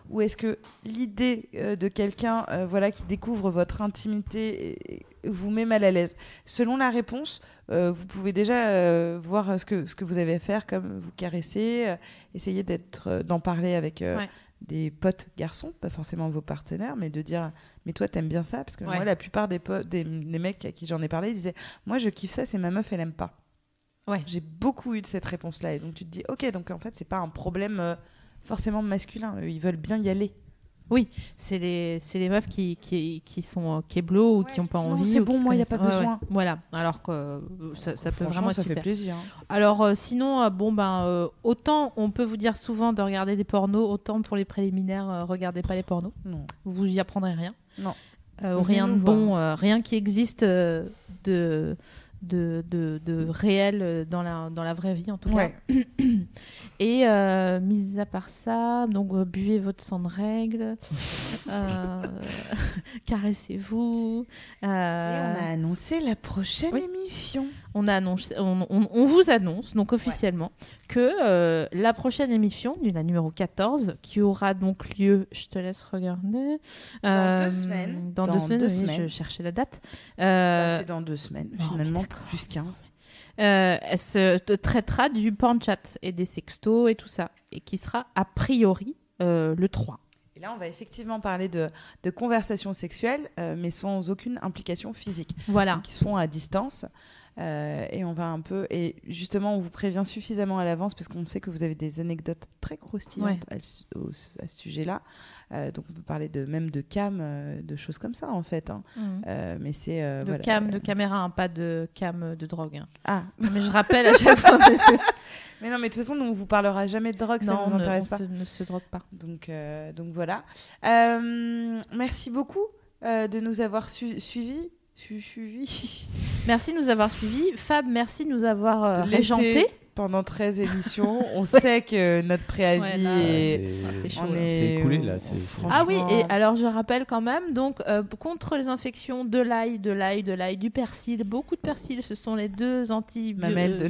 Ou est-ce que l'idée euh, de quelqu'un euh, voilà, qui découvre votre intimité vous met mal à l'aise? Selon la réponse, euh, vous pouvez déjà voir ce que, ce que vous avez à faire, comme vous caresser, essayer d'être, d'en parler avec, Ouais. des potes garçons, pas forcément vos partenaires, mais de dire mais toi t'aimes bien ça? Parce que Ouais. moi la plupart des, des, des mecs à qui j'en ai parlé ils disaient moi je kiffe ça, c'est ma meuf elle aime pas. Ouais. J'ai beaucoup eu de cette réponse-là et donc tu te dis ok donc en fait c'est pas un problème euh, forcément masculin, Eux, ils veulent bien y aller. C'est les, c'est les meufs qui, qui, qui sont kéblo ou Ouais, qui n'ont pas envie. c'est ou bon, moi, y a connaissent pas besoin. Voilà, alors que euh, ça, ça peut vraiment être ça super. fait plaisir. hein. Alors euh, sinon, euh, bon ben, euh, autant on peut vous dire souvent de regarder des pornos, autant pour les préliminaires, euh, regardez pas les pornos. Non. Vous y apprendrez rien. Non. Euh, rien de bon, euh, rien qui existe euh, de, de, de, de réel euh, dans la, dans la vraie vie en tout cas. Et euh, mis à part ça, donc euh, buvez votre sang de règle, euh, caressez-vous. Et on a annoncé la prochaine oui. émission. On, a annoncé, on, on- on vous annonce donc officiellement que euh, la prochaine émission, la numéro 14, qui aura donc lieu, je te laisse regarder. Dans deux semaines. Dans, deux semaines, deux oui, semaines. je cherchais la date. Bah, Euh, c'est dans deux semaines, non, finalement, plus 15. euh, elle se te traitera du porn chat et des sextos et tout ça, et qui sera a priori euh, le 3. Et là, on va effectivement parler de, de conversations sexuelles, euh, mais sans aucune implication physique, Voilà. qui se font à distance. Euh, et on va un peu. Et justement, on vous prévient suffisamment à l'avance parce qu'on sait que vous avez des anecdotes très croustillantes Ouais. à, ce- au- à ce sujet-là. Euh, donc, on peut parler de, même de cam, euh, de choses comme ça, en fait. hein. Mhm. Mais c'est. De voilà. cam, de caméra, hein, pas de cam de drogue. hein. Ah, mais je rappelle à chaque fois parce que mais non, mais de toute façon, nous, on vous parlera jamais de drogue, ça non, ne nous intéresse on pas. se- ne se drogue pas. Donc, donc voilà. Merci beaucoup euh, de nous avoir su- suivis. Su- suivis. Merci de nous avoir suivis. Fab, merci de nous avoir euh, régentés. Pendant 13 émissions. On sait que notre préavis Ouais, là, est. Ah, c'est chaud, on là. est- C'est écoulé, là, c'est- c'est- franchement- Ah oui, et alors je rappelle quand même, donc euh, contre les infections de l'ail, de l'ail, de l'ail, du persil, beaucoup de persil, ce sont les deux antibiotiques. Mamelles de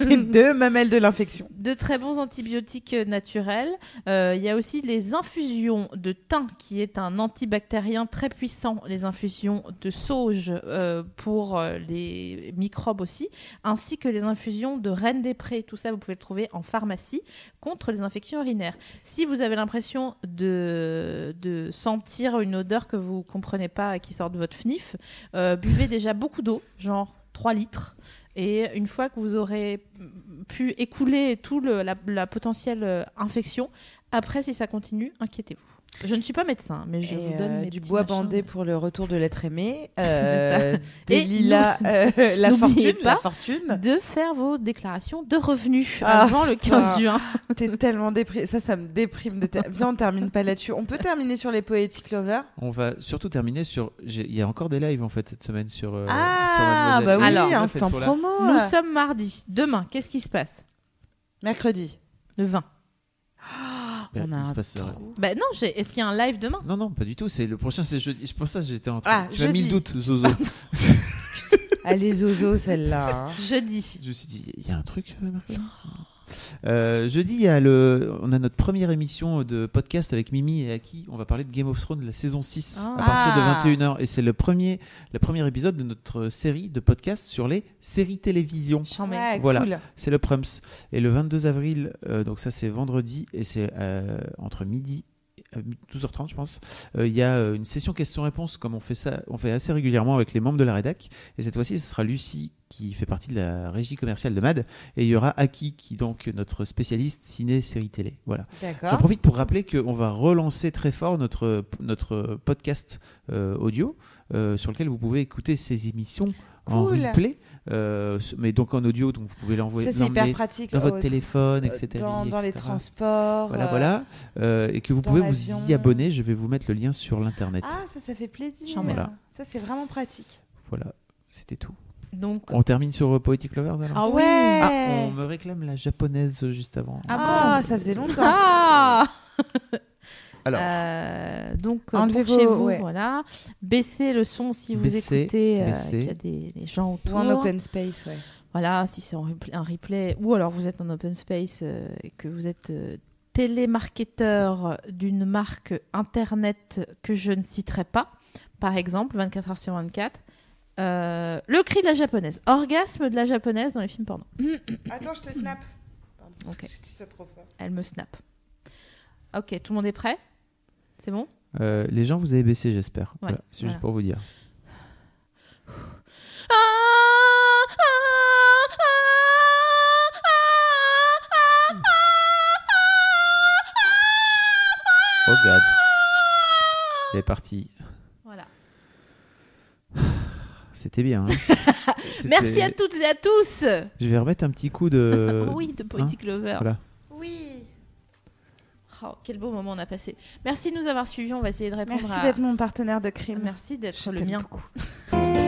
Les deux mamelles de l'infection. de très bons antibiotiques euh, naturels. Euh, Il y a aussi les infusions de thym, qui est un antibactérien très puissant, les infusions de sauge euh, pour euh, les microbes aussi, ainsi que les infusions de reine des prés. Tout ça, vous pouvez le trouver en pharmacie contre les infections urinaires. Si vous avez l'impression de, sentir une odeur que vous comprenez pas qui sort de votre fnif, euh, buvez déjà beaucoup d'eau, genre 3 litres. Et une fois que vous aurez pu écouler tout le- la, potentielle infection, après, si ça continue, inquiétez-vous. Je ne suis pas médecin, mais je Et, vous donne euh, mes du bois machins. bandé pour le retour de l'être aimé. C'est Euh, des Et lilas, euh, la fortune. pas La fortune. de faire vos déclarations de revenus Ah, avant le 15 putain. juin. T'es tellement déprimé. Ça, ça me déprime. De ter- Viens, on termine pas là-dessus. On peut terminer sur les Poetic Lovers? On va surtout terminer sur. Il y a encore des lives en fait cette semaine sur. euh, sur Ah, bah oui, Alors, instant là. promo. Nous sommes mardi. Demain, qu'est-ce qui se passe? Mercredi. Le 20. Ben, on a il se un passe, trou. Bah non, est-ce qu'il y a un live demain? Non, non, pas du tout. C'est le prochain, c'est jeudi. C'est pour ça que j'étais en train. Ah, tu m'as mis le jeudi. doute, Zozo. Allez, Zozo, celle-là. hein. Jeudi. Je me suis dit, il y a un truc. euh, mercredi Euh, jeudi, il y a le, on a notre première émission de podcast avec Mimi et Aki. On va parler de Game of Thrones, la saison 6, Ah. à partir Ah. de 21h. Et c'est le premier, le premier épisode de notre série de podcast sur les séries télévision. Ouais, Voilà. cool. C'est le Prums. Et le 22 avril, euh, donc ça c'est vendredi, et c'est euh, entre midi 12h30 je pense, euh, il y a euh, une session questions-réponses comme on fait ça, on fait assez régulièrement avec les membres de la rédac. Et cette fois-ci, ce sera Lucie qui fait partie de la régie commerciale de MAD, et il y aura Aki qui est donc notre spécialiste ciné, série télé. Voilà. J'en profite pour rappeler qu'on va relancer très fort notre, notre podcast euh, audio euh, sur lequel vous pouvez écouter ces émissions en replay, euh, mais donc en audio, donc vous pouvez l'envoyer dans votre euh, téléphone, etc. Dans, dans les transports. Voilà, euh, voilà. Euh, et que vous pouvez vous y abonner. Je vais vous mettre le lien sur l'internet. Ah, ça, ça fait plaisir. Voilà. Ça, c'est vraiment pratique. Voilà, c'était tout. Donc, On termine sur Poetic Lovers alors Ah ouais. Ah, on me réclame la japonaise juste avant. Ah, ça faisait longtemps. Ah Alors, euh, donc euh, enlevez vos, chez vous, voilà, baissez le son si vous écoutez euh, qu'il y a des, gens autour. Ou en open space, ouais. Voilà, si c'est un replay, ou alors vous êtes en open space euh, et que vous êtes télémarketeur d'une marque internet que je ne citerai pas, par exemple, 24 heures sur 24. le cri de la japonaise, orgasme de la japonaise dans les films porno. Attends, je te snap. Elle me snap. Ok, tout le monde est prêt? C'est bon? Euh, les gens vous avez baissé, j'espère. C'est juste pour vous dire. Oh god. C'est parti. Voilà. C'était bien. Hein. Merci à toutes et à tous. Je vais remettre un petit coup de. oui, de Poetic hein, Lover. Voilà. Oh, quel beau moment on a passé. Merci de nous avoir suivis. On va essayer de répondre. Merci d'être mon partenaire de crime. Merci d'être le mien.